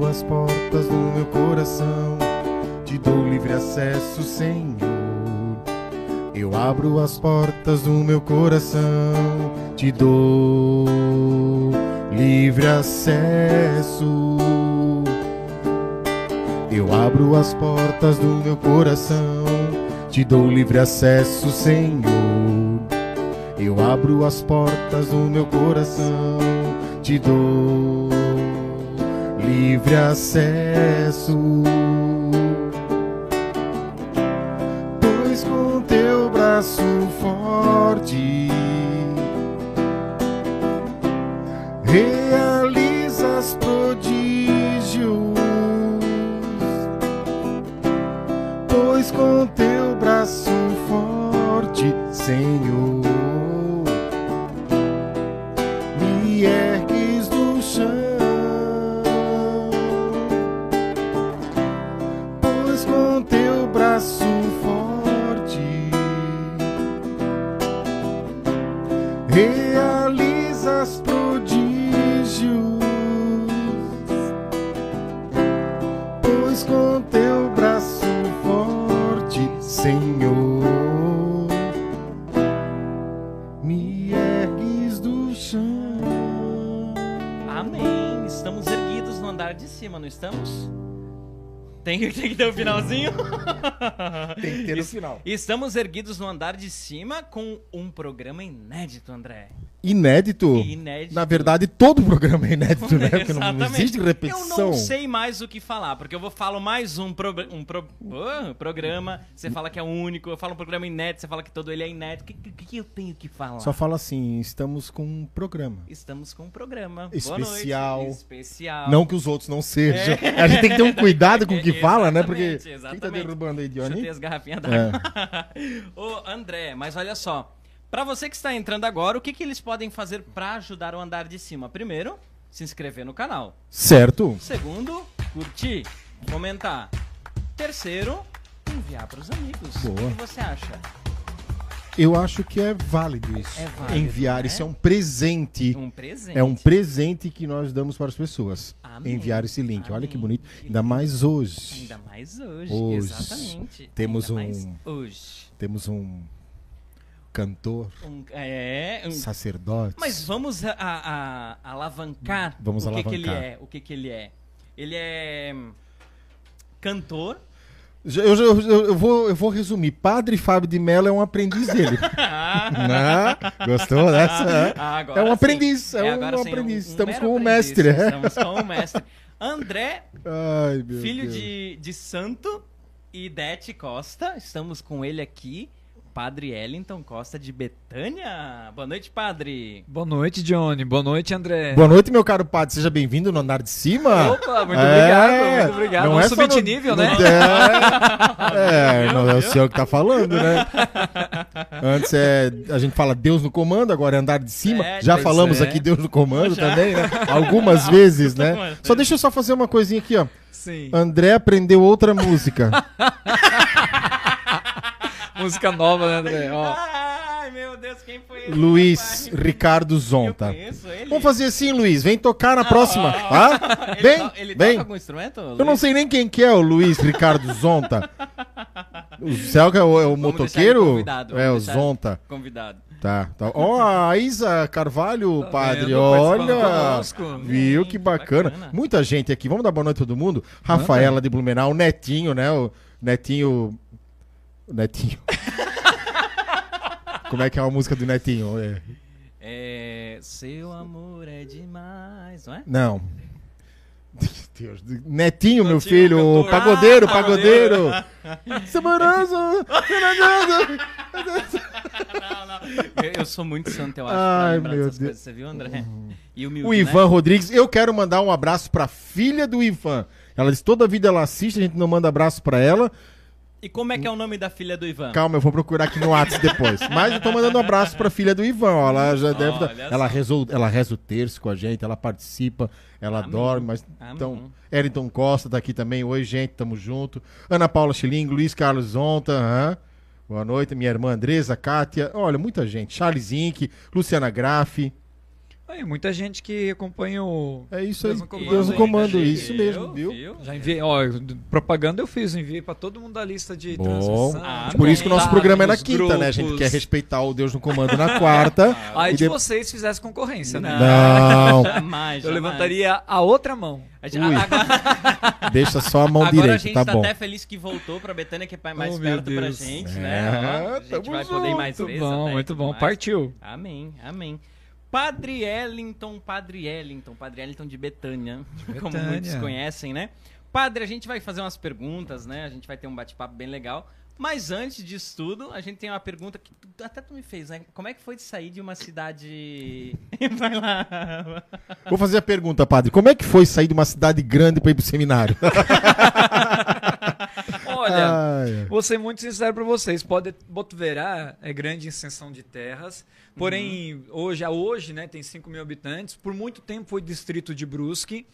abro as portas do meu coração, te dou livre acesso, Senhor. Eu abro as portas do meu coração, te dou livre acesso. Eu abro as portas do meu coração, te dou livre acesso, Senhor. Eu abro as portas do meu coração, te dou livre acesso. Pois com teu braço forte Tem, que- ter o finalzinho? Tem que no final. Estamos erguidos no andar de cima com um programa inédito, André. Inédito? Inédito. Na verdade, todo programa é inédito, né? Porque não existe repetição. Eu não sei mais o que falar, porque eu vou falo mais um, pro- um pro- ah, programa, você fala que é único, eu falo um programa inédito, você fala que todo ele é inédito. O que, que, que eu tenho que falar? Só fala assim, estamos com um programa. Estamos com um programa. Especial. Boa noite. Especial. Não que os outros não sejam. A gente tem que ter um cuidado com o que fala, né? Porque. Exatamente, Quem tá derrubando aí, Chutei Johnny? as garrafinhas É. Ô, André, mas olha só. Pra você que está entrando agora, o que, que eles podem fazer pra ajudar o andar de cima? Primeiro, se inscrever no canal. Certo. Segundo, curtir, comentar. Terceiro, enviar pros amigos. Boa. O que você acha? Eu acho que é válido isso. É válido, Enviar, né? isso é um presente. Um presente. É um presente que nós damos para as pessoas. Amém. Enviar esse link. Olha que Amém. bonito. Ainda mais hoje. Ainda mais hoje. Hoje. Exatamente. Temos Ainda um- hoje. Temos um cantor, Um, é, um- sacerdote. Mas vamos a, a- a- alavancar Vamos o que, que alavancar. ele é. O que, que ele é. Ele é hum, cantor. Eu, eu, eu vou, eu vou resumir. Padre Fábio de Mello é um aprendiz dele. Né? Gostou dessa? Ah, é um sim. aprendiz. É, um agora sim, aprendiz. um Estamos mero com o aprendiz, mestre. é. Estamos com o mestre. André, Ai, filho Deus. de, de santo, e Dete Costa. Estamos com ele aqui. Padre Ellington Costa de Betânia. Boa noite, padre. Boa noite, Johnny. Boa noite, André. Boa noite, meu caro padre. Seja bem-vindo no andar de cima. Opa, muito É, obrigado, muito obrigado. não Não é subir de nível, no- né? É, é, não é o senhor que tá falando, né? Antes é, a gente fala Deus no comando, agora é andar de cima. É, já falamos é. aqui Deus no comando Já. também, né? Algumas vezes, né? Só deixa eu só fazer uma coisinha aqui, ó. Sim. André aprendeu outra música. Música nova, né, André? Ó. Ai, meu Deus, quem foi esse? Luiz rapaz? Ricardo Eu Zonta. conheço ele. Vamos fazer assim, Luiz. Vem tocar na próxima, tá? Ele, Vem, to- ele vem. toca algum instrumento? Eu não sei nem quem que é o Luiz Ricardo Zonta. O Celca é o, é o motoqueiro? ele É, o Zonta. Convidado. Tá, tá. Ó, a Isa Carvalho, padre, vendo? olha. Viu que Que bacana. bacana. Muita gente aqui. Vamos dar boa noite a todo mundo. Rafaela de Blumenau, o Netinho, né? O Netinho. O Netinho. Como é que é a música do Netinho? É. É, seu amor é demais, não é? Não. Deus, Netinho, meu Netinho, filho, cantor. pagodeiro, Ah, pagodeiro. Saboroso. não, não. Eu, eu sou muito santo, eu acho, Ai, meu Deus. coisas. Você viu, André? E o, O Ivan Rodrigues, eu quero mandar um abraço pra filha do Ivan. Ela diz toda a vida ela assiste, a gente não manda abraço pra ela. E como é que é o nome da filha do Ivan? Calma, eu vou procurar aqui no WhatsApp depois. Mas eu tô mandando um abraço pra filha do Ivan. ó, ela já deve. Olha ela, o- ela reza o terço com a gente, ela participa, ela Amém. dorme. Mas, Amém. então, Eriton Costa tá aqui também. Oi, gente, tamo junto. Ana Paula Chilingo, Luiz Carlos Zonta. aham. Boa noite, minha irmã Andresa, Kátia. Olha, muita gente. Charles Inck, Luciana Graff. Aí, muita gente que acompanha o. É isso aí. Deus no comando, Deus no comando, Viu? isso mesmo, viu? Já enviei, ó, propaganda eu fiz, enviei pra todo mundo da lista de Bom. transmissão. Ah, Por isso que o nosso programa é na quinta, né? A gente grupos. quer respeitar o Deus no comando na quarta. Aí de vocês fizessem concorrência, né? Não, Jamais, Eu jamais. levantaria a outra mão. A gente-. Agora, deixa só a mão agora a direita, gente tá tá bom. até feliz que voltou pra Betânia, que é mais Oh, perto pra gente, É, né? A gente vai poder ir mais Muito vezes. bom, até, muito bom. Partiu. Amém, amém. Padre Ellington, Padre Ellington, Padre Ellington de Betânia, como muitos conhecem, né? Padre, a gente vai fazer umas perguntas, né? A gente vai ter um bate-papo bem legal. Mas antes disso tudo, a gente tem uma pergunta que tu- até tu me fez, né? Como é que foi de sair de uma cidade. vai lá. Vou fazer a pergunta, padre. Como é que foi sair de uma cidade grande pra ir pro seminário? Ai, vou ser muito sincero pra vocês. Pode, Botuverá é grande em extensão de terras, porém, hoje, a hoje, né, tem 5 mil habitantes. Por muito tempo foi distrito de Brusque,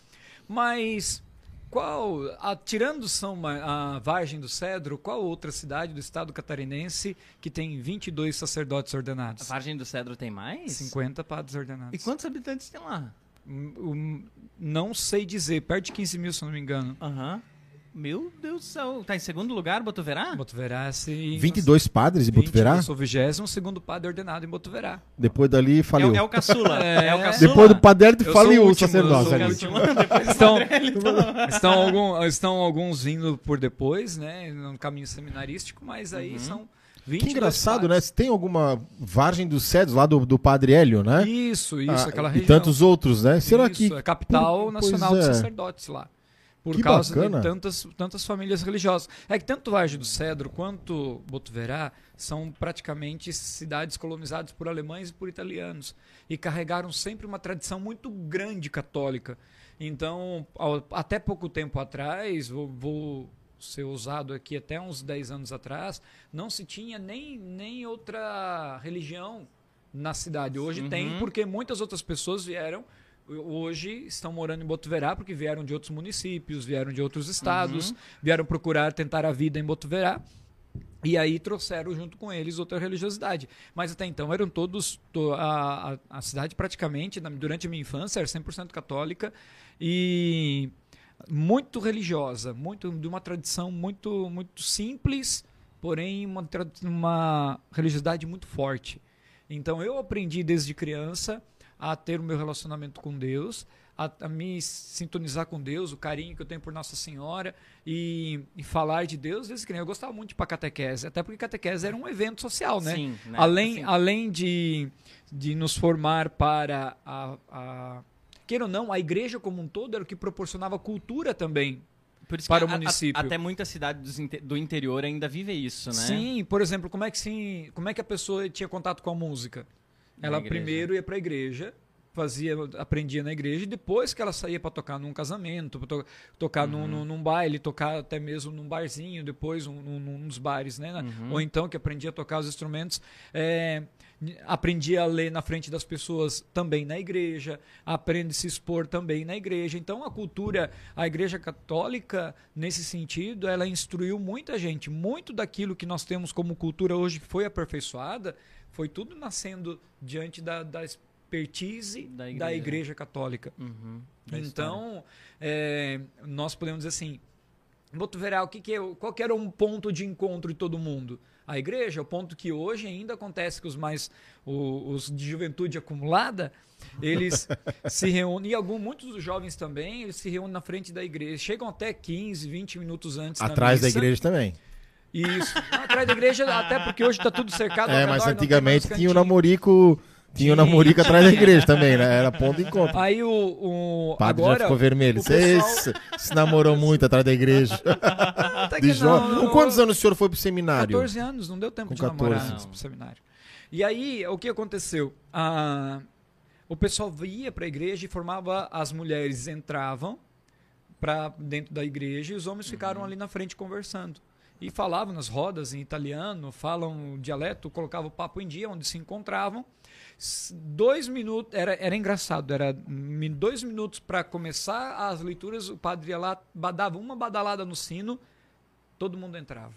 mas qual, a- tirando São a Vargem do Cedro, qual outra cidade do estado catarinense que tem 22 sacerdotes A ordenados? Vargem do Cedro tem mais? 50 padres ordenados. E quantos habitantes tem lá? Hum, hum, Não sei dizer, perto de 15 mil, se eu não me engano. Aham. Meu Deus do céu. Tá em segundo lugar, Botuverá? Botuverá, se... 22 padres de 20, Botuverá? Eu sou o 22 segundo padre ordenado em Botuverá. Depois dali É, faliu. o- é o caçula. É, É. o caçula. Depois do padre Eu faliu sou o o último, sacerdote eu ali. sou o último. Depois Estão, então. estão, algum, estão alguns vindo por depois, né? No caminho seminarístico, mas aí Uhum. são 20 Que engraçado, né? Se tem alguma Vargem dos Cedros lá do, do padre Hélio, né? Isso, isso, Ah, aquela e região. tantos outros, né? Será Isso, que. É a capital nacional é. dos sacerdotes lá. Por Que causa bacana. de tantas, tantas famílias religiosas. É que tanto Vargem do Cedro quanto Botuverá são praticamente cidades colonizadas por alemães e por italianos. E carregaram sempre uma tradição muito grande católica. Então, ao- até pouco tempo atrás, vou, vou ser ousado aqui, até uns 10 anos atrás, não se tinha nem, nem outra religião na cidade. Hoje Uhum. tem, porque muitas outras pessoas vieram hoje estão morando em Botuverá porque vieram de outros municípios, vieram de outros estados, vieram procurar tentar a vida em Botuverá. E aí trouxeram junto com eles outra religiosidade. Mas até então eram todos. to- a, a, a cidade praticamente, durante a minha infância, era 100% católica e muito religiosa, muito de uma tradição muito, muito simples, porém uma, uma religiosidade muito forte. Então eu aprendi desde criança a ter o meu relacionamento com Deus, a, a me sintonizar com Deus, o carinho que eu tenho por Nossa Senhora e, e falar de Deus desde criança. Eu gostava muito de ir para catequese, até porque catequese era um evento social, né? Sim, né? além, além de, de nos formar para a, a. Queira ou não, a igreja como um todo era o que proporcionava cultura também. para o a- a- município. até muita cidade do interior ainda vive isso, né? Sim, por exemplo, como é que se, como é que a pessoa tinha contato com a música? Ela primeiro ia para a igreja, fazia, aprendia na igreja e depois que ela saía para tocar num casamento, to- tocar num, Uhum. num, num baile, tocar até mesmo num barzinho, depois um, num- nos bares, né? Uhum. Ou então que aprendia a tocar os instrumentos, é, aprendia a ler na frente das pessoas também na igreja, aprende a se expor também na igreja. Então a cultura, a igreja católica, nesse sentido, ela instruiu muita gente. Muito daquilo que nós temos como cultura hoje que foi aperfeiçoada, foi tudo nascendo diante da, da expertise Da da igreja. igreja, católica. Uhum. Da. Então, é, nós podemos dizer assim, Botuverá, o que, que é, qual que era um ponto de encontro de todo mundo? A igreja, o ponto que hoje ainda acontece que os mais o- os de juventude acumulada, eles se reúnem, e algum, muitos dos jovens também, eles se reúnem na frente da igreja, chegam até 15, 20 minutos antes Atrás da missa. igreja também. Isso. Atrás da igreja, até porque hoje está tudo cercado. É, redor, mas não tem antigamente tinha o cantinho. namorico. Tinha o Tinha. namorico atrás da igreja também, né? Era ponto de encontro. Aí o, o O padre já agora ficou vermelho. pessoal- se namorou muito atrás da igreja. até que De jo... não, quantos anos o senhor foi pro seminário? 14 anos, não deu tempo Com de namorar 14. antes pro seminário. E aí, o que aconteceu? Ah, o pessoal ia para a igreja e formava, as mulheres entravam para dentro da igreja e os homens ficaram ali na frente conversando. E falavam nas rodas em italiano, falam o dialeto, colocavam o papo em dia, onde se encontravam. Dois minutos, era, era engraçado, era dois minutos para começar as leituras, o padre ia lá, dava uma badalada no sino, todo mundo entrava.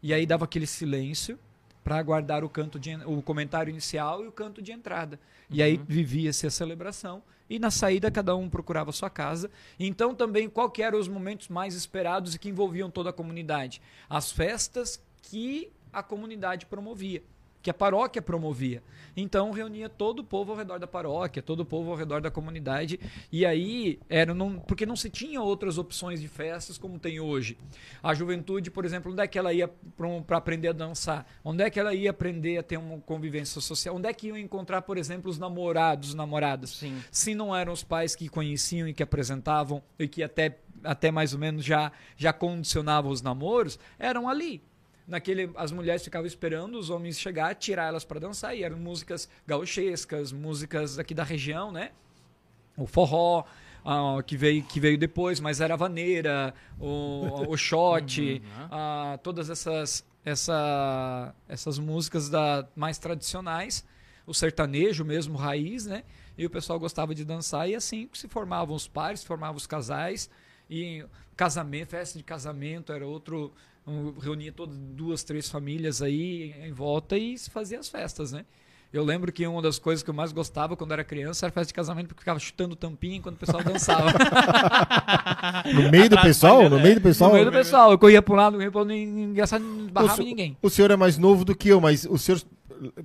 E aí dava aquele silêncio para guardar o canto de, o comentário inicial e o canto de entrada. E aí vivia-se a celebração e na saída cada um procurava sua casa. Então também qual que eram os momentos mais esperados e que envolviam toda a comunidade? As festas que a comunidade promovia que a paróquia promovia. Então reunia todo o povo ao redor da paróquia, todo o povo ao redor da comunidade, e aí era não, porque não se tinha outras opções de festas como tem hoje. A juventude, por exemplo, onde é que ela ia para aprender a dançar? Onde é que ela ia aprender a ter uma convivência social? Onde é que iam encontrar, por exemplo, os namorados, namoradas? Sim. Se não eram os pais que conheciam e que apresentavam e que até até mais ou menos já já condicionavam os namoros, eram ali naquele as mulheres ficavam esperando os homens chegar, tirar elas para dançar e eram músicas gauchescas, músicas aqui da região, né? O forró, uh, que veio que veio depois, mas era a vaneira, o, o shot, uhum, uh, todas essas essa, essas músicas da mais tradicionais, o sertanejo mesmo raiz, né? E o pessoal gostava de dançar e assim se formavam os pares, se formavam os casais e casamento, festa de casamento era outro reunia todas duas, três famílias aí em volta e se fazia as festas, né? Eu lembro que uma das coisas que eu mais gostava quando era criança era festa de casamento, porque ficava chutando tampinha enquanto o pessoal dançava. no meio do pessoal? No meio do pessoal? No meio do pessoal. Eu corria para um lado, corria para engraçado, não barrava ninguém. O senhor é mais novo do que eu, mas o senhor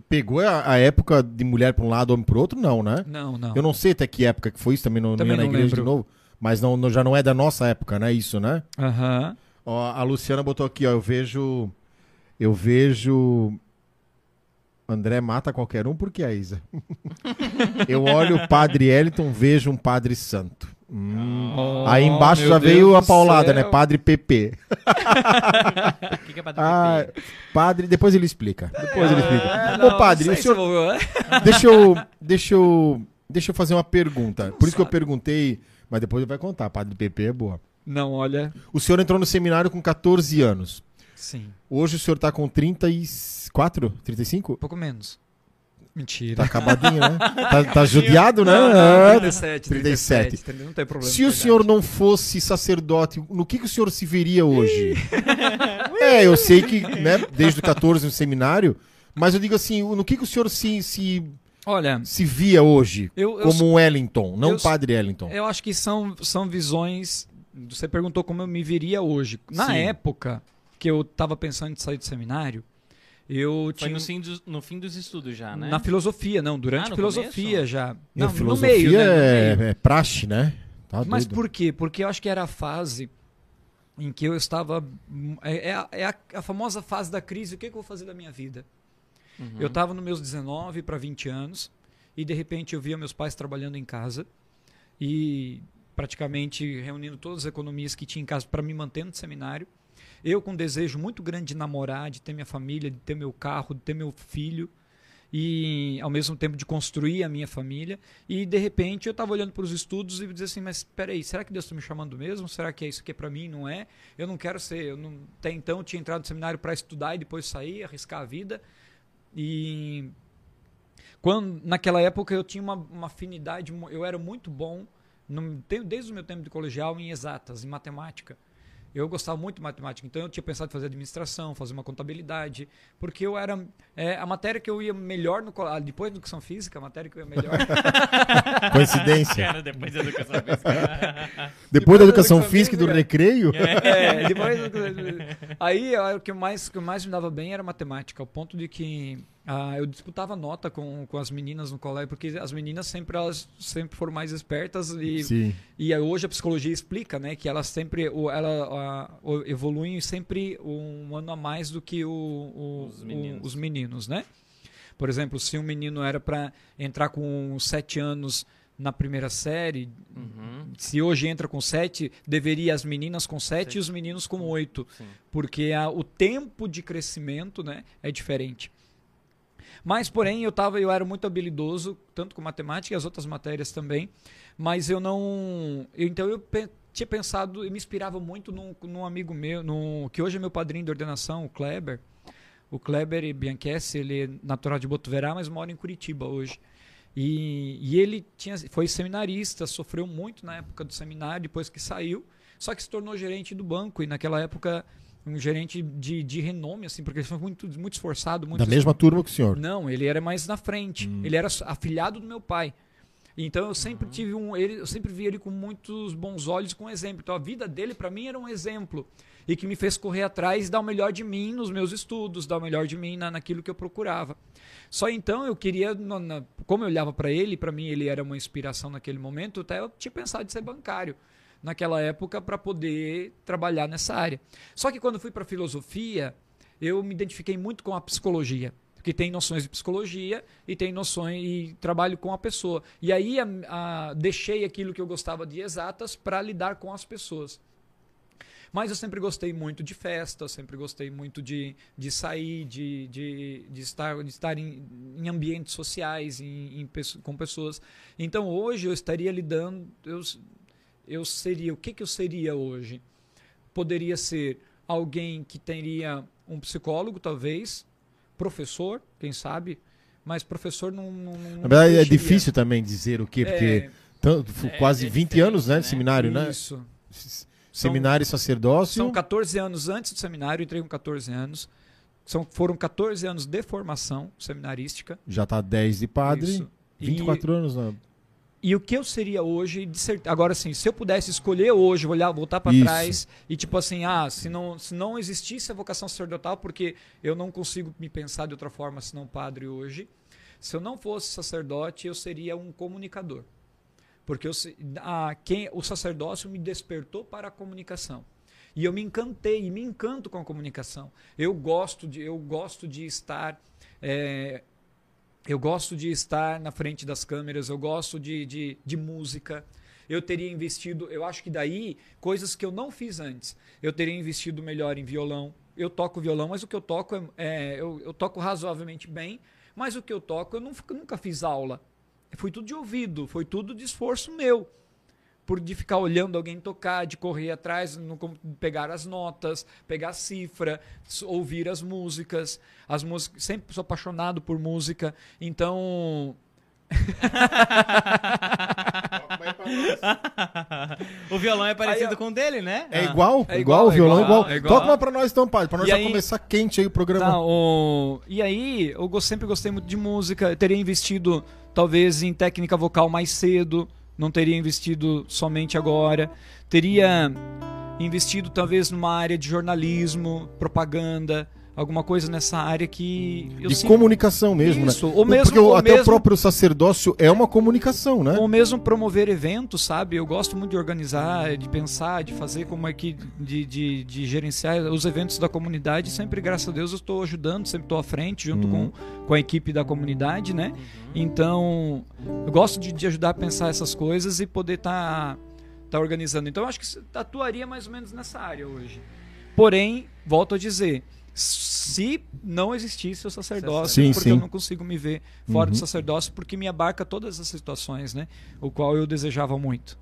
pegou a, a época de mulher para um lado, homem para outro? Não, né? Não, não. Eu não sei até que época que foi isso, também não, também não ia na igreja lembro. de novo. Mas não, já não é da nossa época, né? Isso, né? Aham. Uhum. Ó, a Luciana botou aqui, ó, eu vejo. Eu vejo. André mata qualquer um porque é Isa. eu olho o padre Eliton, vejo um padre santo. Hum. Oh, Aí embaixo já Deus veio a paulada, né? Padre PP. O que, que, é padre ah, PP? Padre, depois ele explica. Depois é, ele explica. Não, Ô, padre, o senhor... deixa eu, deixa eu, deixa eu fazer uma pergunta. Por isso que eu perguntei, mas depois ele vai contar. Padre PP é boa. Não, olha. O senhor entrou no seminário com 14 anos. Sim. Hoje o senhor está com 34? 35? Pouco menos. Mentira. Tá acabadinho, né? Tá, tá judiado, né? Não, não, 37, 37. 37. Não tem problema. Se o senhor não fosse sacerdote, no que, que o senhor se veria hoje? é, eu sei que, né, desde o 14 no seminário, mas eu digo assim, no que, que o senhor se, se, Olha, se via hoje eu, eu, como um Wellington, não eu, padre Wellington? Eu acho que são, são visões você perguntou como eu me viria hoje. Na Sim. época que eu estava pensando em sair do seminário, eu Foi tinha. No fim, dos, no fim dos estudos já, né? Na filosofia, não. Durante ah, a filosofia começo? já. Não, filosofia no meio, né? No meio. É, é praxe, né? Tá Mas por quê? Porque eu acho que era a fase em que eu estava. É, é, a, é a, a, famosa fase da crise. O que, que eu vou fazer da minha vida? Uhum. Eu estava nos meus 19 para 20 anos e de repente eu via meus pais trabalhando em casa e praticamente reunindo todas as economias que tinha em casa para me manter no seminário. Eu com um desejo muito grande de namorar, de ter minha família, de ter meu carro, de ter meu filho e ao mesmo tempo de construir a minha família. E de repente eu estava olhando para os estudos e dizia assim: mas espera aí, será que Deus está me chamando mesmo? Será que é isso que é para mim? Não é? Eu não quero ser. Eu não, até então eu tinha entrado no seminário para estudar e depois sair, arriscar a vida. E quando naquela época eu tinha uma, uma afinidade, eu era muito bom no, desde o meu tempo de colegial em exatas, em matemática. Eu gostava muito de matemática, então eu tinha pensado em fazer administração, fazer uma contabilidade, porque eu era é, a matéria que eu ia melhor no ah, depois da educação física, a matéria que eu ia melhor. Coincidência. Cara, depois da educação física. depois, depois da educação, da educação física e do recreio? É, depois aí o que mais que mais me dava bem era matemática, ao ponto de que ah, eu disputava nota com, com as meninas no colégio, porque as meninas sempre elas sempre foram mais espertas e, Sim. e hoje a psicologia explica, né, que elas sempre ela, evoluem sempre um ano a mais do que o, o, os, meninos. O, os meninos, né? Por exemplo, se um menino era para entrar com sete anos na primeira série, uhum. se hoje entra com sete, deveria as meninas com sete, e os meninos com oito, porque a, o tempo de crescimento, né, é diferente. Mas, porém, eu, tava, eu era muito habilidoso, tanto com matemática e as outras matérias também. Mas eu não. Eu, então eu pe tinha pensado, eu me inspirava muito num, num amigo meu, num, que hoje é meu padrinho de ordenação, o Kleber. O Kleber Bianchessi, ele é natural de Botuverá, mas mora em Curitiba hoje. E, e, ele tinha, foi seminarista, sofreu muito na época do seminário, depois que saiu, só que se tornou gerente do banco. E naquela época um gerente de, de renome, assim, porque ele foi muito, muito esforçado. Muito Da mesma turma que o senhor. Não, ele era mais na frente. Hum. Ele era afilhado do meu pai. Então eu sempre tive um, ele, eu sempre vi ele com muitos bons olhos, com exemplo. Então a vida dele para mim era um exemplo e que me fez correr atrás e dar o melhor de mim nos meus estudos, dar o melhor de mim na, naquilo que eu procurava. Só então eu queria, na- na- como eu olhava para ele, para mim ele era uma inspiração naquele momento, até eu tinha pensado em ser bancário naquela época para poder trabalhar nessa área. Só que quando fui para filosofia, eu me identifiquei muito com a psicologia, que tem noções de psicologia e tem noções e trabalho com a pessoa. E aí a- a- deixei aquilo que eu gostava de exatas para lidar com as pessoas. Mas eu sempre gostei muito de festa, sempre gostei muito de, de sair, de, de, de estar, de estar em, em ambientes sociais, em, em com pessoas. Então hoje eu estaria lidando, eu, eu seria, o que, que eu seria hoje? Poderia ser alguém que teria um psicólogo, talvez, professor, quem sabe, mas professor não. não, não Na verdade, é difícil também dizer o quê, porque É, tanto- É, quase é 20 diferente, anos, né, né? de seminário, né? Isso. Seminário e sacerdócio. São 14 anos antes do seminário, entrei com 14 anos. São, foram 14 anos de formação seminarística. Já tá 10 de padre. Isso. 24 anos, né? E o que eu seria hoje, de cer- agora assim, se eu pudesse escolher hoje, olhar, voltar para trás e tipo assim, ah, se não, se não existisse a vocação sacerdotal, porque eu não consigo me pensar de outra forma senão padre hoje, se eu não fosse sacerdote, eu seria um comunicador. Porque eu, a, quem, o sacerdócio me despertou para a comunicação. E eu me encantei, e me encanto com a comunicação. Eu gosto de, eu gosto de estar é, eu gosto de estar na frente das câmeras, eu gosto de, de, de música. Eu teria investido, eu acho que daí, coisas que eu não fiz antes. Eu teria investido melhor em violão. Eu toco violão, mas o que eu toco é, é- eu, eu toco razoavelmente bem, mas o que eu toco eu não- nunca fiz aula. Foi tudo de ouvido, foi tudo de esforço meu por de ficar olhando alguém tocar, de correr atrás, no pegar as notas, pegar a cifra, ouvir as músicas, as músicas, sempre sou apaixonado por música, então o violão é parecido Aí, com o dele, né? É Ah. igual? É igual, igual, o violão é igual, é igual. Toca uma pra nós então, padre, pra nós E já aí- começar quente aí o programa. Tá, o- E aí, eu sempre gostei muito de música. Eu teria investido, talvez, em técnica vocal mais cedo. Não teria investido somente agora. Teria investido, talvez, numa área de jornalismo, propaganda, alguma coisa nessa área que eu de sinto- comunicação mesmo, Isso, né? ou mesmo- Porque o- ou até o mesmo- próprio sacerdócio é uma comunicação, né? Ou mesmo promover eventos, sabe? Eu gosto muito de organizar, de pensar, de fazer como é que. de, de, de gerenciar os eventos da comunidade. Sempre, graças a Deus, eu estou ajudando, sempre estou à frente, junto Uhum. com, com a equipe da comunidade, né? Então, eu gosto de, de ajudar a pensar essas coisas e poder estar tá, organizando. Então, eu acho que atuaria mais ou menos nessa área hoje. Porém, volto a dizer. Se não existisse o sacerdócio, Sim, porque sim. eu não consigo me ver fora Uhum. do sacerdócio, porque me abarca todas as situações, né? O qual eu desejava muito.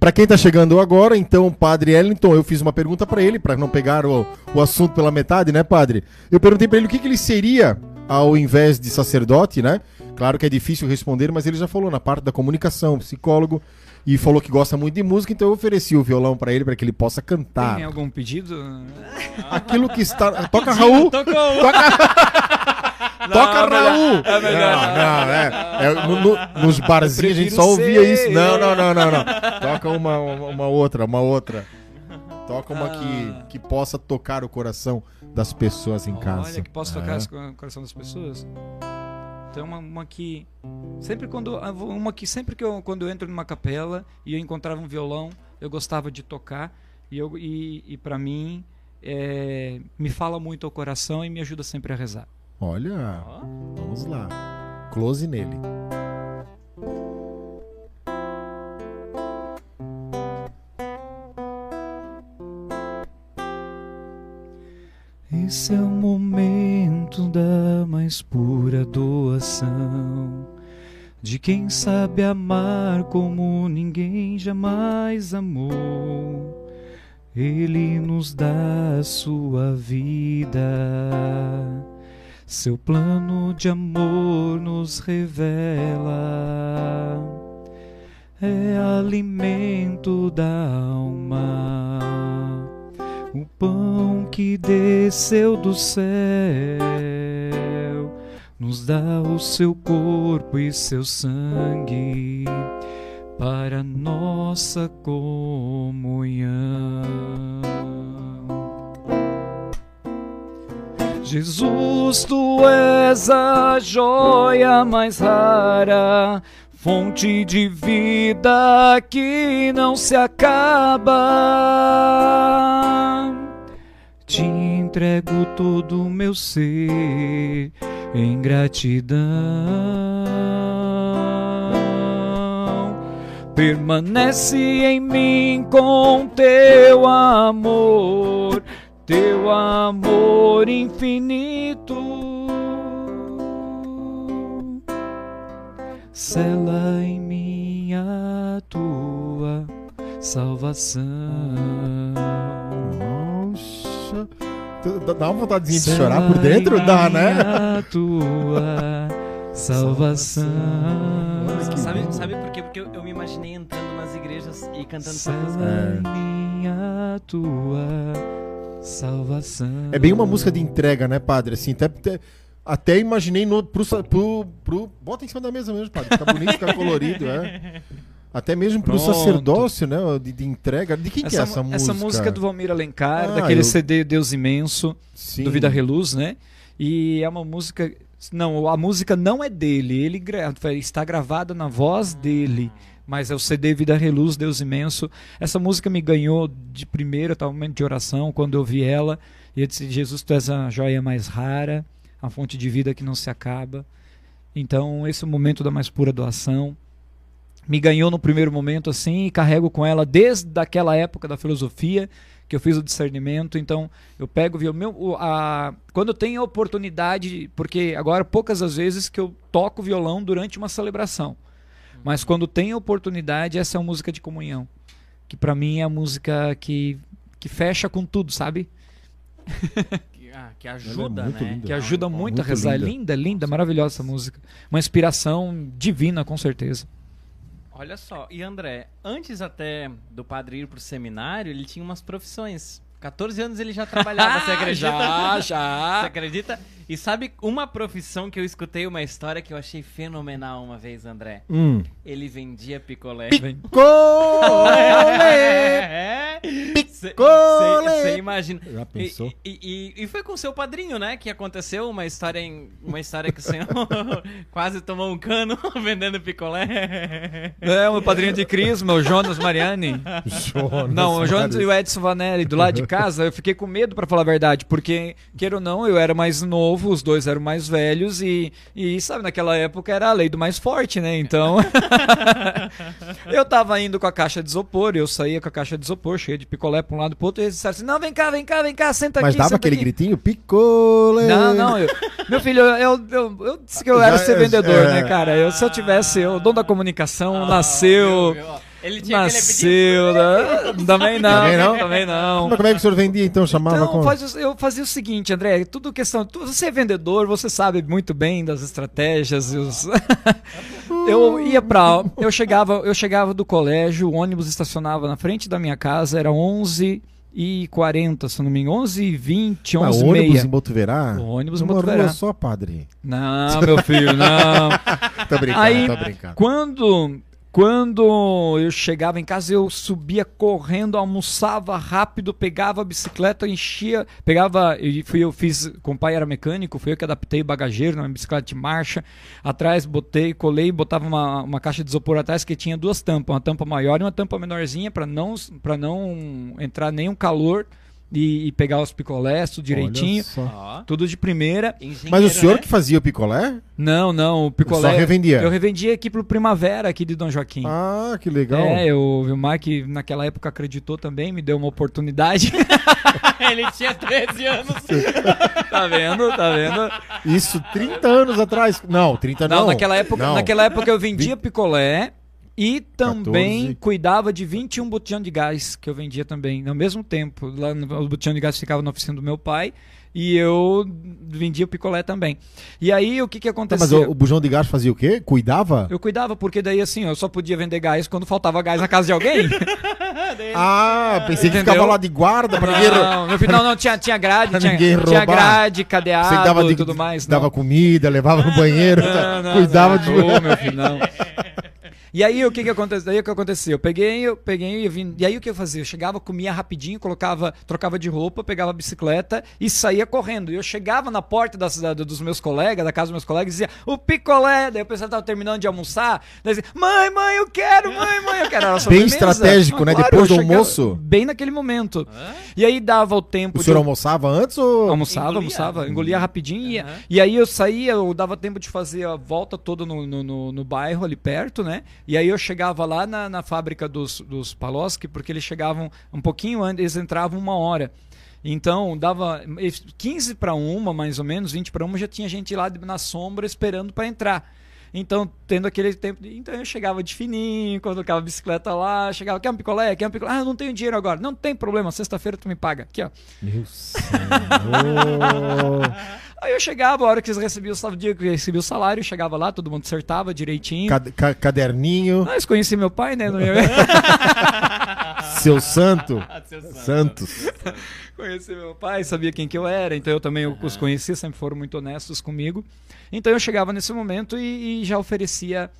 Pra quem tá chegando agora, então, padre Ellington, eu fiz uma pergunta pra ele, pra não pegar o, o assunto pela metade, né, padre? Eu perguntei pra ele o que, que ele seria ao invés de sacerdote, né? Claro que é difícil responder, mas ele já falou na parte da comunicação, psicólogo, e falou que gosta muito de música, então eu ofereci o violão pra ele pra que ele possa cantar. Tem algum pedido? Aquilo que está. Toca Raul! Tocou! Toca é melhor- Raul! é melhor Não, não. não, é. é, no- no- nos barzinhos a gente só ouvia ser isso. Não, não, não, não, não. Toca uma, uma, uma outra, uma outra. Toca uma Ah. que, que possa tocar o coração das pessoas em casa. Olha, que posso É. tocar co- coração das pessoas. Tem uma, uma que sempre quando uma que sempre que eu quando eu entro numa capela e eu encontrava um violão, eu gostava de tocar e eu e, e para mim é, me fala muito ao coração e me ajuda sempre a rezar. Olha, vamos lá. Close nele. Esse é o momento da mais pura doação de quem sabe amar como ninguém jamais amou. Ele nos dá sua vida, seu plano de amor nos revela. É alimento da alma o pão que desceu do céu, nos dá o seu corpo e seu sangue para nossa comunhão. Jesus, tu és a joia mais rara, fonte de vida que não se acaba. Te entrego todo o meu ser em gratidão. Permanece em mim com teu amor, teu amor infinito. Sela em mim a tua salvação. Nossa. Dá uma vontadezinha de chorar por dentro? Dá, né? A tua salvação. Que Sabe, sabe por quê? Porque eu, eu me imaginei entrando nas igrejas e cantando essa música. Sela É. em mim a tua salvação. É bem uma música de entrega, né, padre? Assim, até, até, imaginei no, pro, pro, pro- Bota em cima da mesa mesmo, padre. Fica bonito, fica colorido, é. Até mesmo pro Pronto. sacerdócio, né? De, de entrega. De quem que é essa música? Essa música é do Valmir Alencar, Ah, daquele eu- CD Deus Imenso, Sim. do Vida Reluz, né? E é uma música. Não, a música não é dele, ele gra- está gravada na voz dele. Mas é o CD Vida Reluz, Deus Imenso. Essa música me ganhou de primeira, tá, um momento de oração, quando eu vi ela. E eu disse: Jesus, tu és a joia mais rara, a fonte de vida que não se acaba. Então, esse é o momento da mais pura doação. Me ganhou no primeiro momento assim e carrego com ela desde aquela época da filosofia que eu fiz o discernimento. Então, eu pego o. Meu, a, quando eu tenho a oportunidade, porque agora poucas as vezes que eu toco violão durante uma celebração. Mas quando tem a oportunidade, essa é uma música de comunhão. Que pra mim é a música que, que fecha com tudo, sabe? Que, ah, que ajuda, muito né? linda. Que ajuda muito, a muito rezar. linda. É linda, linda, maravilhosa essa música. Uma inspiração divina, com certeza. Olha só, e André, antes até do padre ir pro seminário, ele tinha umas profissões. 14 anos ele já trabalhava, você acredita? Já, Você já. acredita? E sabe uma profissão que eu escutei uma história que eu achei fenomenal uma vez, André? Hum. Ele vendia picolé. Vem. Cole! É. Picolé. Você imagina. Já E, pensou? e, e, e foi com seu padrinho, né? Que aconteceu uma história, em, uma história que o senhor quase tomou um cano vendendo picolé. É, o padrinho de crisma, o Jonas Mariani. Jonas Não, o Jonas e o Edson Vanelli do lado de casa, eu fiquei com medo, pra falar a verdade, porque, queira ou não, eu era mais novo, os dois eram mais velhos e, e sabe, naquela época era a lei do mais forte, né? Então, eu tava indo com a caixa de isopor, eu saía com a caixa de isopor, cheia de picolé pra um lado e pro outro, e eles disseram assim, não, vem cá, vem cá, vem cá, senta Mas aqui, dava senta aquele aqui. gritinho? Picole! Não, não, eu- meu filho, eu, eu, eu disse que eu Já era ser é- vendedor, é. né, cara? Eu, se eu tivesse, eu, o dom da comunicação, nasceu... Viu, viu, ó. Ele tinha Nasceu. né? Também não. Também não? Também não. Mas como é que o senhor vendia então? Chamava Então, como? faz eu fazia o seguinte, André, tudo questão. tu- Você é vendedor, você sabe muito bem das estratégias. e os- eu ia pra. Eu chegava, eu chegava do colégio, o ônibus estacionava na frente da minha casa, era 11 e 40, se não me engano. 11 e 20, Ah, 11 e ônibus meia. em Botuverá? O ônibus em Botuverá. só, padre. Não, meu filho, não. Tô brincando, Aí, tô brincando. Quando, quando eu chegava em casa, eu subia correndo, almoçava rápido, pegava a bicicleta, enchia, pegava, e fui eu fiz, com o pai era mecânico, fui eu que adaptei o bagageiro na bicicleta de marcha, atrás botei, colei, botava uma, uma caixa de isopor atrás que tinha duas tampas, uma tampa maior e uma tampa menorzinha para não para não entrar nenhum calor e, e pegar os picolés tudo direitinho, tudo de primeira. engenheiro, Mas o senhor né? que fazia o picolé? Não, não, o picolé Só revendia? eu revendia aqui pro Primavera aqui de Dom Joaquim. Ah, que legal. É, eu, o Vilmar que naquela época acreditou também, me deu uma oportunidade. Ele tinha 13 anos. tá vendo? Tá vendo? Isso 30 anos atrás. Não, 30 não. Não, naquela época, Não. naquela época eu vendia picolé e também 14. cuidava de 21 botijão de gás que eu vendia também, ao mesmo tempo. Lá no, o botijão de gás ficava na oficina do meu pai e eu vendia picolé também. E aí o que que Tá, mas o, o bujão de gás fazia o quê? Cuidava? Eu cuidava, porque daí assim, eu só podia vender gás quando faltava gás na casa de alguém. Ah, pensei que Entendeu? ficava lá de guarda pra ninguém. não, meu filho, não, não, tinha, tinha grade, tinha, tinha grade, cadeado dava e de- tudo mais. Dava não. comida, levava no banheiro? Não, não, cuidava não. de. Meu filho, não. E aí o que que aconteceu? Daí o que aconteceu? Eu peguei, eu peguei e vim. E aí o que eu fazia? Eu chegava, comia rapidinho, colocava, trocava de roupa, pegava a bicicleta e saía correndo. E eu chegava na porta das- da- dos meus colegas, da casa dos meus colegas, e dizia: "O picolé". Daí o pessoal tava terminando de almoçar, daí dizia: "Mãe, mãe, eu quero, mãe, mãe, eu quero". Era Bem estratégico, né? Depois eu do almoço. Bem naquele momento. E aí dava o tempo O de senhor almoçava antes ou. Almoçava, Engolia? almoçava, engolia rapidinho. e- Aham. E, aí eu saía, eu dava tempo de fazer a volta toda no, no, no- no bairro ali perto, né? E aí eu chegava lá na, na fábrica dos, dos Paloski, porque eles chegavam um pouquinho antes, eles entravam uma hora. Então, dava 15 para uma, mais ou menos, 20 para uma, já tinha gente lá na sombra esperando para entrar. Então, tendo aquele tempo. de- Então, eu chegava de fininho, colocava a bicicleta lá, chegava, quer um picolé? Quer um picolé? Ah, não tenho dinheiro agora. Não tem problema, sexta-feira tu me paga. Aqui, ó. Meu. Aí eu chegava, a hora que eles recebiam o salário, dia que eu recebia o salário, eu chegava lá, todo mundo acertava direitinho. Cad- ca- caderninho, Mas conheci meu pai, né? no meu- seu santo. Seu santo. Santos. conheci meu pai, sabia quem que eu era, então eu também os conheci, sempre foram muito honestos comigo. Então eu chegava nesse momento e, e já oferecia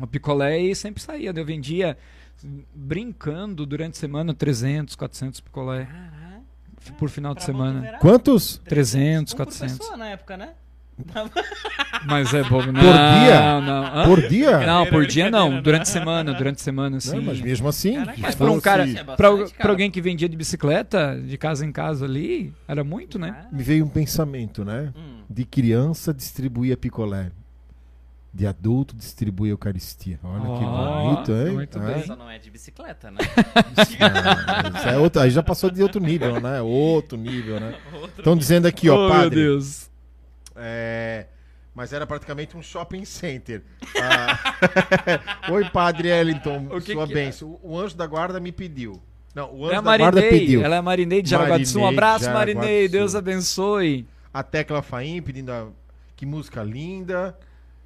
o picolé e sempre saía. né? Eu vendia brincando durante a semana 300, 400 picolé por final de Pra semana. Botuverá, Quantos? 300, um por 400. pessoa na época, né? Mas é bom. Não, dia? Não? Por dia? Não, por dia não. Durante semana, durante semana, sim. Não, mas mesmo assim. Caraca, Mas se para um cara, É cara. pra alguém que vendia de bicicleta, de casa em casa ali, era muito, né? Ah, Me veio um pensamento, né? hum. De criança distribuía picolé. De adulto distribui Eucaristia. Olha que Ó, bonito, hein? muito É. bem. Só não é de bicicleta, né? Ah, isso é outro- aí já passou de outro nível, né? Outro nível, né? Estão dizendo aqui, ó, oh, meu padre. Deus. É, mas era praticamente um shopping center. Ah, Oi, padre Ellington, O que sua que é? bênção. O anjo da guarda me pediu. Não, o anjo É a da guarda Marinei, pediu. ela é a Marinei de Jaraguá do Sul. Um abraço, Jaraguá Marinei. Deus abençoe. A Tecla Faim pedindo a- que música linda.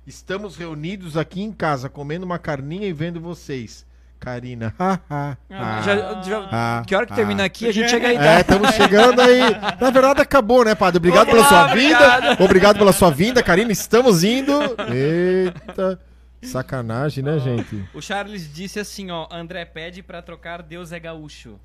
Estamos reunidos aqui em casa comendo uma carninha e vendo vocês. Karina. ha, ha, ha, Já- já- que hora que ha. termina aqui, a gente chega aí. É, estamos chegando aí. Na verdade, acabou, né, padre? Obrigado Vamos pela sua vinda. Obrigado pela sua vinda, Karina. Estamos indo. Eita. Sacanagem, né, gente? O Charles disse assim, ó, André pede pra trocar Deus é gaúcho.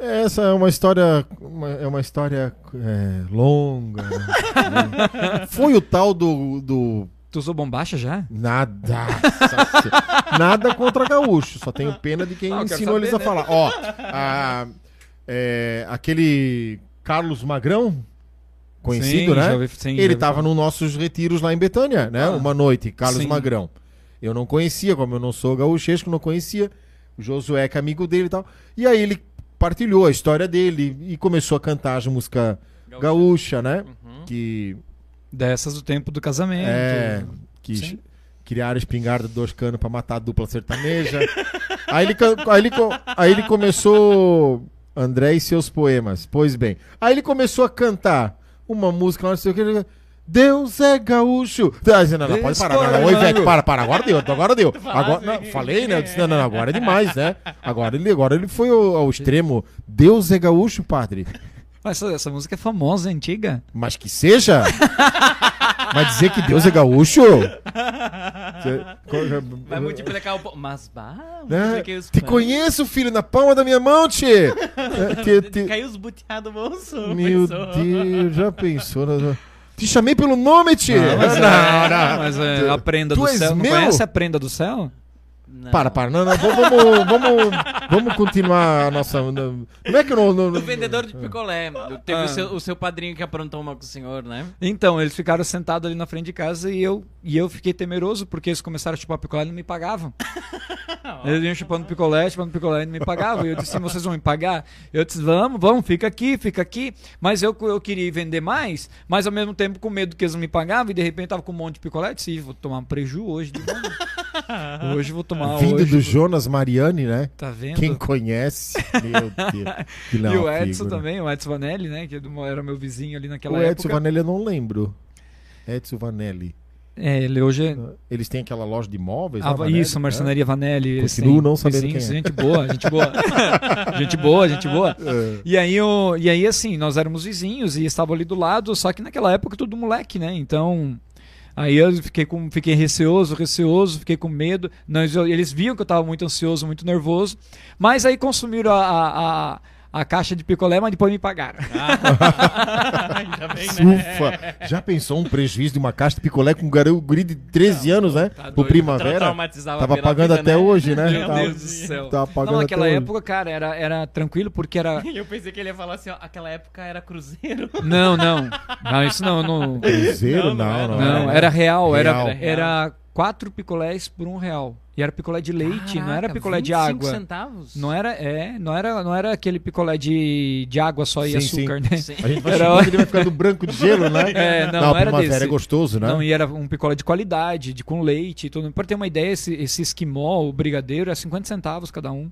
Essa é uma história. uma- é uma história é, longa. né? Foi o tal do. do Tu usou bombacha já? nada. nada contra gaúcho. Só tenho pena de quem Ah, ensinou saber, eles a né? falar. Ó, a- é, aquele Carlos Magrão, conhecido, Sim, né? já ouvi- sim, Ele estava nos nossos retiros lá em Betânia, né? Ah, Uma noite, Carlos sim. Magrão. Eu não conhecia, como eu não sou gaúchesco, não conhecia. O Josué, que é amigo dele e tal. E aí ele partilhou a história dele e começou a cantar a música gaúcha, né? Uhum. Que Dessas do tempo do casamento. é. Que Sim. criaram espingarda de dois canos pra matar a dupla sertaneja. aí, ele, aí, ele, aí ele começou. André e seus poemas. Pois bem. Aí ele começou a cantar uma música, não sei o que. Deus é gaúcho. Não, não, não, pode parar. Não, não. Oi, Ivete, para, para. Agora deu, agora deu. Agora, não, falei, né? Eu disse, não, não, agora é demais, né? Agora ele, agora ele foi ao, ao extremo. Deus é gaúcho, padre. Mas essa, essa música é famosa, é antiga. Mas que seja. Mas dizer que Deus é gaúcho? Vai multiplicar o... Mas, bah, Né? os Te conheço, filho, na palma da minha mão, tchê. É, te- te- Caiu os buteados no bolso. Meu pensou. Deus, já pensou? Te chamei pelo nome, tchê. Não, mas, Não, é, não. mas é a prenda Tu do céu. Não meu? conhece a prenda do céu? Não. Para, para. Não, não, vamos, vamos, vamos, continuar a nossa... Não é que não... não- Do vendedor de picolé. Teve Ah. o, seu, o seu padrinho que aprontou uma com o senhor, né? Então, eles ficaram sentados ali na frente de casa e eu, e eu fiquei temeroso porque eles começaram a chupar picolé e não me pagavam. Eles iam chupando picolé, chupando picolé e não me pagavam. E eu disse, vocês vão me pagar? Eu disse, vamos, vamos, fica aqui, fica aqui. Mas eu, eu queria vender mais, mas ao mesmo tempo com medo que eles não me pagavam e de repente tava com um monte de picolé. Eu disse, "Ih, vou tomar um preju hoje de novo. Hoje vou tomar Vindo hoje. do Jonas Mariani, né? Tá vendo? quem conhece, meu Deus. Que e o Edson figura. também, o Edson Vanelli, né? Que era meu vizinho ali naquela O época. Edson Vanelli eu não lembro. Edson Vanelli. É, ele hoje é Eles têm aquela loja de móveis? Ah, lá, Vanelli? isso, Marcenaria Vanelli. eles Continuo têm não sabendo vizinhos, quem é. Gente boa, gente boa. gente boa, gente boa. É. E aí, o, e aí, assim, nós éramos vizinhos e estavam ali do lado, só que naquela época tudo moleque, né? Então. Aí eu fiquei, com, fiquei receoso, receoso, fiquei com medo. Nós, eles viam que eu estava muito ansioso, muito nervoso. Mas aí consumiram a, a, a, a caixa de picolé, mas depois me pagaram. Ainda bem, né? Ufa! Já pensou um prejuízo de uma caixa de picolé com um garoto guri de 13 anos, né? tá Pro. Primavera? Tava pagando vida, até né? hoje, né? Meu Tava- Deus do céu. Tava pagando Não, naquela até época, cara, era, era tranquilo porque era. Eu pensei que ele ia falar assim, ó, aquela época era cruzeiro. Não, não. Não, isso não. Não, hoje. Cruzeiro? Não, não Não, era. não. não era real. Era, Real. era quatro picolés por um real. E era picolé de leite, não era Caraca, picolé de 25 água. centavos? Não era, é, não era, não era aquele picolé de, de água só e Sim, açúcar, sim. né? Sim. A gente vai Era- ele vai ficando branco de gelo, né? É, não, não, não era desse. é gostoso, né? Não, e era um picolé de qualidade, de com leite e tudo. Pra ter uma ideia, esse, esse esquimó, o brigadeiro, é 50 centavos cada um.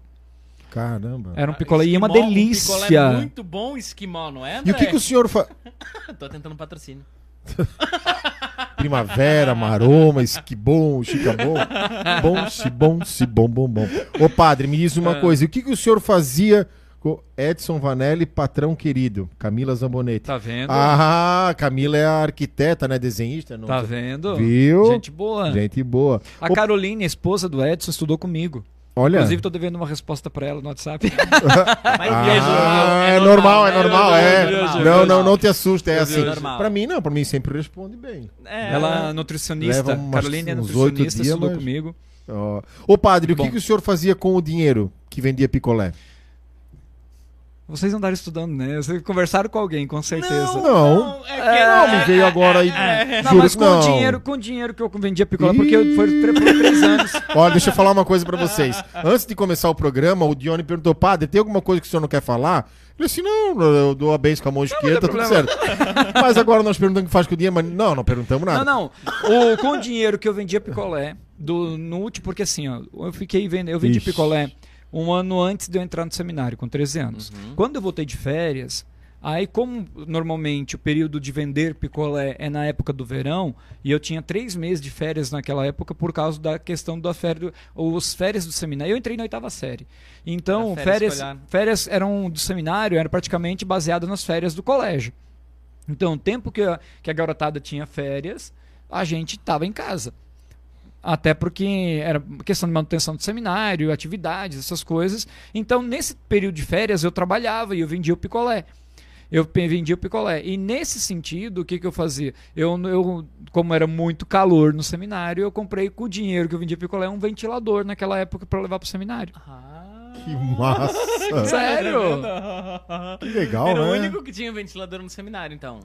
Caramba. Era um picolé e uma Esquimó, Um delícia. picolé muito bom, esquimó, não é, E o que, André? que o senhor faz? Tô tentando patrocínio. Primavera, maroma, esquibom, chicabom. Bom, se bom, se bom, bom, bom. Ô padre, me diz uma Ah. coisa. O que, que o senhor fazia com Edson Vanelli, patrão querido? Camila Zambonetti. Tá vendo? Ah, Camila é a arquiteta, né? Desenhista. Não tá vendo? Viu? Gente boa. Gente boa. A Ô, Caroline, a esposa do Edson, estudou comigo. Olha. Inclusive, tô devendo uma resposta pra ela no WhatsApp. Mas Ah, é, é normal, é né? normal, é. normal, Não, normal. não, não te assusta, é assim. normal. Pra mim, não, pra mim sempre responde bem. É, Ela é nutricionista. Umas- Caroline é nutricionista, dias, estudou mas- comigo. Ô padre, o que, Bom. que o senhor fazia com o dinheiro que vendia picolé? Vocês andaram estudando, né? Vocês conversaram com alguém, com certeza. Não. é É, não, me veio agora aí. Não, juro mas que com não. o dinheiro, com o dinheiro que eu vendia picolé, porque eu foi três anos. Olha, deixa eu falar uma coisa pra vocês. Antes de começar o programa, o Dione perguntou, padre, tem alguma coisa que o senhor não quer falar? Ele disse, não, eu dou a benção com a mão esquerda, tá tudo certo. Mas agora nós perguntamos o que faz com o dinheiro, mas não, não perguntamos nada. Não, não. O, com o dinheiro que eu vendia picolé, do, no último, porque assim, ó, eu fiquei vendo, eu vendi Ixi. picolé um ano antes de eu entrar no seminário, com 13 anos. Uhum. Quando eu voltei de férias, aí como normalmente o período de vender picolé é na época do verão, e eu tinha três meses de férias naquela época por causa da questão da férias, os férias do seminário. Eu entrei na oitava série. Então, férias férias, férias eram do seminário, era praticamente baseado nas férias do colégio. Então, o tempo que a, que a garotada tinha férias, a gente estava em casa. Até porque era questão de manutenção do seminário, atividades, essas coisas. Então, nesse período de férias, eu trabalhava e eu vendia o picolé. Eu vendia o picolé. E nesse sentido, o que, que eu fazia? Eu, eu, como era muito calor no seminário, eu comprei com o dinheiro que eu vendia picolé um ventilador naquela época para levar para o seminário. Ah. Que massa. Sério? Que legal, Era o né? único que tinha ventilador no seminário, então.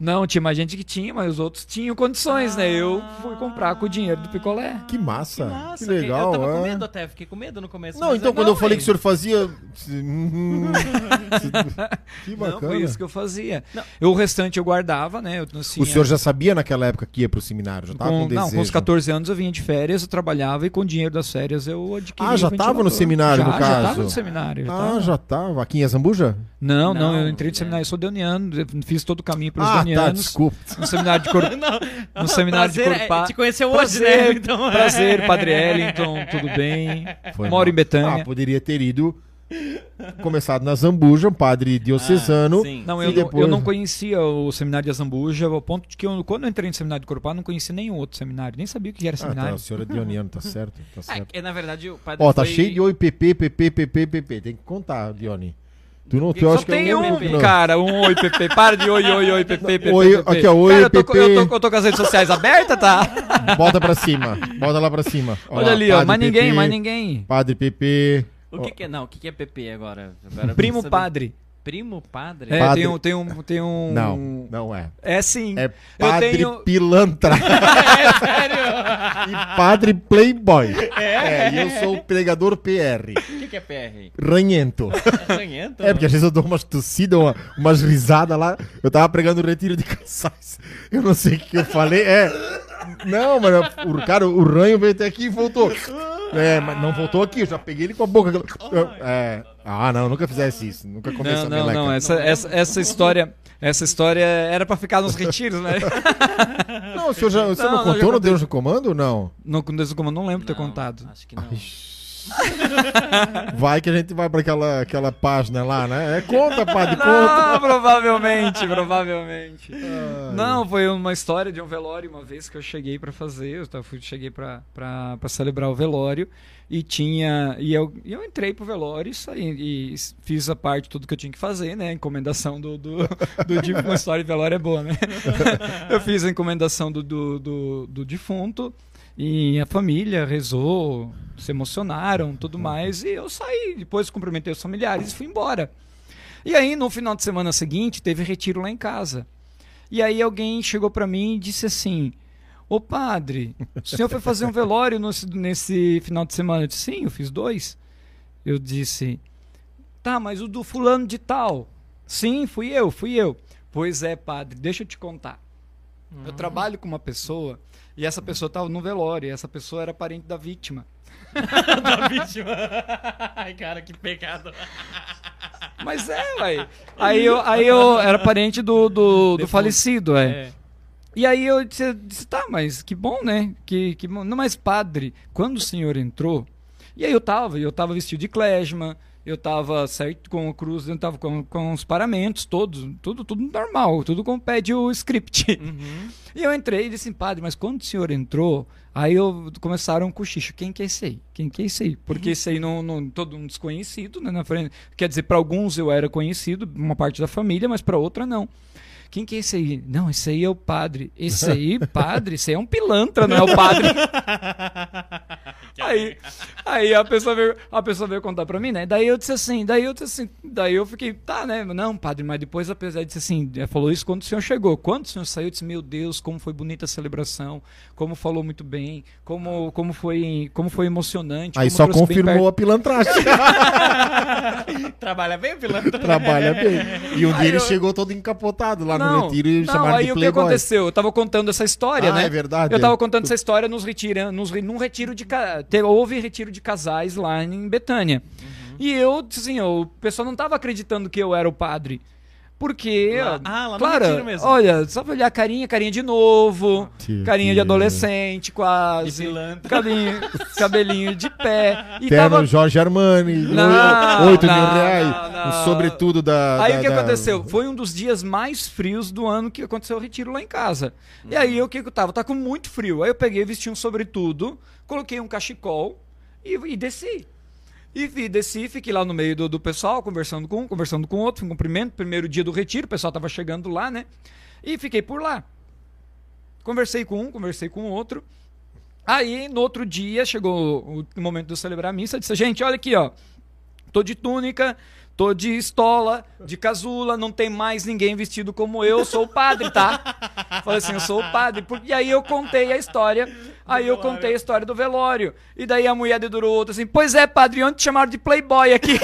Não, tinha mais gente que tinha, mas os outros tinham condições, né? Eu fui comprar com o dinheiro do picolé. Que massa. Que, Nossa, legal, Eu tava com é. medo até, fiquei com medo no começo. Não, então é quando eu não, falei que o senhor fazia. Hum, que Não, bacana. foi isso que eu fazia. Não. Eu, o restante eu guardava, né? Eu, assim, O senhor já sabia naquela época que ia pro seminário? Já tava com, com, não, desejo? com os 14 anos eu vinha de férias, eu trabalhava e com o dinheiro das férias eu adquiria. Ah, já tava no seminário, já, no Já caso? tava no seminário. já Ah, tava. já tava. Aqui em Azambuja? Não, não, Não, eu entrei no é. seminário, eu sou deoniano, eu fiz todo o caminho pelos Ah, tá, deonianos. desculpa. no seminário de. Não, No seminário de prazer, é, Corpá. Te conheceu hoje, Prazer, né? Então, prazer, Padre Ellington, tudo bem? Foi Moro mal. em Betânia. Ah, poderia ter ido começado na Zambuja, um padre diocesano. Ah, sim. Não, E eu, depois- não, eu não conhecia o seminário de Azambuja, ao ponto de que eu, quando eu entrei no seminário de Corupá, não conhecia nenhum outro seminário, nem sabia o que era Ah, tá, seminário. o senhor é dioniano, tá certo? Tá É, certo. que, na verdade, o padre Ó, tá foi- cheio de oi, PP, PP, PP, PP. Tem que contar, Dione. Tu não, tu Só acha que Tem é um, único, não. cara, um oi, PP. Para de oi, oi, oi, PP, PP. Oi, PP. aqui, ó, oi, cara, eu tô, com- PP. eu, tô, eu tô com as redes sociais abertas, tá? Bota pra cima. Bota lá pra cima. Olha lá, ali, ó. Mais ninguém, PP, mais ninguém. Padre PP. O que, que é? Não, o que, que é PP agora? Agora Primo padre. Primo padre? É, Padre. tem um, tem um, tem um... Não, não é. É sim. É Eu Padre tenho- Pilantra. É sério? e Padre Playboy. É, e eu sou o pregador PR. O que, que é PR? Ranhento. Ranhento? É, porque às vezes eu dou umas tossidas, uma, umas risadas lá. Eu tava pregando o retiro de casais. Eu não sei o que eu falei. É. Não, mano, o cara, o ranho veio até aqui e voltou. É, mas não voltou aqui, eu já peguei ele com a boca. É. Ah, não, nunca fizesse isso. Nunca comeu Não, não, meleca. não. Essa, essa, essa história. Essa história era pra ficar nos retiros, né? Não, o senhor já, você Não, não, não, já contou no. Deus no Comando ou não? No Deus como eu não lembro ter Não, contado. Acho que não. Vai que a gente vai pra aquela, aquela página lá, né? É, conta, padre, conta. Não, provavelmente, provavelmente. Ai. Não, foi uma história de um velório uma vez que eu cheguei pra fazer, eu fui, cheguei pra celebrar o velório e tinha e eu, e eu entrei pro velório e saí e fiz a parte tudo que eu tinha que fazer, né, encomendação do do, do uma história de velório é boa, né? eu fiz a encomendação do, do, do, do defunto e a família rezou, se emocionaram, tudo mais e eu saí, depois cumprimentei os familiares e fui embora. E aí, no final de semana seguinte, teve retiro lá em casa. E aí alguém chegou pra mim e disse assim: Ô padre, o senhor foi fazer um velório nesse, nesse final de semana? Eu disse: Sim, eu fiz dois. Eu disse: Tá, mas o do fulano de tal? Sim, fui eu, fui eu. Pois é, padre, deixa eu te contar. Eu trabalho com uma pessoa e essa pessoa estava no velório essa pessoa era parente da vítima. da vítima. Ai, cara, que pecado. Mas é, ué. Aí eu, aí eu era parente do, do, do falecido, é. É. E aí eu disse, disse, tá, mas que bom, né? Que, que bom. Não, mas padre, quando o senhor entrou, e aí eu tava, eu tava vestido de klezma, eu tava certo com a cruz, eu tava com, com os paramentos todos, tudo, tudo normal, tudo como pede o script. Uhum. E eu entrei e disse, padre, mas quando o senhor entrou, aí eu começaram um cochicho. Quem que é esse aí? Quem que é esse aí? Porque esse aí não, não todo um desconhecido, né, na frente. Quer dizer, para alguns eu era conhecido, uma parte da família, mas para outra não. Quem que é esse aí? Não, esse aí é o padre. Esse aí, padre, esse aí é um pilantra, não é o padre. aí, aí a pessoa veio, a pessoa veio contar pra mim, né? Daí eu disse assim, daí eu disse assim, daí eu fiquei, tá, né? Não, padre, mas depois apesar disse assim, falou isso quando o senhor chegou. Quando o senhor saiu, eu disse, meu Deus, como foi bonita a celebração, como falou muito bem, como como foi, como foi emocionante. Aí como só confirmou a pilantragem. Trabalha bem, pilantra? Trabalha bem. E um dia Aí ele eu- chegou todo encapotado lá no não, retiro e não, chamaram aí de o que playboy. aconteceu? Eu tava contando essa história, Ah, né? é verdade. Eu tava contando essa história nos retira, nos, num retiro de houve retiro de casais lá em Betânia. Uhum. E eu, assim, o pessoal não tava acreditando que eu era o padre. Porque, Lá- ah, lá no claro, retiro mesmo. olha, só pra olhar a carinha, carinha de novo, Tio, carinha de tio. adolescente, De quase, cabelinho, cabelinho de pé. E Terno tava, Jorge Armani, Não, oito mil não, reais, não, não. o sobretudo da... Aí da- o que da- aconteceu? Foi um dos dias mais frios do ano que aconteceu o retiro lá em casa. E aí o que que eu tava? Tá com muito frio. Aí eu peguei, vesti um sobretudo, coloquei um cachecol e, e desci. E vi, desci, fiquei lá no meio do, do pessoal, conversando com um, conversando com outro, um cumprimento, primeiro dia do retiro, o pessoal tava chegando lá, né? E fiquei por lá. Conversei com um, conversei com outro. Aí, no outro dia, chegou o, o momento de eu celebrar a missa, disse, gente, olha aqui, ó. Tô de túnica, tô de estola, de casula, não tem mais ninguém vestido como eu, sou o padre, tá? Falei assim, eu sou o padre. E aí eu contei a história, aí eu contei a história do velório. E daí a mulher dedurou outra assim, pois é, padre, ontem te chamaram de playboy aqui.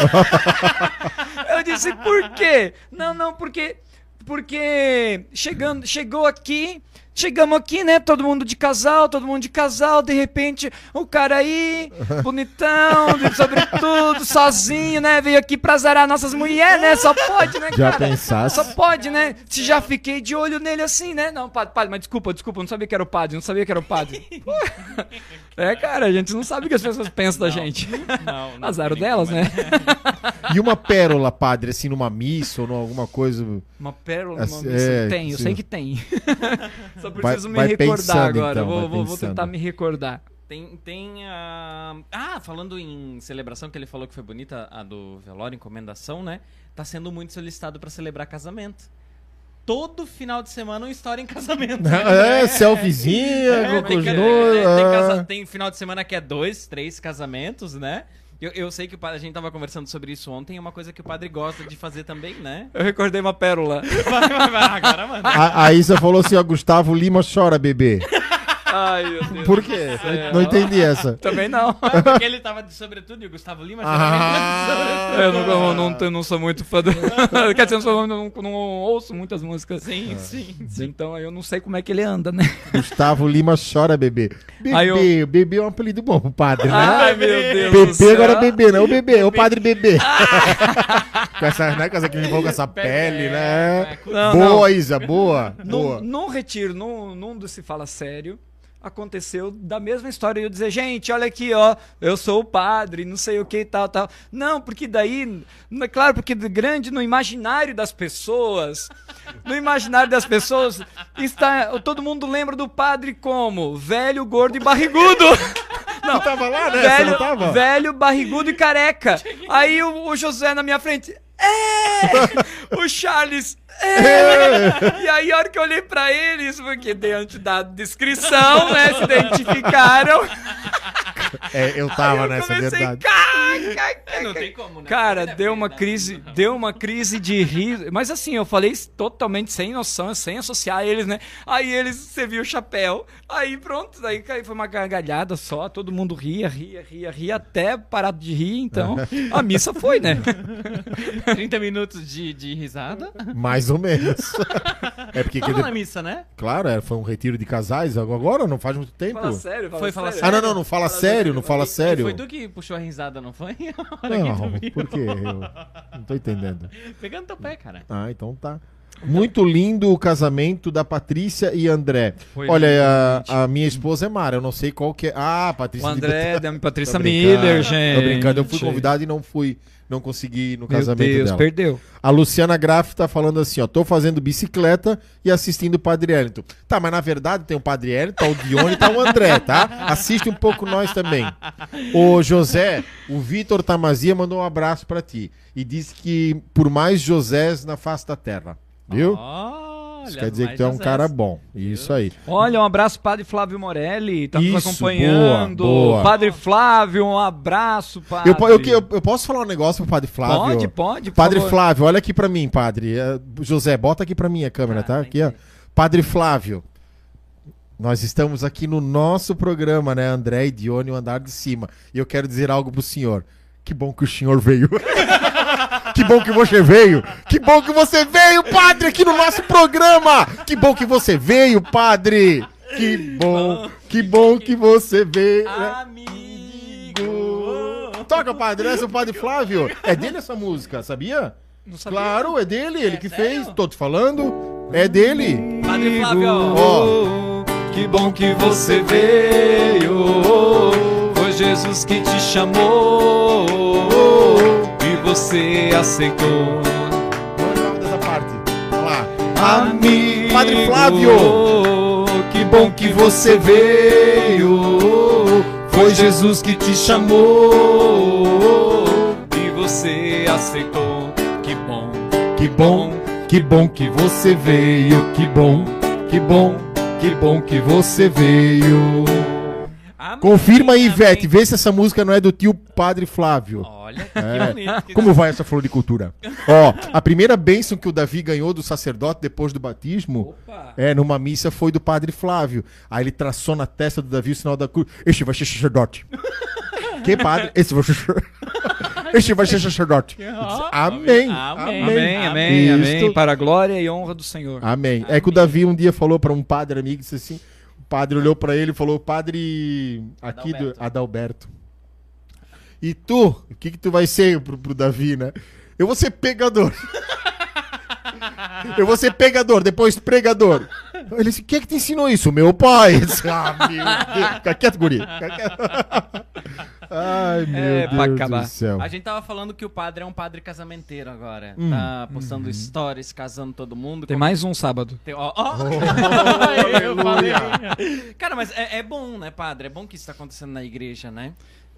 eu disse, por quê? Não, não, porque... Porque chegando, chegou aqui, chegamos aqui, né? Todo mundo de casal, todo mundo de casal, de repente o cara aí, bonitão, de sobretudo, sozinho, né? Veio aqui pra zarar nossas mulheres, né? Só pode, né, Já cara? pensasse? Só pode, né? Se já fiquei de olho nele assim, né? Não, padre, padre, mas desculpa, desculpa, eu não sabia que era o padre, não sabia que era o padre. é, cara, a gente não sabe o que as pessoas pensam da gente. Não, não Azar delas, né? E uma pérola, padre, assim, numa missa ou numa alguma coisa... Uma pérola É, numa é, missa. tem, eu sim. sei que tem. Só Vai- preciso me vai recordar pensando, agora. então, vou, vai vou, vou tentar me recordar. Tem, tem a. Ah, falando em celebração, que ele falou que foi bonita, a do velório, encomendação, né? Tá sendo muito solicitado pra celebrar casamento. Todo final de semana uma história em casamento. É, selfiezinha, É, tem, tem- tem ah. casa- tem final de semana que é dois, três casamentos, né? Eu, eu sei que o padre, a gente tava conversando sobre isso ontem, é uma coisa que o padre gosta de fazer também, né? Eu recordei uma pérola. Vai, vai, vai, agora, mano. A, a Isa falou assim, ó, Gustavo Lima chora, bebê. Ai, meu Deus. Por quê? Não entendi essa. Também não. Ah, porque ele tava de sobretudo e o Gustavo Lima Ah. Eu não, eu não, não sou muito fã do. Quer dizer, eu não, não- não ouço muitas músicas. Sim, sim. Então eu não sei como é que ele anda, né? Gustavo Lima chora, bebê. Bebê, Aí eu- bebê é um apelido bom pro padre, né? Ai, meu Deus. Bebê céu. agora é bebê, não o bebê, é o padre bebê. com essa, né, com essa, com essa pele, né? Não, boa, Isa, boa. boa. Num, num retiro, num, num do Se Fala Sério, aconteceu da mesma história. Eu dizer, gente, olha aqui, ó, eu sou o padre, não sei o que e tal, tal. Não, porque daí, é claro, porque de grande no imaginário das pessoas, no imaginário das pessoas, está, todo mundo lembra do padre como velho, gordo e barrigudo. Não, tava lá, né? Velho, tava? velho, barrigudo e careca. Aí o, o José na minha frente. É! O Charles. É! E aí, a hora que eu olhei pra eles, porque diante da descrição, né? Se identificaram. É, eu tava eu nessa, comecei, verdade. "Cá, cá, cá, Não cá." tem como, né? Cara, deu uma crise, deu uma crise de rir. Mas assim, eu falei totalmente sem noção, sem associar eles, né? Aí eles, você viu o chapéu. Aí pronto, aí cai- foi uma gargalhada só, todo mundo ria, ria, ria, ria, até parar de rir, então a missa foi, né? 30 minutos de, de risada. Mais ou menos. É porque, que Tava na de- missa, né? claro, é, foi um retiro de casais agora, não faz muito tempo. Fala sério, fala Foi falar sério. Ah, não, não, não fala sério, não fala sério. Foi tu que puxou a risada, não foi? Não, por quê? Eu não tô entendendo. Pegando teu pé, cara. Ah, então tá. Muito lindo o casamento da Patrícia e André. Foi Olha, lindo, a, a minha esposa é Mara, eu não sei qual que é. Ah, Patrícia O de André, Betânia. da Patrícia Miller, gente. Tô brincando, eu fui convidado e não fui, não consegui ir no Meu casamento Deus, dela. perdeu. A Luciana Graff tá falando assim, ó, tô fazendo bicicleta e assistindo o Padre Elton. Tá, mas na verdade tem o Padre Elton, tá o Dione e tá o André, tá? Assiste um pouco nós também. O José, o Vitor Tamazia mandou um abraço pra ti e disse que por mais Josés na face da terra. Viu? Olha, Isso quer dizer que tu é um cara bom. Isso aí. Olha, um abraço, Padre Flávio Morelli, tá nos acompanhando. boa, boa. Padre Flávio, um abraço, padre. Eu, eu, eu, eu posso falar um negócio pro Padre Flávio? Pode, pode, Padre favor. Flávio, olha aqui pra mim, padre. Eh, José, bota aqui pra mim a câmera, Ah, tá? Aqui, ó. Padre Flávio, nós estamos aqui no nosso programa, né? André e Dione, o andar de cima. E eu quero dizer algo pro senhor. Que bom que o senhor veio. que bom que você veio. Que bom que você veio, padre, aqui no nosso programa. Que bom que você veio, padre. Que bom, que bom que você veio. né? Amigo. Toca, padre, essa é o Padre Flávio. É dele essa música, sabia? Não sabia. Claro, é dele, ele É que sério? fez. Tô te falando. É dele. Padre Flávio. Ó. Que bom que você veio. Foi Jesus que te chamou. Você aceitou. Vamos dessa parte. Vamos lá. Amigo, Padre Flávio. Que bom que você veio. Foi Jesus que te chamou. E você aceitou. Que bom, Que bom, que bom que você veio. Que bom, que bom, que bom que você veio. Amém, Confirma aí, amém. Ivete, vê se essa música não é do tio Padre Flávio. Olha, que É. bonito. que Como vai essa floricultura? Ó, a primeira bênção que o Davi ganhou do sacerdote depois do batismo, Opa. é, numa missa, foi do Padre Flávio. Aí ele traçou na testa do Davi o sinal da cruz. Este vai ser sacerdote. que padre? Esse vai ser Este vai ser sacerdote. Amém. Amém. Amém, amém, Para a glória e honra do Senhor. Amém. É que o Davi um dia falou para um padre amigo, disse assim, padre olhou para ele e falou, padre aqui do Adalberto. Adalberto. E tu, o que que tu vai ser pro, pro Davi, né? Eu vou ser pegador. Eu vou ser pegador, depois pregador. Ele disse, quem é que te ensinou isso? Meu pai. Eu disse, ah, meu Deus. Fica quieto, guri. Fica quieto. Ai, meu É, pra Deus acabar. do céu. A gente tava falando que o padre é um padre casamenteiro agora. Hum. Tá postando stories, casando todo mundo. Tem Com- mais um sábado. Tem- ó, ó. Oh, Eu falei. Cara, mas é, é bom, né, padre? É bom que isso tá acontecendo na igreja, né?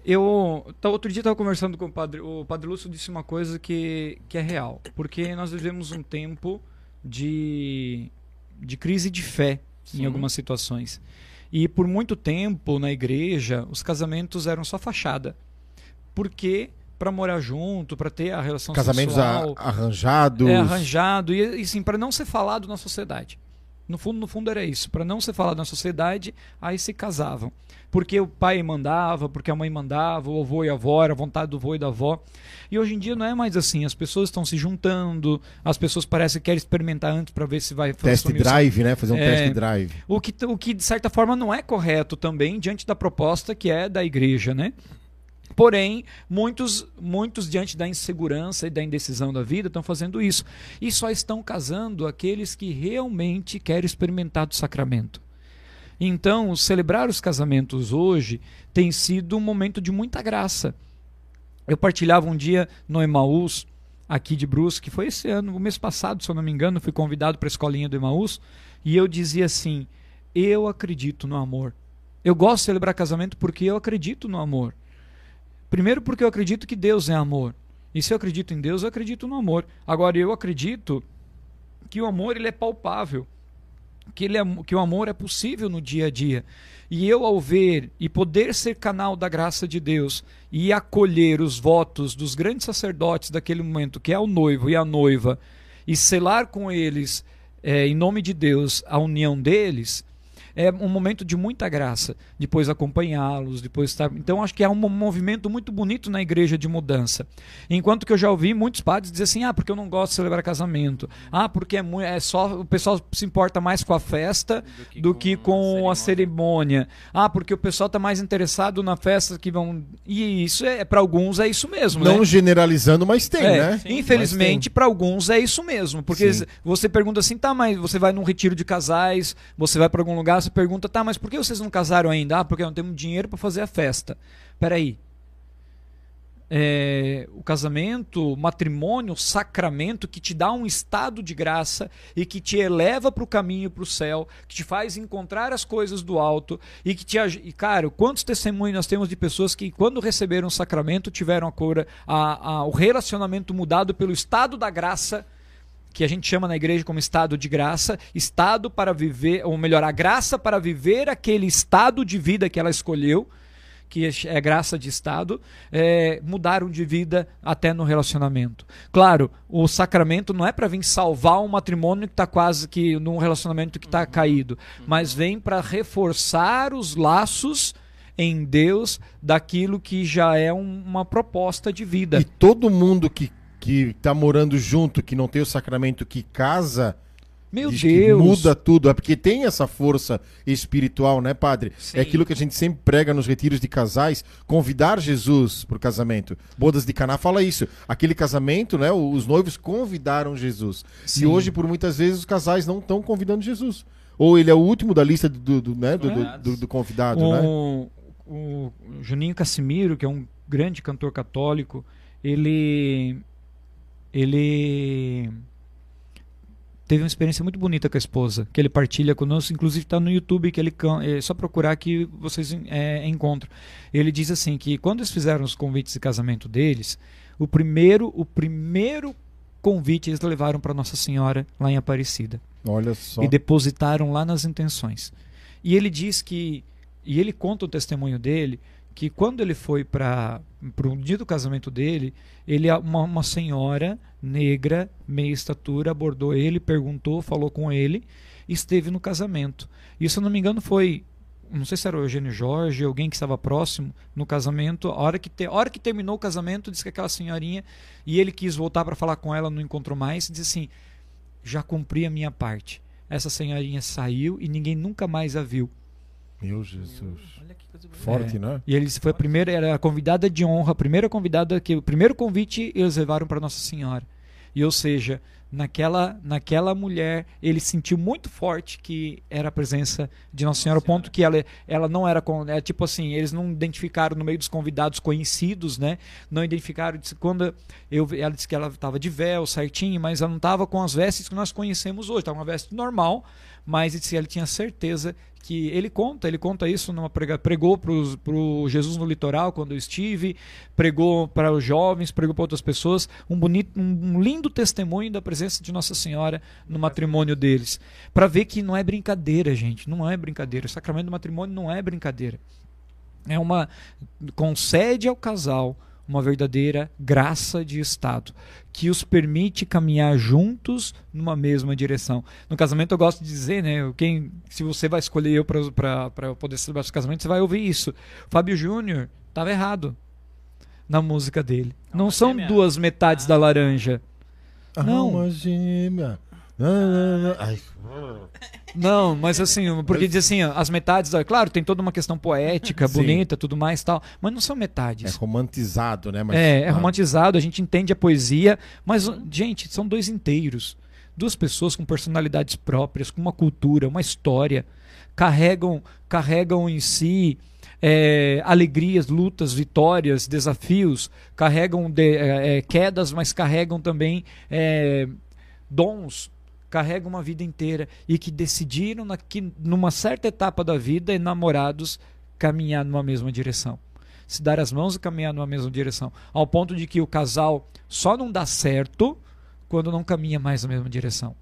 Eu tá, outro dia estava conversando com o padre. O padre Lúcio disse uma coisa que, que é real. Porque nós vivemos um tempo de, de crise de fé Sim. em algumas situações. E por muito tempo na igreja os casamentos eram só fachada. Porque para morar junto, para ter a relação Casamentos a- sexual, arranjados. é arranjado e, e sim para não ser falado na sociedade. No fundo, no fundo era isso. Para não ser falado na sociedade, aí se casavam. Porque o pai mandava, porque a mãe mandava, o avô e a avó, era a vontade do avô e da avó. E hoje em dia não é mais assim. As pessoas estão se juntando, as pessoas parecem que querem experimentar antes para ver se vai Test drive, né? Fazer um É. test drive. o que, o que, de certa forma, não é correto também diante da proposta que é da igreja, né? Porém, muitos, muitos diante da insegurança e da indecisão da vida estão fazendo isso. E só estão casando aqueles que realmente querem experimentar do sacramento. Então, celebrar os casamentos hoje tem sido um momento de muita graça. Eu partilhava um dia no Emaús, aqui de Brusque, foi esse ano, o mês passado, se eu não me engano, fui convidado para a escolinha do Emaús, e eu dizia assim: Eu acredito no amor. Eu gosto de celebrar casamento porque eu acredito no amor. Primeiro, porque eu acredito que Deus é amor. E se eu acredito em Deus, eu acredito no amor. Agora, eu acredito que o amor ele é palpável, que, ele é, que o amor é possível no dia a dia. E eu, ao ver e poder ser canal da graça de Deus e acolher os votos dos grandes sacerdotes daquele momento, que é o noivo e a noiva, e selar com eles, eh, em nome de Deus, a união deles, é um momento de muita graça. Depois acompanhá-los, depois estar. Então acho que é um movimento muito bonito na igreja de mudança. Enquanto que eu já ouvi muitos padres dizer assim: ah, porque eu não gosto de celebrar casamento. Ah, porque é, é só o pessoal se importa mais com a festa do que com, a cerimônia. Ah, porque o pessoal está mais interessado na festa que vão. E isso é para alguns é isso mesmo, né? Não generalizando, mas tem, É, né? Infelizmente, para alguns é isso mesmo. Porque Sim. você pergunta assim, tá, mas você vai num retiro de casais, você vai para algum lugar, você pergunta, tá, mas por que vocês não casaram ainda? Ah, porque não temos dinheiro para fazer a festa. Peraí. É, o casamento, o matrimônio, o sacramento que te dá um estado de graça e que te eleva para o caminho para o céu, que te faz encontrar as coisas do alto e que te e cara, quantos testemunhos nós temos de pessoas que quando receberam o sacramento tiveram a cura, a- a- o relacionamento mudado pelo estado da graça que a gente chama na igreja como estado de graça, estado para viver, ou melhor, a graça para viver aquele estado de vida que ela escolheu, que é graça de estado, é, mudaram de vida até no relacionamento. Claro, o sacramento não é para vir salvar um matrimônio que está quase que num relacionamento que está caído, mas vem para reforçar os laços em Deus daquilo que já é um- uma proposta de vida. E todo mundo que, que tá morando junto, que não tem o sacramento, que casa, Meu Deus! muda tudo. É porque tem essa força espiritual, né, padre? Sim. É aquilo que a gente sempre prega nos retiros de casais, convidar Jesus pro casamento. Bodas de Caná fala isso. Aquele casamento, né, os noivos convidaram Jesus. Sim. E hoje, por muitas vezes, os casais não estão convidando Jesus. Ou ele é o último da lista do, do, né, do, do- do- do convidado, né? o, o Juninho Cassimiro, que é um grande cantor católico, ele ele teve uma experiência muito bonita com a esposa, que ele partilha conosco, inclusive está no YouTube, que ele é só procurar que vocês é, encontram. Ele diz assim que quando eles fizeram os convites de casamento deles, o primeiro o primeiro convite eles levaram para Nossa Senhora lá em Aparecida Olha só. e depositaram lá nas intenções. E ele diz que, e ele conta o testemunho dele, que quando ele foi para o dia do casamento dele, ele uma, uma senhora negra, meia estatura, abordou ele, perguntou, falou com ele, esteve no casamento. E se eu não me engano foi, não sei se era o Eugênio Jorge, alguém que estava próximo no casamento, a hora que, te, a hora que terminou o casamento, disse que aquela senhorinha, e ele quis voltar para falar com ela, não encontrou mais, disse assim, já cumpri a minha parte. Essa senhorinha saiu e ninguém nunca mais a viu. Meu Jesus. Olha que coisa bonita. Forte, É. né? E ele disse, foi a primeira, era a convidada de honra, a primeira convidada que o primeiro convite eles levaram para Nossa Senhora. E ou seja, naquela naquela mulher, ele sentiu muito forte que era a presença de Nossa Senhora, ao ponto que ela ela não era com, é tipo assim, eles não identificaram no meio dos convidados conhecidos, né? Não identificaram disse, quando eu ela disse que ela estava de véu, certinho, mas ela não estava com as vestes que nós conhecemos hoje, estava uma veste normal, mas ele disse ele tinha certeza que ele conta, ele conta isso numa prega, pregou para o Jesus no litoral quando eu estive, pregou para os jovens, pregou para outras pessoas, um bonito, um, lindo testemunho da presença de Nossa Senhora no matrimônio deles, para ver que não é brincadeira, gente, não é brincadeira. O sacramento do matrimônio não é brincadeira. É uma concede ao casal uma verdadeira graça de Estado, que os permite caminhar juntos numa mesma direção. No casamento eu gosto de dizer, né, quem, se você vai escolher eu para poder celebrar seu casamento, você vai ouvir isso. Fábio Júnior estava errado na música dele. Não, Não são gêmea. duas metades ah. da laranja. Não. Uma gêmea. Ai. Não, mas assim, porque diz assim, as metades, claro, tem toda uma questão poética, bonita, tudo mais tal, mas não são metades. É romantizado, né? Mas, é, é romantizado, a gente entende a poesia, mas, gente, são dois inteiros. Duas pessoas com personalidades próprias, com uma cultura, uma história, carregam, carregam em si é, alegrias, lutas, vitórias, desafios, carregam de, é, é quedas, mas carregam também é, dons, carregam uma vida inteira e que decidiram na, que, numa certa etapa da vida, enamorados, caminhar numa mesma direção. Se dar as mãos e caminhar numa mesma direção. Ao ponto de que o casal só não dá certo quando não caminha mais na mesma direção.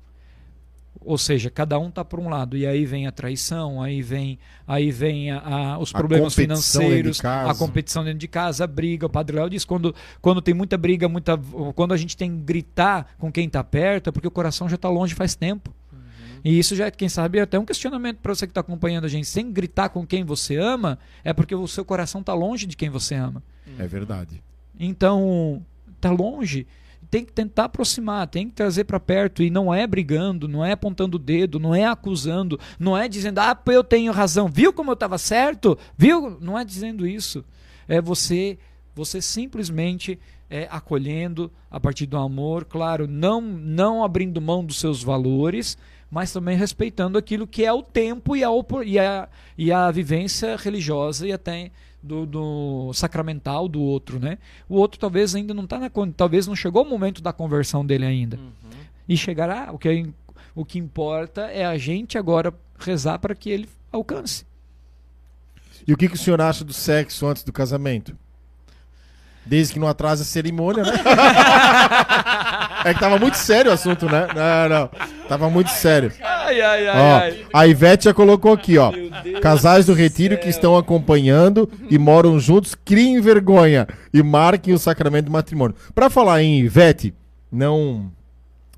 Ou seja, cada um está por um lado e aí vem a traição, aí vem, aí vem a, a, os problemas financeiros, a competição dentro de casa, a briga. O Padre Léo diz quando quando tem muita briga, muita quando a gente tem que gritar com quem está perto, é porque o coração já está longe faz tempo. Uhum. E isso já, quem sabe, é até um questionamento para você que está acompanhando a gente. Sem gritar com quem você ama, é porque o seu coração está longe de quem você ama. É verdade. Então, está longe tem que tentar aproximar, tem que trazer para perto e não é brigando, não é apontando o dedo, não é acusando, não é dizendo, ah, eu tenho razão, viu como eu estava certo? Viu? Não é dizendo isso. É você, você simplesmente é, acolhendo a partir do amor, claro, não, não abrindo mão dos seus valores, mas também respeitando aquilo que é o tempo e a, e a, e a vivência religiosa e até do, do, sacramental do outro, né? O outro talvez ainda não está na talvez não chegou o momento da conversão dele ainda. Uhum. E chegará, o que é, o que importa é a gente agora rezar para que ele alcance. E o que, que o senhor acha do sexo antes do casamento? Desde que não atrase a cerimônia, né? é que tava muito sério o assunto, né? Não, não. Tava muito sério. Ai, ai, ai, ó, ai. A Ivete já colocou aqui, ó. Casais do Retiro que estão acompanhando e moram juntos, criem vergonha e marquem o sacramento do matrimônio. Para falar em Ivete, não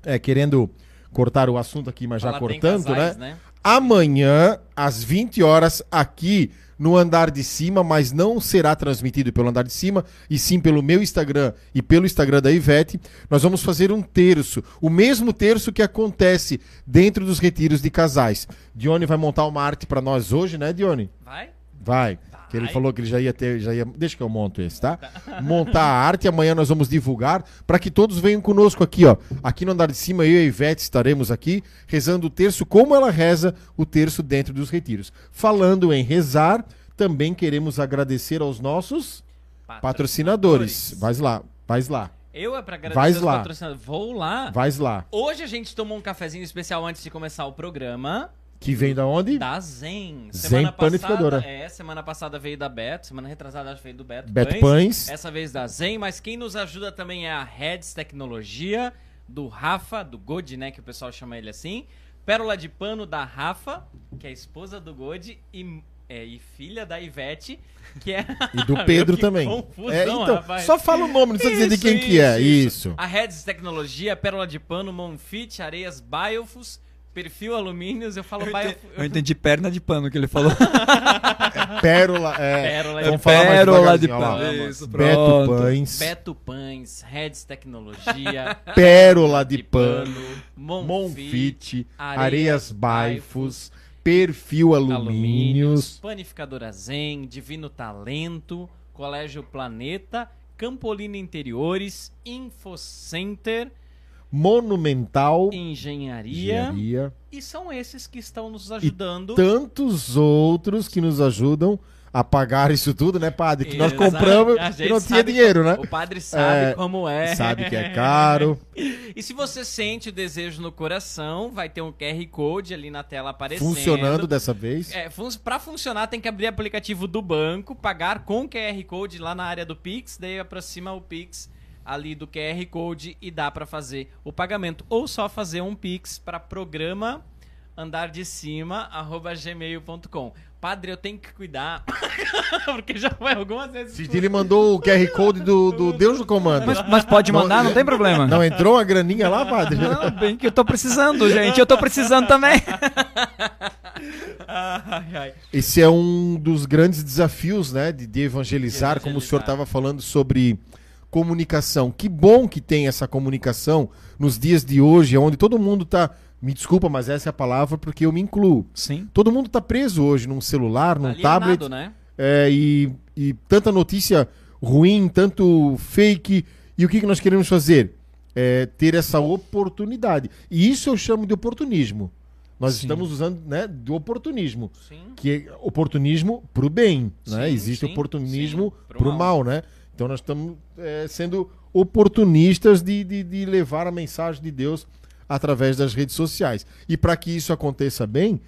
é querendo cortar o assunto aqui, mas já cortando, casais, né? né? Amanhã, às 20 horas, aqui no andar de cima, mas não será transmitido pelo andar de cima, e sim pelo meu Instagram e pelo Instagram da Ivete. Nós vamos fazer um terço, o mesmo terço que acontece dentro dos retiros de casais. Dione vai montar uma arte para nós hoje, né, Dione? Vai? Vai. Que ele falou que ele já ia ter, já ia. Deixa que eu monto esse, tá? Montar a arte, amanhã nós vamos divulgar para que todos venham conosco aqui, ó. Aqui no andar de cima, eu e a Ivete estaremos aqui rezando o terço, como ela reza o terço dentro dos retiros. Falando em rezar, também queremos agradecer aos nossos patrocinadores. patrocinadores. Vai lá, vai lá. Eu é pra agradecer Vais lá. patrocinadores. Vou lá. Vai lá. Hoje a gente tomou um cafezinho especial antes de começar o programa. Que vem da onde? Da Zen. Zen semana Panificadora. Passada, é, semana passada veio da Beto, semana retrasada veio do Beto, Beto Pães. Pães. Essa vez da Zen, mas quem nos ajuda também é a Heads Tecnologia, do Rafa, do God, né, que o pessoal chama ele assim. Pérola de Pano da Rafa, que é a esposa do God, e, é, e filha da Ivete, que é... E do Pedro também. Confusão, é, então, rapaz. Só fala o nome, não precisa dizer de quem isso, que é. Isso. isso. A Heads Tecnologia, Pérola de Pano, Monfit, Areias Biofus perfil alumínios, eu falo... Eu, entendi, eu entendi perna de pano que ele falou. é, pérola, é... Pérola, Vamos falar pérola de pano. Isso, Beto Pães. Beto Pães, Reds Tecnologia. pérola de, de pano. Monfit. Areias Baifos. Perfil alumínios. alumínios. Panificadora Zen. Divino Talento. Colégio Planeta. Campolino Interiores. Infocenter. Monumental Engenharia, Engenharia, E são esses que estão nos ajudando. E tantos outros que nos ajudam a pagar isso tudo, né, padre? Que nós compramos e não tinha dinheiro, né? O padre sabe é, como é. Sabe que é caro. e se você sente o desejo no coração, vai ter um QR Code ali na tela aparecendo. Funcionando dessa vez? É, fun para funcionar tem que abrir o aplicativo do banco, pagar com QR Code lá na área do Pix, daí aproxima o Pix ali do QR Code e dá para fazer o pagamento ou só fazer um Pix para programa andardecima@gmail.com. Padre, eu tenho que cuidar, porque já foi algumas vezes. Titili mandou o QR Code do, do Deus do Comando. Mas, mas pode mandar, não tem problema. Não entrou uma graninha lá, padre? Não, bem que eu tô precisando, gente. Eu tô precisando também. Ai, ai. Esse é um dos grandes desafios, né, de, de evangelizar, De como o senhor evangelizar. estava falando sobre comunicação. Que bom que tem essa comunicação nos dias de hoje, onde todo mundo tá, me desculpa, mas essa é a palavra porque eu me incluo. Sim. Todo mundo tá preso hoje num celular, num Alienado, tablet, né? é, e, e tanta notícia ruim, tanto fake. E o que, que nós queremos fazer? É ter essa oportunidade. E isso eu chamo de oportunismo. Nós Sim. estamos usando né, do oportunismo Sim. que é oportunismo pro bem, né? Sim, Existe sim, oportunismo sim, pro pro mal, né? Então nós estamos é, sendo oportunistas de, de, de levar a mensagem de Deus através das redes sociais. E para que isso aconteça bem,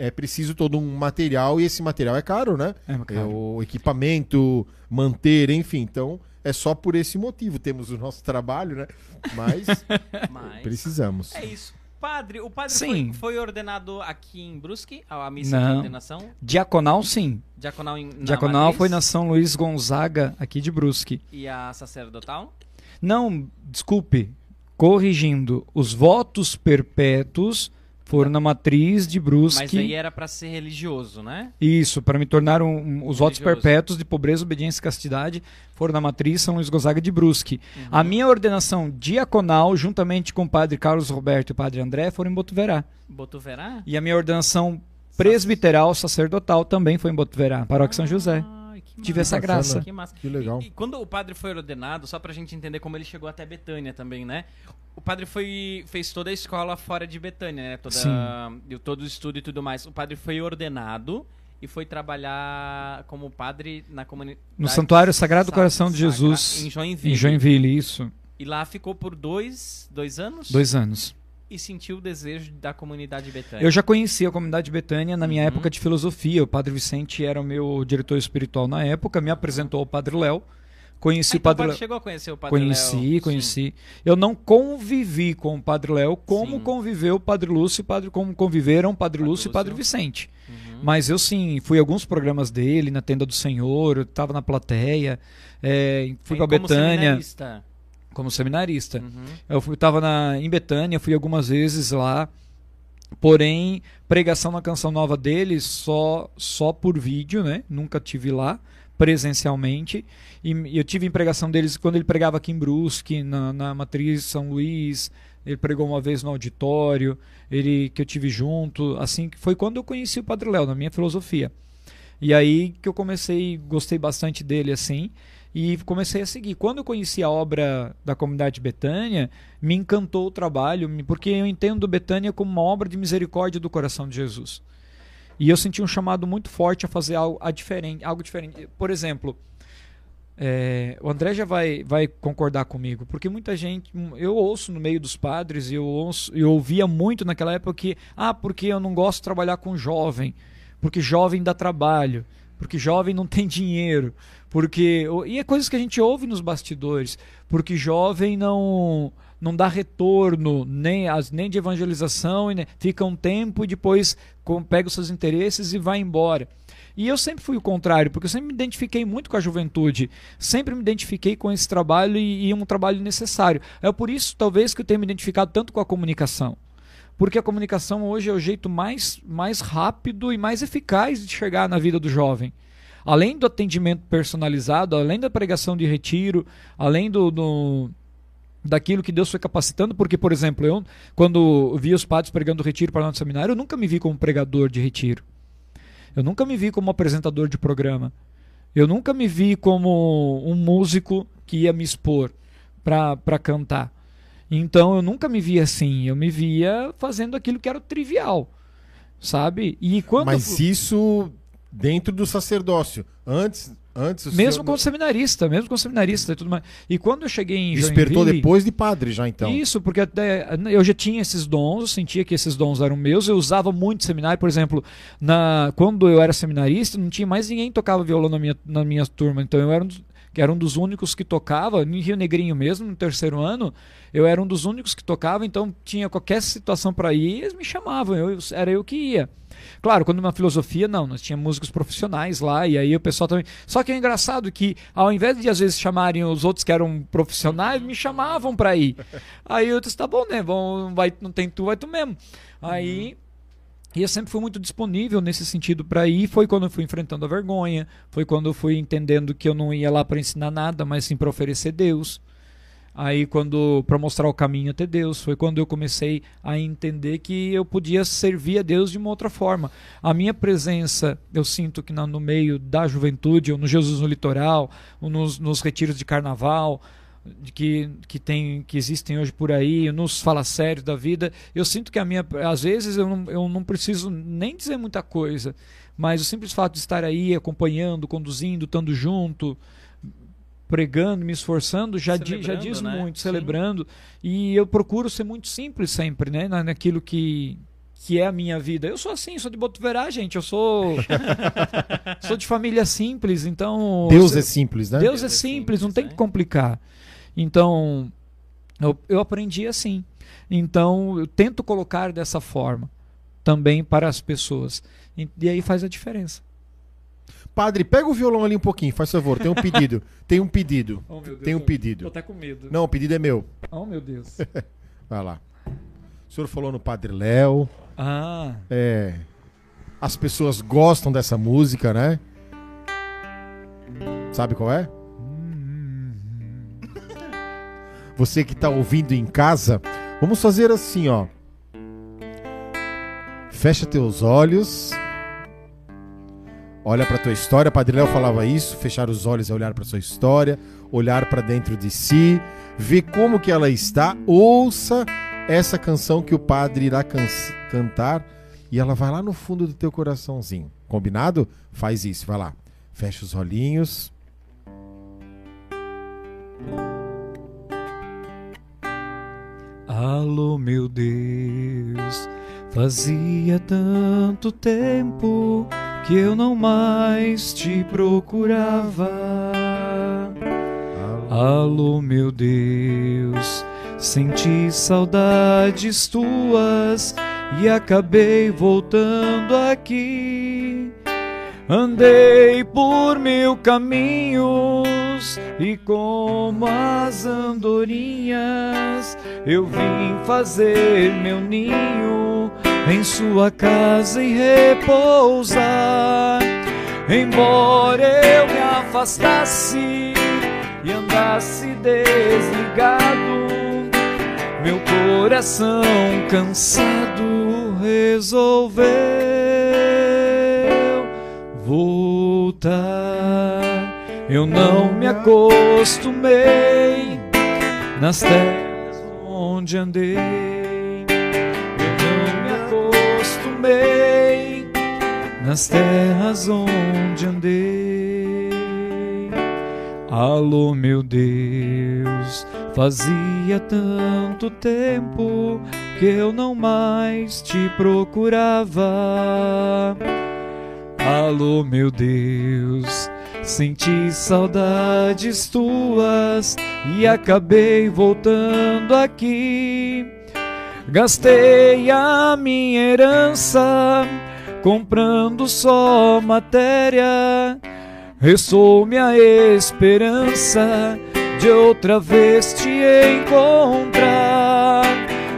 é preciso todo um material e esse material é caro, né? É, É cara. o equipamento, manter, enfim. Então é só por esse motivo. Temos o nosso trabalho, né? Mas Mas precisamos. é isso. Padre, o padre Sim. foi, foi ordenado aqui em Brusque, a missa Não. de ordenação? Diaconal, sim. Diaconal em na Diaconal Matriz? foi na São Luís Gonzaga, aqui de Brusque. E a sacerdotal? Não, desculpe, corrigindo, os votos perpétuos foram na matriz de Mas Brusque. aí era pra ser religioso, né? Isso, para me tornar um, um- os votos Religioso. perpétuos de pobreza, obediência e castidade foram na matriz São Luís Gonzaga de Brusque. Uhum. A minha ordenação diaconal, juntamente com o padre Carlos Roberto e o padre André, foram em Botuverá. Botuverá? E a minha ordenação presbiteral sacerdotal também foi em Botuverá, paróquia São José. Tive essa Bacana. graça. Que massa. Que legal. E, e quando o padre foi ordenado, só pra gente entender como ele chegou até Betânia também, né? O padre foi fez toda a escola fora de Betânia, né? Toda, Sim. todo o estudo e tudo mais. O padre foi ordenado e foi trabalhar como padre na comunidade No Santuário Sagrado Sa- Coração de Sagra- Jesus, em Joinville. Em Joinville, isso. E lá ficou por dois, dois anos Dois anos. E sentiu o desejo da comunidade Betânia. Eu já conhecia a comunidade Betânia na minha Uhum. época de filosofia. O Padre Vicente era o meu diretor espiritual na época, me apresentou ao Padre Léo. Conheci Ah, o então Padre padre Léo. chegou a conhecer o padre Conheci, Léo. conheci. Eu não convivi com o Padre Léo como Sim. conviveu o Padre Lúcio, e o padre, como conviveram o Padre Padre Lúcio e o Padre. Vicente. Uhum. Mas eu sim, fui a alguns programas dele, na Tenda do Senhor, eu estava na plateia, é, fui para Betânia seminarista. Como seminarista. Uhum. Eu fui, tava na, em Betânia, fui algumas vezes lá. Porém, pregação na canção nova dele só só por vídeo, né? Nunca tive lá presencialmente. E e eu tive em pregação deles quando ele pregava aqui em Brusque, na, na Matriz São Luís. Ele pregou uma vez no auditório, ele que eu tive junto, assim, foi quando eu conheci o Padre Léo, na minha filosofia. E aí que eu comecei, gostei bastante dele assim, e comecei a seguir. Quando eu conheci a obra da comunidade Betânia, me encantou o trabalho, porque eu entendo Betânia como uma obra de misericórdia do coração de Jesus. E eu senti um chamado muito forte a fazer algo, a diferente, algo diferente. Por exemplo, é, o André já vai, vai concordar comigo, porque muita gente, eu ouço no meio dos padres, eu, eu ouvia muito naquela época que, ah, porque eu não gosto de trabalhar com jovem, porque jovem dá trabalho, porque jovem não tem dinheiro, porque e é coisas que a gente ouve nos bastidores, porque jovem não não dá retorno nem as nem de evangelização fica um tempo e depois pega os seus interesses e vai embora. E eu sempre fui o contrário, porque eu sempre me identifiquei muito com a juventude, sempre me identifiquei com esse trabalho e, e um trabalho necessário. É por isso, talvez, que eu tenha me identificado tanto com a comunicação. Porque a comunicação hoje é o jeito mais, mais rápido e mais eficaz de chegar na vida do jovem. Além do atendimento personalizado, além da pregação de retiro, além do, do daquilo que Deus foi capacitando, porque, por exemplo, eu, quando vi os padres pregando retiro para o nosso seminário, eu nunca me vi como pregador de retiro. Eu nunca me vi como apresentador de programa. Eu nunca me vi como um músico que ia me expor para cantar. Então eu nunca me via assim. Eu me via fazendo aquilo que era trivial. Sabe? E quando. Mas isso dentro do sacerdócio. Antes, antes mesmo como seminarista, mesmo como seminarista e tudo mais. E quando eu cheguei em despertou depois de padre já então. Isso, porque até eu já tinha esses dons, eu sentia que esses dons eram meus, eu usava muito seminário, por exemplo, na quando eu era seminarista, não tinha mais ninguém que tocava violão na minha, na minha turma, então eu era um dos que era um dos únicos que tocava, em Rio Negrinho mesmo, no terceiro ano, eu era um dos únicos que tocava, então tinha qualquer situação para ir, eles me chamavam, eu, era eu que ia. Claro, quando na filosofia, não, nós tínhamos músicos profissionais lá, e aí o pessoal também. Só que é engraçado que, ao invés de às vezes chamarem os outros que eram profissionais, me chamavam para ir. Aí eu disse: tá bom, né? Vão, vai, não tem tu, vai tu mesmo. Aí. E eu sempre fui muito disponível nesse sentido para ir. Foi quando eu fui enfrentando a vergonha, foi quando eu fui entendendo que eu não ia lá para ensinar nada, mas sim para oferecer Deus. Aí quando para mostrar o caminho até Deus, foi quando eu comecei a entender que eu podia servir a Deus de uma outra forma. A minha presença, eu sinto que no meio da juventude, ou no Jesus no litoral, ou nos, nos retiros de carnaval, que, que, tem, que existem hoje por aí, nos fala sério da vida, eu sinto que a minha. Às vezes eu não, eu não preciso nem dizer muita coisa, mas o simples fato de estar aí acompanhando, conduzindo, estando junto, pregando, me esforçando, já, di, já diz né? muito, Sim. celebrando. E eu procuro ser muito simples sempre, né? Naquilo que, que é a minha vida. Eu sou assim, sou de Botuverá, gente. Eu sou sou de família simples, então Deus é simples, né? Deus, Deus é, simples, simples, não tem que complicar. Então, eu, eu aprendi assim. Então, eu tento colocar dessa forma também para as pessoas. E, e aí faz a diferença. Padre, pega o violão ali um pouquinho, faz favor. Tem um pedido. Tem um pedido. Oh, Deus, tem um pedido. Tô até com medo. Não, o pedido é meu. Oh, meu Deus. Vai lá. O senhor falou no Padre Léo. Ah. É. As pessoas gostam dessa música, né? Sabe qual é? Você que está ouvindo em casa, vamos fazer assim, ó. Fecha teus olhos. Olha para tua história. Padre Léo falava isso, fechar os olhos é olhar para sua história, olhar para dentro de si, ver como que ela está, ouça essa canção que o padre irá can cantar e ela vai lá no fundo do teu coraçãozinho. Combinado? Faz isso, vai lá. Fecha os olhinhos. Alô, meu Deus, fazia tanto tempo que eu não mais te procurava. Alô, meu Deus, senti saudades tuas e acabei voltando aqui. Andei por mil caminhos e como as andorinhas eu vim fazer meu ninho em sua casa e repousar. Embora eu me afastasse e andasse desligado, meu coração cansado resolveu voltar. Eu não me acostumei nas terras onde andei. Eu não me acostumei nas terras onde andei. Alô, meu Deus, fazia tanto tempo que eu não mais te procurava. Alô, meu Deus, senti saudades tuas e acabei voltando aqui. Gastei a minha herança comprando só matéria. Restou minha esperança de outra vez te encontrar.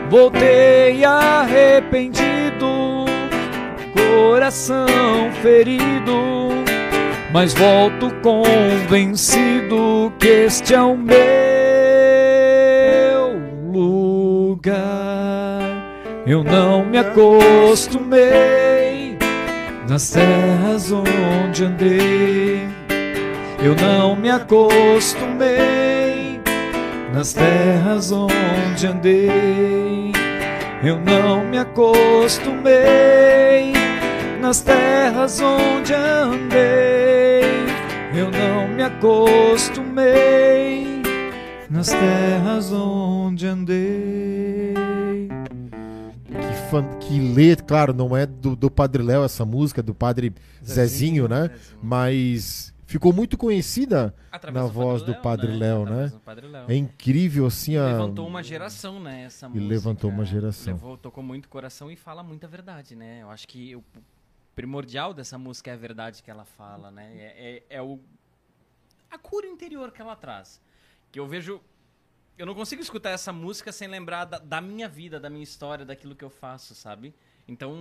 Voltei arrependido coração ferido, mas volto convencido que este é o meu lugar. Eu não me acostumei nas terras onde andei. Eu não me acostumei nas terras onde andei. Eu não me acostumei nas terras onde andei. Eu não me acostumei nas terras onde andei. Que, fan, que letra, claro, não é do, do Padre Léo essa música, do Padre Zezinho, Zezinho né? Zezinho. Mas ficou muito conhecida Através na voz do Padre Léo, né? Através do Padre Léo. É incrível assim a Levantou uma geração, né? Essa E música. levantou uma geração. Levou, tocou muito coração e fala muita verdade, né? Eu acho que o primordial dessa música é a verdade que ela fala, né? É, é- é o a cura interior que ela traz. Que eu vejo eu não consigo escutar essa música sem lembrar da, da minha vida, da minha história, daquilo que eu faço, sabe? Então,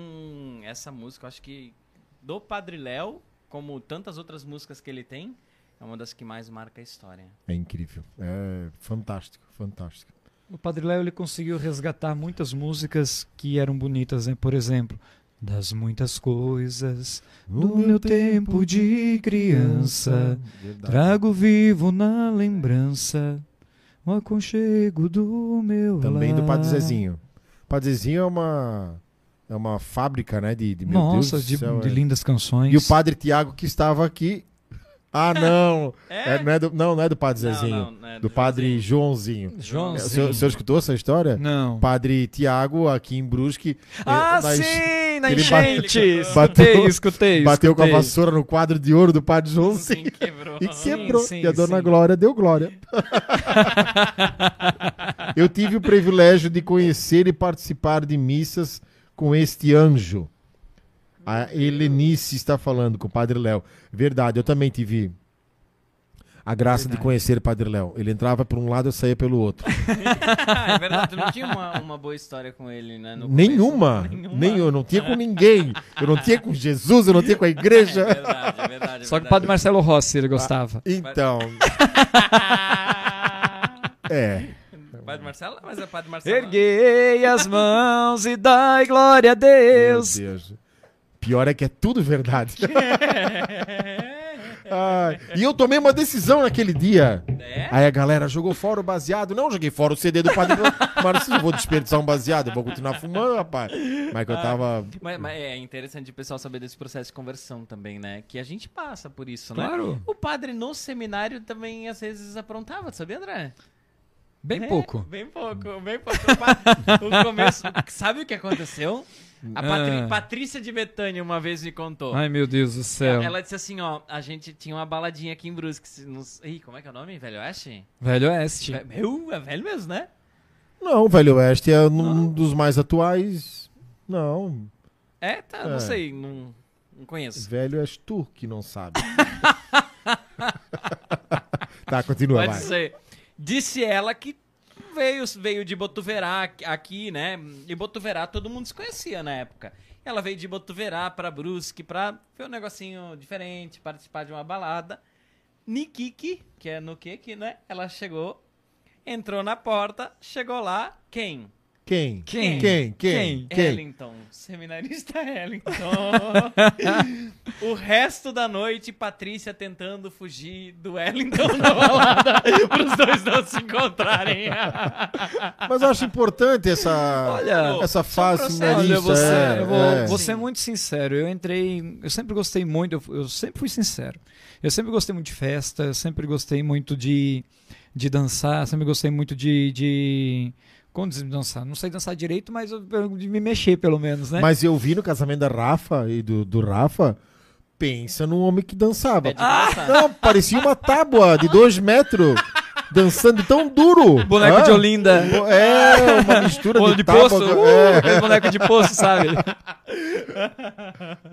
essa música, eu acho que do Padre Léo, como tantas outras músicas que ele tem, é uma das que mais marca a história. é incrível. É fantástico, fantástico. O Padre Léo ele conseguiu resgatar muitas músicas que eram bonitas, né? Por exemplo, das muitas coisas do meu tempo de criança, trago vivo na lembrança o aconchego do meu Também do lar. Padre Zezinho. O Padre Zezinho é uma é uma fábrica, né, de, de meu Nossa, Deus do de, céu, de é. lindas canções. E o Padre Tiago que estava aqui. Ah, não. É? É, não, é do, não, não é do Padre Zezinho. não, não é do do Padre Joãozinho. Joãozinho. O senhor, o senhor escutou essa história? Não. Padre Tiago, aqui em Brusque. Ah, eh, na sim, na ele enchente. bateu- Escutei, escutei. Bateu com a vassoura no quadro de ouro do Padre Joãozinho. Sim, quebrou. E quebrou. sim, e a dona sim. Glória deu glória. Eu tive o privilégio de conhecer e participar de missas com este anjo. A Helenice está falando com o Padre Léo. Verdade, eu também tive a graça de Verdade. conhecer o Padre Léo. Ele entrava por um lado, eu saía pelo outro. é verdade, tu não tinha uma, uma boa história com ele, né? no começo? Nenhuma. Nenhuma. Nem eu não tinha com ninguém. Eu não tinha com Jesus, eu não tinha com a É igreja. verdade, é verdade. é Só que o verdade. Padre Marcelo Rossi ele gostava. Então, é. Padre Marcelo? Mas é Padre Marcelo. Erguei as mãos e dai glória a Deus. Meu Deus. Pior é que é tudo verdade. Ai, e eu tomei uma decisão naquele dia. É? Aí a galera jogou fora o baseado. Não, joguei fora o CD do Padre Mas eu vou desperdiçar um baseado, eu vou continuar fumando, rapaz. Mas que eu tava. Mas, mas é interessante o pessoal saber desse processo de conversão também, né? Que a gente passa por isso, né? Claro. O padre no seminário também às vezes aprontava, sabia, André? Bem É, pouco. Bem pouco, bem pouco. O começo. Sabe o que aconteceu? A Patri- Ah. Patrícia de Betânia uma vez me contou. Ai, meu Deus do céu. Ela disse assim, ó, a gente tinha uma baladinha aqui em Brusque. se Nos... Ih, como é que é o nome? Velho Oeste? Velho Oeste. Ve- Meu, é velho mesmo, né? Não, Velho Oeste é um dos mais atuais. Não. É, tá, não É. sei, não, não conheço. Velho és tu que não sabe. tá, continua, Pode vai. ser. Disse ela que veio, veio de Botuverá aqui- né? E Botuverá todo mundo se conhecia na época. Ela veio de Botuverá pra Brusque pra ver um negocinho diferente, participar de uma balada. Nikiki, que é no Kiki, né? Ela chegou, entrou na porta, chegou lá, quem? Quem? Quem? Quem? Quem? Quem? Ellington, seminarista Ellington. o resto da noite, Patrícia tentando fugir do Ellington na balada para os dois não se encontrarem. Mas eu acho importante essa, Olha, essa fase processo. Olha, seminarista. você, é, eu vou, é. vou ser muito sincero. Eu entrei. Eu sempre gostei muito, eu, eu sempre fui sincero. Eu sempre gostei muito de festa, eu sempre gostei muito de, de dançar, sempre gostei muito de. de como dançar? Não sei dançar direito, mas eu, eu- de me mexer, pelo menos, né? Mas eu vi no casamento da Rafa e do, do Rafa, pensa num homem que dançava. Dançar. Não, parecia uma tábua de dois metros, dançando tão duro. Boneco Hã? de Olinda. É, uma mistura Olho de, de tábua. poço. com- Uh, É. boneco de poço, sabe?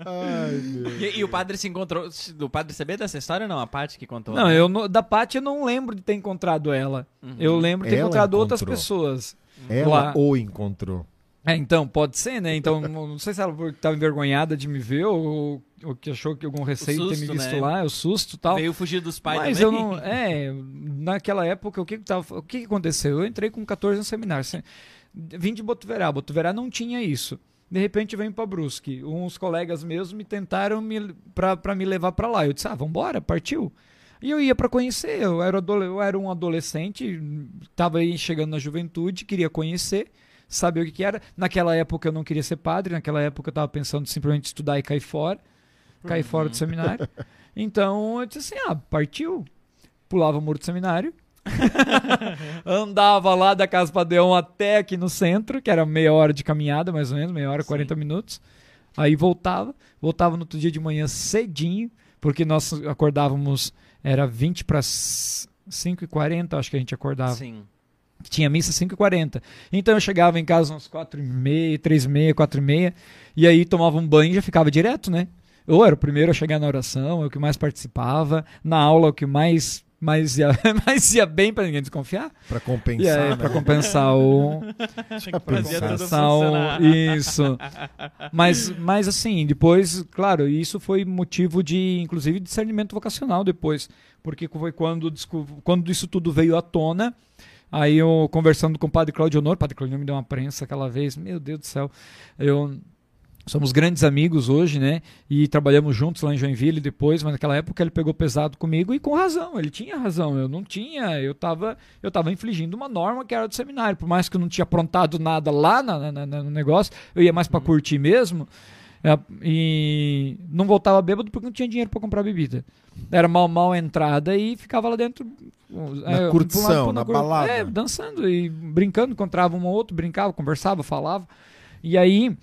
Ai, meu. E, e o padre se encontrou. O padre sabia dessa história ou não? A parte que contou? Não, eu não- da Paty eu não lembro de ter encontrado ela. Uhum. Eu lembro de ter Ela encontrado outras encontrou. pessoas. Ela Lá. o encontrou. É, então, pode ser, né? Então, não sei se ela estava envergonhada de me ver ou, ou que achou que algum receio de ter me susto, visto né? lá, o susto e tal. Veio fugir dos pais Mas também. eu não. É, naquela época, o que, que, tava, o que, que aconteceu? Eu entrei com 14 no seminário. se- Vim de Botuverá. Botuverá não tinha isso. De repente vem para Brusque. Uns colegas meus me tentaram me, para me levar para lá. Eu disse: ah, vambora, partiu. E eu ia para conhecer. Eu era, eu era um adolescente, estava aí chegando na juventude, queria conhecer, saber o que, que era. Naquela época eu não queria ser padre, naquela época eu estava pensando simplesmente estudar e cair fora. Cair fora do seminário. Então eu disse assim: ah, partiu. Pulava o muro do seminário. Andava lá da Casa Padeão até aqui no centro, que era meia hora de caminhada, mais ou menos, meia hora, Sim. 40 minutos. Aí voltava, voltava no outro dia de manhã cedinho, porque nós acordávamos, era 20 para 5 e 40, acho que a gente acordava. Sim. Tinha missa 5 e 40. Então eu chegava em casa umas 4 e meia, 3 e meia, 4 e meia, e aí tomava um banho e já ficava direto, né? Eu era o primeiro a chegar na oração, eu que mais participava, na aula o que mais mais ia, mais ia bem para ninguém desconfiar. Pra E compensar. né? para compensar o compensar o isso. Mas mas assim, depois, claro, isso foi motivo de inclusive discernimento vocacional depois, porque foi quando quando isso tudo veio à tona, Aí eu conversando com o padre Claudio Honor, o padre Claudio Honor me deu uma prensa aquela vez, meu Deus do céu. Eu somos grandes amigos hoje, né? E trabalhamos juntos lá em Joinville depois, mas naquela época ele pegou pesado comigo e com razão, ele tinha razão, eu não tinha, eu estava eu tava infligindo uma norma que era do seminário, por mais que eu não tinha aprontado nada lá na- na- na- no negócio, eu ia mais para curtir mesmo. é, e não voltava bêbado porque não tinha dinheiro para comprar bebida. Era mal, mal entrada e ficava lá dentro. Na curtição, na balada. É, dançando e brincando, encontrava um ou outro, brincava, conversava, falava. E aí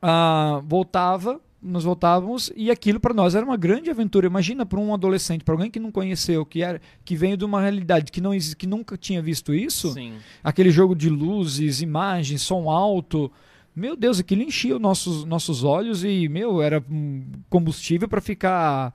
ah, voltava, nós voltávamos e aquilo para nós era uma grande aventura. Imagina para um adolescente, para alguém que não conheceu, que era, que veio de uma realidade que não que nunca tinha visto isso, Sim. aquele jogo de luzes, imagens, som alto. Meu Deus, aquilo enchia os nossos, nossos olhos e, meu, era combustível para ficar.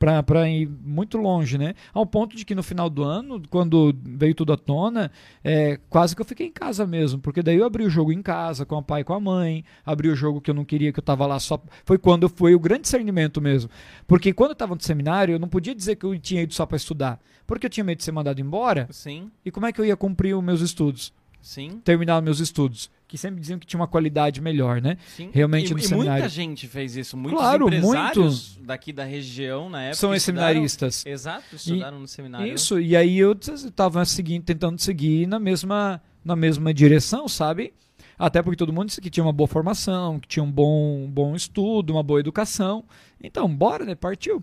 Para ir muito longe, né? Ao ponto de que no final do ano, quando veio tudo à tona, é, quase que eu fiquei em casa mesmo, porque daí eu abri o jogo em casa, com o pai e com a mãe, abri o jogo que eu não queria, que eu tava lá só. Foi quando foi o grande discernimento mesmo. Porque quando eu tava no seminário, eu não podia dizer que eu tinha ido só para estudar, porque eu tinha medo de ser mandado embora, Sim, e como é que eu ia cumprir os meus estudos? sim, terminar os meus estudos, que sempre diziam que tinha uma qualidade melhor, né? sim. Realmente e, no e seminário. muita gente fez isso. Muitos Claro, empresários daqui da região, na época. São seminaristas. Exato, estudaram no seminário. Isso, e aí eu estava seguindo, tentando seguir na mesma, na mesma direção, sabe? Até porque todo mundo disse que tinha uma boa formação, que tinha um bom, um bom estudo, uma boa educação. Então, bora, né? Partiu.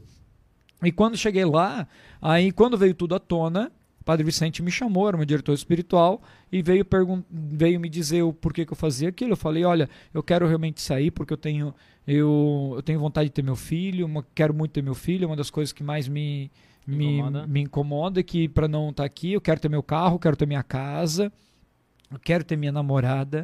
E quando cheguei lá, aí quando veio tudo à tona, Padre Vicente me chamou, era meu diretor espiritual, e veio, veio me dizer o porquê que eu fazia aquilo. Eu falei, olha, eu quero realmente sair porque eu tenho, eu, eu tenho vontade de ter meu filho, uma- quero muito ter meu filho, é uma das coisas que mais me, me, Incomoda. me incomoda, que para não estar aqui, eu quero ter meu carro, quero ter minha casa, eu quero ter minha namorada.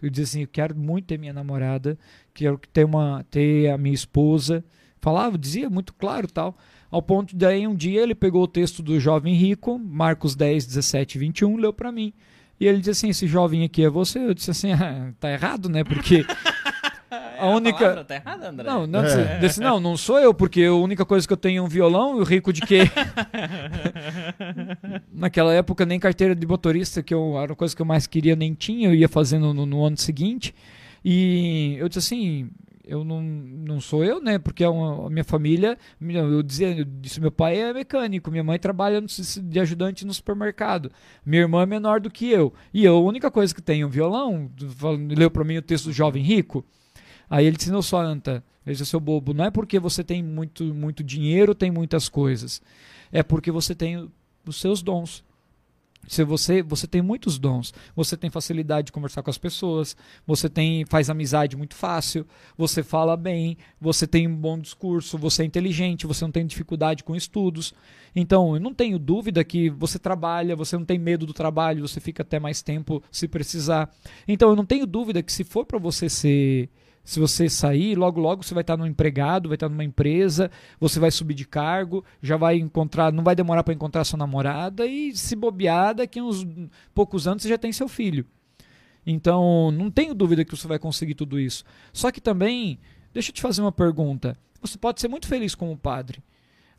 Eu dizia assim, eu quero muito ter minha namorada, quero ter uma ter a minha esposa. Falava, dizia muito claro tal. Ao ponto de daí um dia ele pegou o texto do jovem rico, Marcos 10, 17 e 21, leu para mim. E ele disse assim: esse jovem aqui é você? Eu disse assim: ah, tá errado, né? Porque É, a única- palavra tá errada, André? não, não, É. disse, não, não sou eu, porque a única coisa que eu tenho é um violão e o rico de quê? Naquela época nem carteira de motorista, que eu, era a coisa que eu mais queria, nem tinha, eu ia fazendo no, no ano seguinte. E eu disse assim, eu não, não sou eu, né? Porque é uma- a minha família, eu dizia, eu disse, meu pai é mecânico, minha mãe trabalha no de ajudante no supermercado, minha irmã é menor do que eu. E eu, a única coisa que tenho é um violão, leu para mim o texto do jovem rico. Aí ele disse, não só Anta, ele disse, seu bobo, não é porque você tem muito, muito dinheiro, tem muitas coisas. É porque você tem os seus dons. Se você, você tem muitos dons, você tem facilidade de conversar com as pessoas, você tem faz amizade muito fácil, você fala bem, você tem um bom discurso, você é inteligente, você não tem dificuldade com estudos. Então, eu não tenho dúvida que você trabalha, você não tem medo do trabalho, você fica até mais tempo se precisar. Então, eu não tenho dúvida que se for para você ser se você sair, logo logo você vai estar num empregado, vai estar numa empresa, você vai subir de cargo, já vai encontrar, não vai demorar para encontrar sua namorada e se bobear daqui uns poucos anos você já tem seu filho. Então, não tenho dúvida que você vai conseguir tudo isso. Só que também, deixa eu te fazer uma pergunta. Você pode ser muito feliz como padre.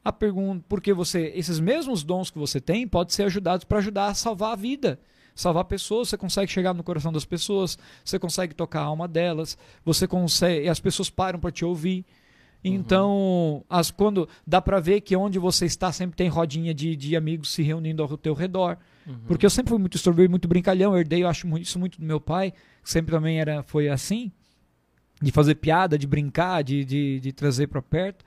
A pergunta, porque você, esses mesmos dons que você tem, podem ser ajudados para ajudar a salvar a vida salvar pessoas, você consegue chegar no coração das pessoas, você consegue tocar a alma delas, você consegue, e as pessoas param para te ouvir. Então, as, quando dá para ver que onde você está sempre tem rodinha de, de amigos se reunindo ao teu redor. Porque eu sempre fui muito extrovertido, muito brincalhão, eu herdei eu acho muito- isso muito do meu pai, que sempre também era, foi assim, de fazer piada, de brincar, de, de, de trazer para perto.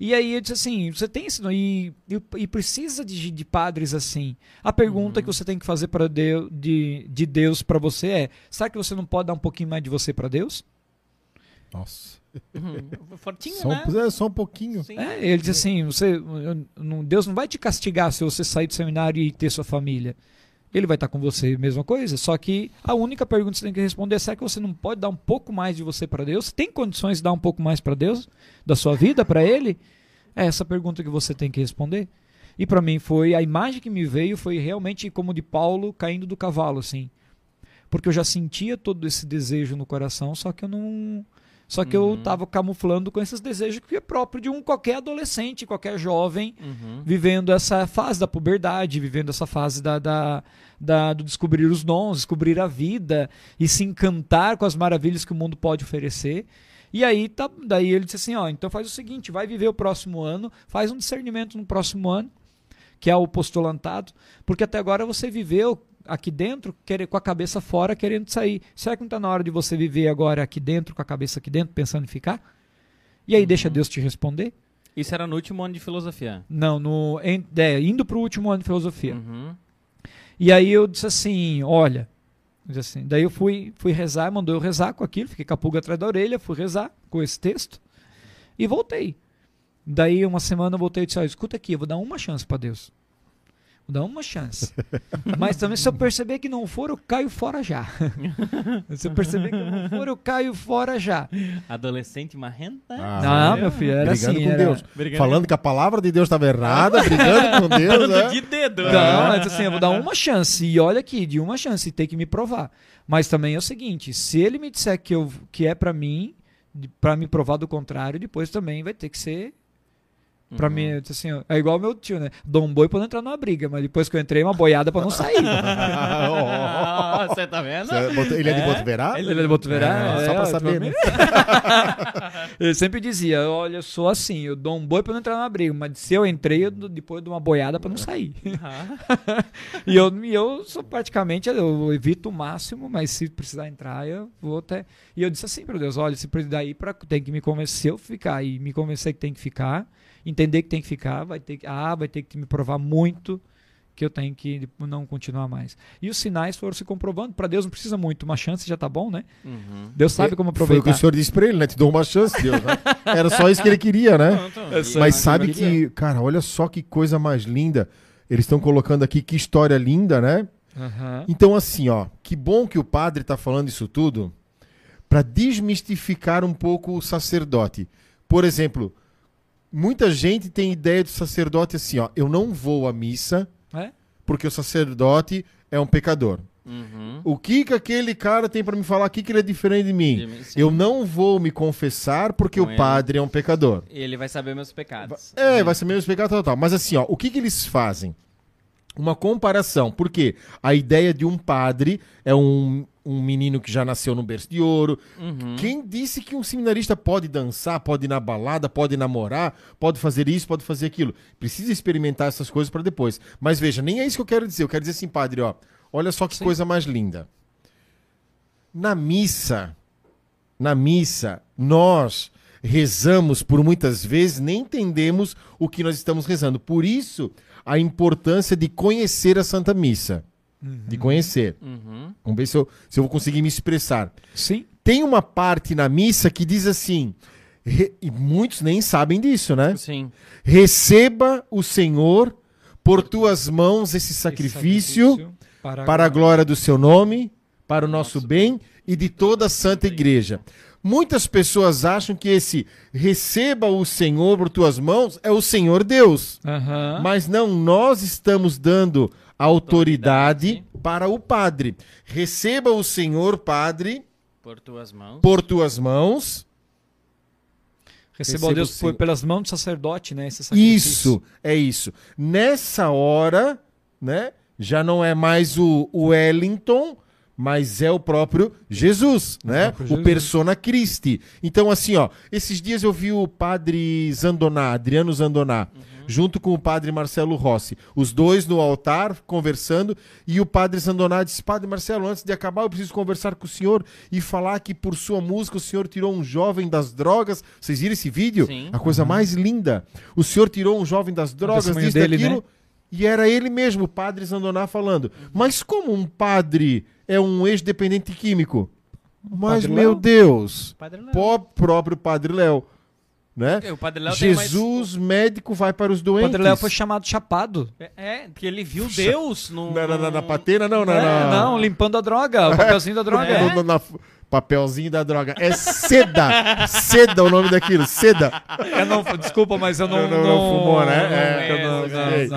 E aí eu disse assim, você tem isso e, e, e precisa de, de padres assim. A pergunta que você tem que fazer para Deus, de, de Deus para você é: será que você não pode dar um pouquinho mais de você para Deus? Nossa. Uhum. Fortinho, Só, né? é, só um pouquinho. Sim. É, ele diz assim: você, eu- não- Deus não vai te castigar se você sair do seminário e ter sua família. Ele vai estar com você, mesma coisa. Só que a única pergunta que você tem que responder é: será que você não pode dar um pouco mais de você para Deus? Você tem condições de dar um pouco mais para Deus? Da sua vida para Ele? É essa pergunta que você tem que responder. E para mim foi a imagem que me veio foi realmente como de Paulo caindo do cavalo, assim. Porque eu já sentia todo esse desejo no coração, só que eu não. Só que eu Uhum. estava camuflando com esses desejos que é próprio de um qualquer adolescente, qualquer jovem Uhum. vivendo essa fase da puberdade, vivendo essa fase da, da, da- do descobrir os dons, descobrir a vida e se encantar com as maravilhas que o mundo pode oferecer. E aí, tá, daí ele disse assim: ó, então faz o seguinte, vai viver o próximo ano, faz um discernimento no próximo ano, que é o postulantado, porque até agora você viveu aqui dentro querer, com a cabeça fora querendo sair. Será que não está na hora de você viver agora aqui dentro, com a cabeça aqui dentro, pensando em ficar? E aí deixa Deus te responder? Isso era no último ano de filosofia. Não, no, em- é, indo para o último ano de filosofia. Uhum. E aí eu disse assim, olha, disse assim, daí eu fui, fui rezar, mandou eu rezar com aquilo, fiquei com a pulga atrás da orelha, fui rezar com esse texto e voltei. Daí uma semana eu voltei e disse, olha, escuta aqui, eu vou dar uma chance para Deus. Dar uma chance. Mas também se eu perceber que não for, eu caio fora já. se eu perceber que não for, eu caio fora já. Adolescente marrenta. Ah, não, é? meu filho, era brigando assim. com era... Deus. Brigando Falando que a palavra de Deus estava errada, brigando com Deus, Dando né? de dedo. Não, mas assim, eu vou dar uma chance. E olha aqui, de uma chance, tem que me provar. Mas também é o seguinte, se ele me disser que, eu, que é pra mim, pra me provar do contrário, depois também vai ter que ser pra Uhum. mim. eu disse Assim, é igual meu tio, né? Dou um boi pra não entrar numa briga, mas depois que eu entrei, uma boiada pra não sair. Ah, Você tá vendo? Botou- Ele é de É? Botuverá? Ele é de Botuverá? É, só É, pra eu saber, né? Ele sempre dizia, olha, eu sou assim, eu dou um boi pra não entrar numa briga, mas se eu entrei, eu dou- depois dou uma boiada pra não sair. Ah. E eu, e eu sou praticamente, eu evito o máximo, mas se precisar entrar, eu vou até. E eu disse assim para Deus: olha, se precisar ir, pra, tem que me convencer eu ficar. E me convencer que tem que ficar, entender que tem que ficar, vai ter que. Ah, vai ter que me provar muito que eu tenho que não continuar mais. E os sinais foram se comprovando. Para Deus não precisa muito, uma chance já tá bom, né? Uhum. Deus sabe como Foi o que aproveitar. o senhor disse pra ele, né? Te dou uma chance, Deus. Né? Era só isso que ele queria, né? Pronto. Eu E- sei. Mas Sim, sabe mas que, cara, olha só que coisa mais linda. Eles estão colocando aqui que história linda, né? Aham. Então, assim, ó, que bom que o padre tá falando isso tudo para desmistificar um pouco o sacerdote. Por exemplo, muita gente tem ideia do sacerdote assim, ó, eu não vou à missa É? porque o sacerdote é um pecador. Uhum. O que que aquele cara tem para me falar aqui que ele é diferente de mim? Sim. Eu não vou me confessar porque Com o ele. padre é um pecador. Ele vai saber meus pecados. É, vai ser menos pecado tal, tal. Mas assim, ó, o que, que eles fazem? Uma comparação. Porque a ideia de um padre é um, um menino que já nasceu no berço de ouro. Uhum. Quem disse que um seminarista pode dançar, pode ir na balada, pode namorar, pode fazer isso, pode fazer aquilo? Precisa experimentar essas coisas para depois. Mas veja, nem é isso que eu quero dizer. Eu quero dizer assim, padre, ó. Olha só que Sim. coisa mais linda. Na missa, na missa, nós rezamos por muitas vezes, nem entendemos o que nós estamos rezando. Por isso, a importância de conhecer a Santa Missa. De conhecer. Uhum. Vamos ver se eu, se eu vou conseguir me expressar. Sim. Tem uma parte na missa que diz assim, re- e muitos nem sabem disso, né? Sim. Receba o Senhor por tuas mãos esse sacrifício para a glória do seu nome, para o nosso bem e de toda a santa igreja. Muitas pessoas acham que esse receba o Senhor por tuas mãos é o Senhor Deus. Aham. Mas não, nós estamos dando autoridade Autoridade. para o Padre. Receba o Senhor, Padre, Por tuas mãos. por tuas mãos. Receba, Receba Deus, por- pelas mãos do sacerdote, né? Isso, é isso. Nessa hora, né, já não é mais o, o Wellington, mas é o próprio Jesus, né? próprio O Jesus. persona Christi. Então, assim, ó, esses dias eu vi o padre Zandoná, Adriano Zandoná, junto com o padre Marcelo Rossi, os dois no altar conversando, e o padre Zandoná disse: Padre Marcelo, antes de acabar, eu preciso conversar com o senhor e falar que por sua música o senhor tirou um jovem das drogas. Vocês viram esse vídeo? Sim. A coisa mais linda. O senhor tirou um jovem das drogas, disso, dele, daquilo. né? E era ele mesmo, o padre Zandoná, falando. Mas como um padre é um ex-dependente químico? Mas, Padre meu Léo? Deus, Padre Léo. próprio Padre Léo, né? É, O Padre Léo tem mais- Jesus, médico, vai para os O doentes. Padre Léo foi chamado chapado. É, É, que ele viu Deus no... Na, na, na, na patena, não, na, É, na- não, limpando a droga, o papelzinho da droga. É? no- no- na- papelzinho da droga. É seda. seda o nome daquilo, seda. Eu não, desculpa, mas eu não. Não, não, não fumou, né? não- É, eu não-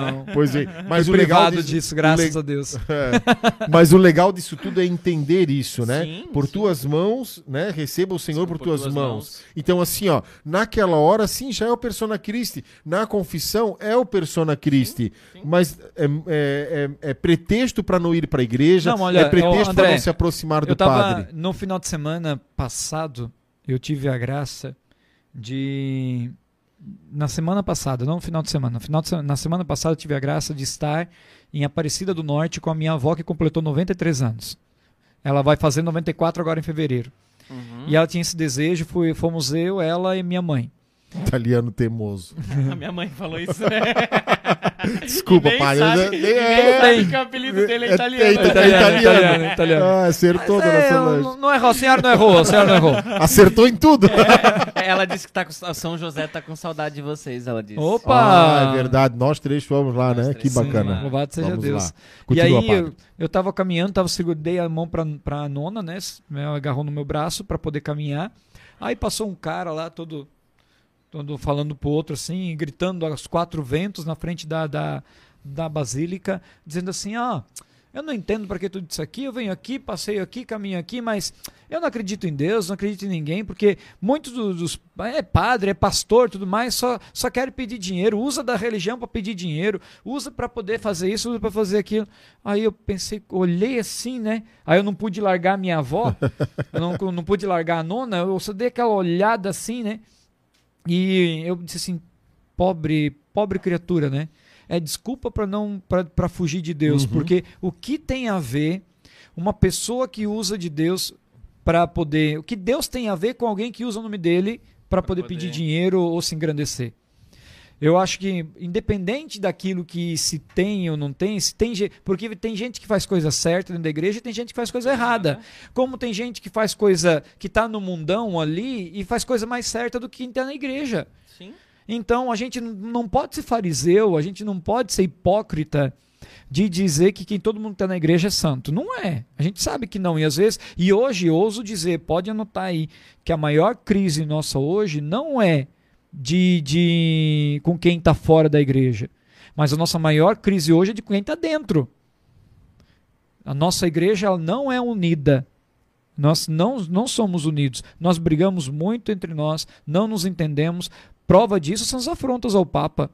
não- não. Pois é. Mas o legal disso, disso, graças le- a Deus. É. Mas o legal disso tudo é entender isso, né? Sim, por sim. tuas mãos, né? Receba o Senhor por, por tuas, tuas mãos. mãos. Então, assim, ó, naquela hora, sim, já é o persona Christi. Na confissão é o persona Christi. sim. Mas é, é- é- é pretexto para não ir para a igreja, Não, olha, é pretexto para não se aproximar do Eu padre. no final de semana passado, eu tive a graça de na semana passada, não no final de semana, no final de na semana passada eu tive a graça de estar em Aparecida do Norte com a minha avó que completou 93 anos. Ela vai fazer 94 agora em fevereiro. Uhum. E ela tinha esse desejo, fui, fomos eu, ela e minha mãe. Italiano teimoso. A minha mãe falou isso, né? Desculpa, E nem pai. sabe- eu- e nem é- sabe que o apelido dele é É- italiano. é né? italiano. italiano, italiano. Ah, acertou, Mas dona é, não, não errou, a senhora não errou, a senhora não errou. Acertou em tudo. Ela disse que tá com, São José tá com saudade de vocês, ela disse. Opa! Ah, é verdade. Nós três fomos lá, Nós né? três Que bacana. lá. Louvado seja Vamos Deus. lá. E Continua, aí padre. eu, eu tava caminhando, tava segurei a mão pra, pra nona, né? Ela agarrou no meu braço pra poder caminhar. Aí passou um cara lá, todo, falando pro outro assim, gritando aos quatro ventos na frente da, da, da basílica, dizendo assim: ah, eu não entendo para que tudo isso aqui, eu venho aqui, passeio aqui, caminho aqui, mas eu não acredito em Deus, não acredito em ninguém, porque muitos dos, é padre, é pastor, tudo mais, só só querem pedir dinheiro, usa da religião para pedir dinheiro, usa para poder fazer isso, usa para fazer aquilo. Aí eu pensei, olhei assim, né? Aí eu não pude largar minha avó, não, não pude largar a nona, eu só dei aquela olhada assim, né? E eu disse assim, pobre, pobre criatura, né? É desculpa para não para fugir de Deus, Uhum. porque o que tem a ver uma pessoa que usa de Deus para poder, o que Deus tem a ver com alguém que usa o nome dele para poder, poder- pedir dinheiro ou se engrandecer? Eu acho que independente daquilo que se tem ou não tem, se tem, porque tem gente que faz coisa certa dentro da igreja e tem gente que faz coisa errada. Como tem gente que faz coisa que está no mundão ali e faz coisa mais certa do que está na igreja. Sim. Então a gente não pode ser fariseu, a gente não pode ser hipócrita de dizer que quem todo mundo está na igreja é santo. Não é. A gente sabe que não. E às vezes, e hoje ouso dizer, pode anotar aí, que a maior crise nossa hoje não é de, de com quem está fora da igreja. Mas a nossa maior crise hoje é de quem está dentro. A nossa igreja ela não é unida. Nós não, não somos unidos. Nós brigamos muito entre nós, não nos entendemos. Prova disso são as afrontas ao Papa.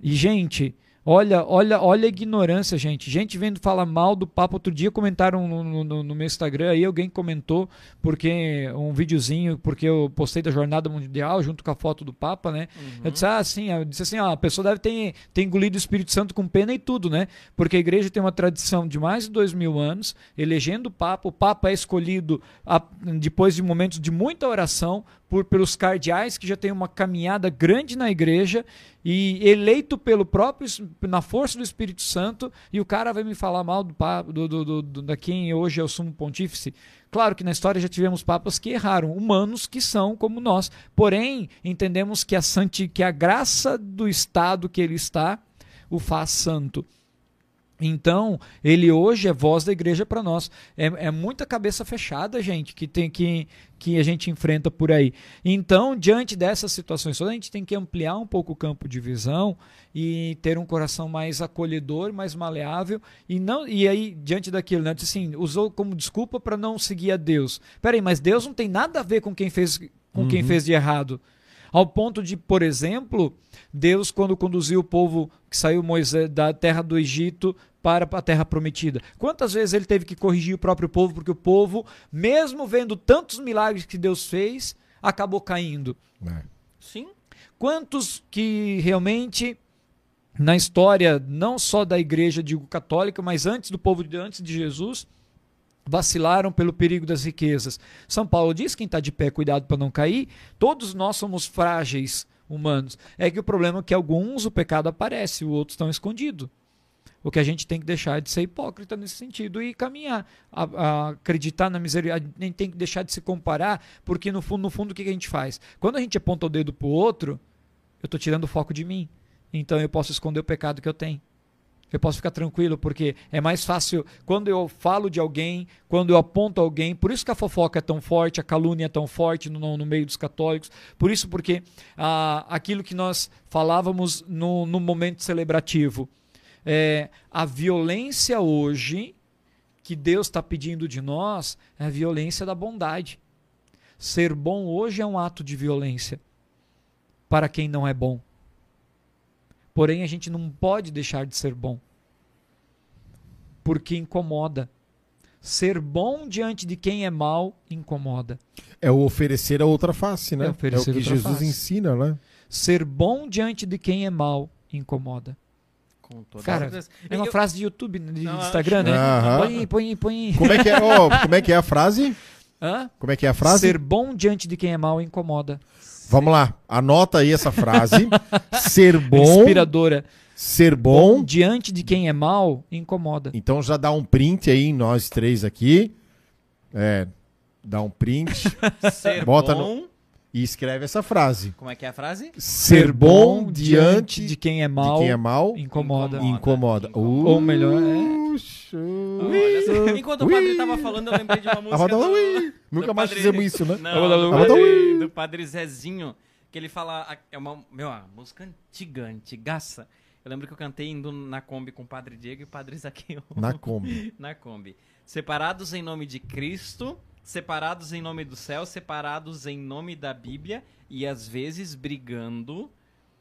E, gente, olha, olha, olha a ignorância, gente. Gente vendo falar mal do Papa. Outro dia comentaram no, no, no meu Instagram aí, alguém comentou, porque um videozinho, porque eu postei da Jornada Mundial junto com a foto do Papa, né? Eu disse, ah, sim, eu disse assim, ó, a pessoa deve ter, ter engolido o Espírito Santo com pena e tudo, né? Porque a igreja tem uma tradição de mais de dois mil anos, elegendo o Papa. O Papa é escolhido a- depois de momentos de muita oração por, pelos cardeais que já têm uma caminhada grande na igreja e eleito pelo próprio, na força do Espírito Santo, e o cara vai me falar mal do, do, do, do- da quem hoje é o sumo pontífice. Claro que na história já tivemos papas que erraram, humanos que são como nós. Porém, entendemos que a, santi, que a graça do estado que ele está o faz santo. Então, ele hoje é voz da igreja para nós. É, é muita cabeça fechada, gente, que tem que, que a gente enfrenta por aí. Então, diante dessas situações, todas, a gente tem que ampliar um pouco o campo de visão e ter um coração mais acolhedor, mais maleável. E não e aí, diante daquilo, né, assim, usou como desculpa para não seguir a Deus. Peraí, mas Deus não tem nada a ver com quem fez, com quem fez de errado. Ao ponto de, por exemplo, Deus, quando conduziu o povo que saiu Moisés da terra do Egito para a terra prometida. Quantas vezes ele teve que corrigir o próprio povo, porque o povo, mesmo vendo tantos milagres que Deus fez, acabou caindo. É. Sim. Quantos que realmente na história não só da igreja digo católica, mas antes do povo de antes de Jesus, vacilaram pelo perigo das riquezas. São Paulo diz quem está de pé, cuidado para não cair. Todos nós somos frágeis humanos. É que o problema é que alguns o pecado aparece, os outros estão escondidos. O que a gente tem que deixar de ser hipócrita nesse sentido e caminhar, a, a acreditar na misericórdia, nem tem que deixar de se comparar, porque no fundo, no fundo, o que, que a gente faz? Quando a gente aponta o dedo pro outro, eu estou tirando o foco de mim. Então eu posso esconder o pecado que eu tenho. Eu posso ficar tranquilo, porque é mais fácil quando eu falo de alguém, quando eu aponto alguém. Por isso que a fofoca é tão forte, a calúnia é tão forte no, no meio dos católicos. Por isso, porque ah, aquilo que nós falávamos no, no momento celebrativo, é, a violência hoje que Deus está pedindo de nós é a violência da bondade. Ser bom hoje é um ato de violência para quem não é bom. Porém, a gente não pode deixar de ser bom, porque incomoda. Ser bom diante de quem é mal incomoda. É o oferecer a outra face, né? É É, o que Jesus face. ensina, né? Ser bom diante de quem é mal incomoda. Com toda Cara, certeza. É uma Eu- frase de YouTube, de Não, Instagram, né? Aham. Põe aí, põe aí, põe aí. Como é que é, ó, como é, que é a frase? Hã? Como é que é a frase? Ser bom diante de quem é mal incomoda. Vamos lá, anota aí essa frase. ser bom, Inspiradora. ser Bom bom. diante de quem é mal incomoda. Então já dá um print aí, nós três aqui. É, dá um print Ser Bota bom. E escreve essa frase. Como é que é a frase? Ser bom diante de quem é de mal quem é mal incomoda. incomoda. Incomoda. Ou melhor, é. Puxa. Olha Enquanto o padre tava falando, eu lembrei de uma música. Do-. Nunca do mais padre- fizemos isso, né? Não, do padre, do padre Zezinho, que ele fala. É uma, meu, uma música antiga, antigaça. Eu lembro que eu cantei indo na Kombi com o padre Diego e o padre Zaqueu. Na Kombi. na Kombi. Separados em nome de Cristo, separados em nome do céu, separados em nome da Bíblia e às vezes brigando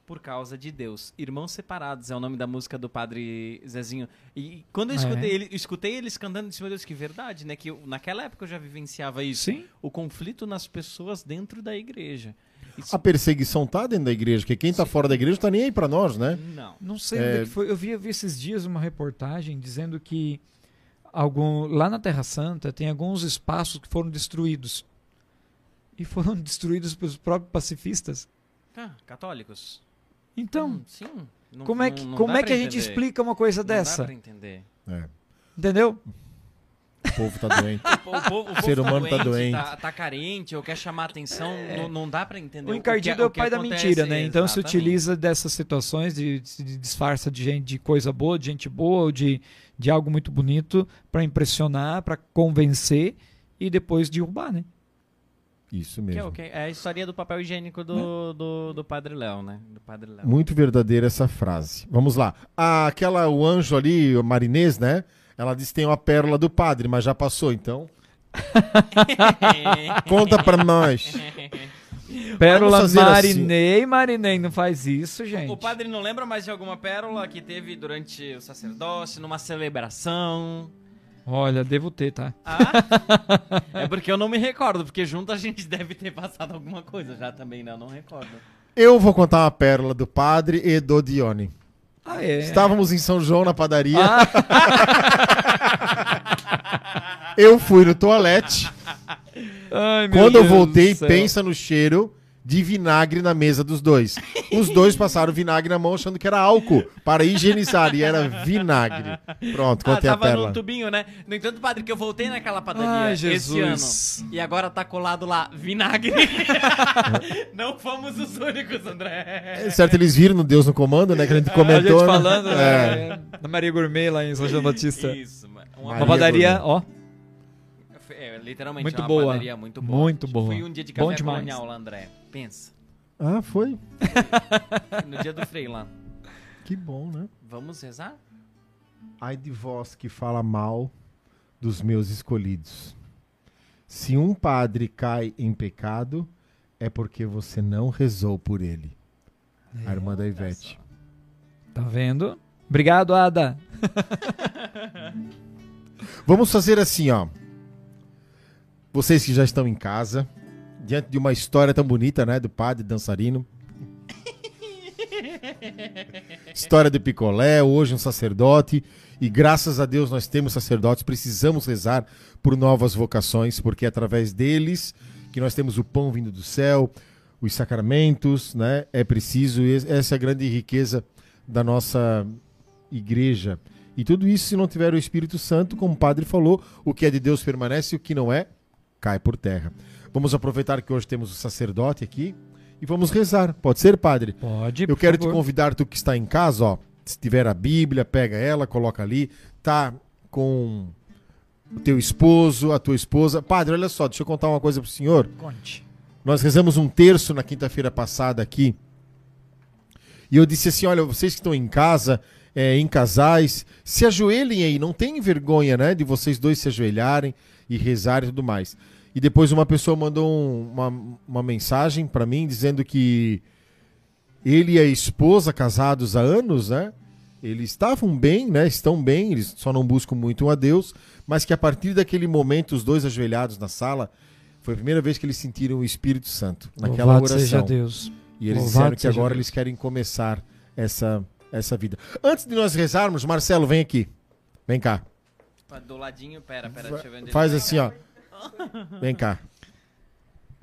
por causa de Deus. Irmãos separados é o nome da música do padre Zezinho. E quando eu Ah, escutei, é? ele, escutei eles cantando, eu disse, meu Deus, que verdade, né? Que eu- naquela época eu já vivenciava isso. Sim. O conflito nas pessoas dentro da igreja. Isso- A perseguição tá dentro da igreja, porque quem tá fora da igreja tá nem aí pra nós, né? Não. Não sei É. onde é que foi. Eu vi, eu vi esses dias uma reportagem dizendo que algum, lá na Terra Santa tem alguns espaços que foram destruídos. E foram destruídos pelos próprios pacifistas. Ah, católicos. Então, Hum, sim. Não- como é não- que, não como dá é que a gente explica uma coisa Não dá dessa? pra entender. É, Entendeu? O povo tá doente. O, po- o povo- o povo ser humano tá doente. Tá, tá carente ou quer chamar atenção, não, não dá pra entender. O que- encardido é o pai da acontece, mentira, né? Então se utiliza dessas situações de, de disfarça de gente de coisa boa, de gente boa, ou de, de algo muito bonito pra impressionar, pra convencer e depois derrubar, né? Isso Que é, mesmo. o que- é a história do papel higiênico do, do, do Padre Léo, né? Do Padre Léo. Muito verdadeira essa frase. Vamos lá. Ah, aquela, o anjo ali, o marinês, né? Ela disse que tem uma pérola do padre, mas já passou, então. Conta pra nós. Pérola assim. marinei, marinei, não faz isso, gente. O padre não lembra mais de alguma pérola que teve durante o sacerdócio, numa celebração? Olha, devo ter, tá? Ah? é porque eu não me recordo, porque junto a gente deve ter passado alguma coisa já também, né? Eu não recordo. Eu vou contar uma pérola do padre e do Dione. Ah, é. Estávamos em São João na padaria. Ah, Eu fui no toalete. ai, meu Quando eu voltei, pensa no cheiro de vinagre na mesa dos dois. Os dois passaram vinagre na mão achando que era álcool para higienizar e era vinagre. Pronto, Ah, contei a tava pérola. num tubinho, né? No entanto, padre, que eu voltei naquela padaria Ai, esse Jesus. ano. E agora tá colado lá, vinagre. não fomos os únicos, André. É certo, eles viram no Deus no Comando, né? Que a gente A comentou. gente né? falando É. né, na Maria Gourmet lá em São João Batista. Isso, mano. Uma Maria padaria, Gourmet. ó. É, literalmente Muito é uma boa. padaria muito boa. Muito boa. Fui um dia de Bom café demais. colonial lá, André. Pensa. Ah, foi? No dia do Frei lá. Que bom, né? Vamos rezar? Ai de vós que fala mal dos meus escolhidos. Se um padre cai em pecado, é porque você não rezou por ele. A irmã da Ivete. Tá vendo? Obrigado, Ada. Vamos fazer assim, ó. Vocês que já estão em casa, diante de uma história tão bonita, né? Do padre dançarino. História do picolé, hoje um sacerdote. E graças a Deus nós temos sacerdotes, precisamos rezar por novas vocações, porque é através deles que nós temos o pão vindo do céu, os sacramentos, né? É preciso, essa é a grande riqueza da nossa igreja. E tudo isso, se não tiver o Espírito Santo, como o padre falou, o que é de Deus permanece o que não é, cai por terra. Vamos aproveitar que hoje temos o sacerdote aqui e vamos rezar. Pode ser, padre? Pode. Eu quero te favor. convidar, tu que está em casa, ó. Se tiver a Bíblia, pega ela, coloca ali. Tá com o teu esposo, a tua esposa. Padre, olha só, deixa eu contar uma coisa pro senhor. Conte. Nós rezamos um terço na quinta-feira passada aqui. E eu disse assim: olha, vocês que estão em casa, é, em casais, se ajoelhem aí, não tem vergonha, né? De vocês dois se ajoelharem e rezarem e tudo mais. E depois uma pessoa mandou um- uma, uma mensagem para mim dizendo que ele e a esposa, casados há anos, né? Eles estavam bem, né? Estão bem, eles só não buscam muito a Deus, mas que a partir daquele momento, os dois ajoelhados na sala, foi a primeira vez que eles sentiram o Espírito Santo naquela Louvado seja oração. Deus. E eles Louvado disseram que seja agora Deus. eles querem começar essa, essa vida. Antes de nós rezarmos, Marcelo, vem aqui. Vem cá. Do ladinho, pera, pera, deixa eu ver Faz tá. assim, ó. Vem cá.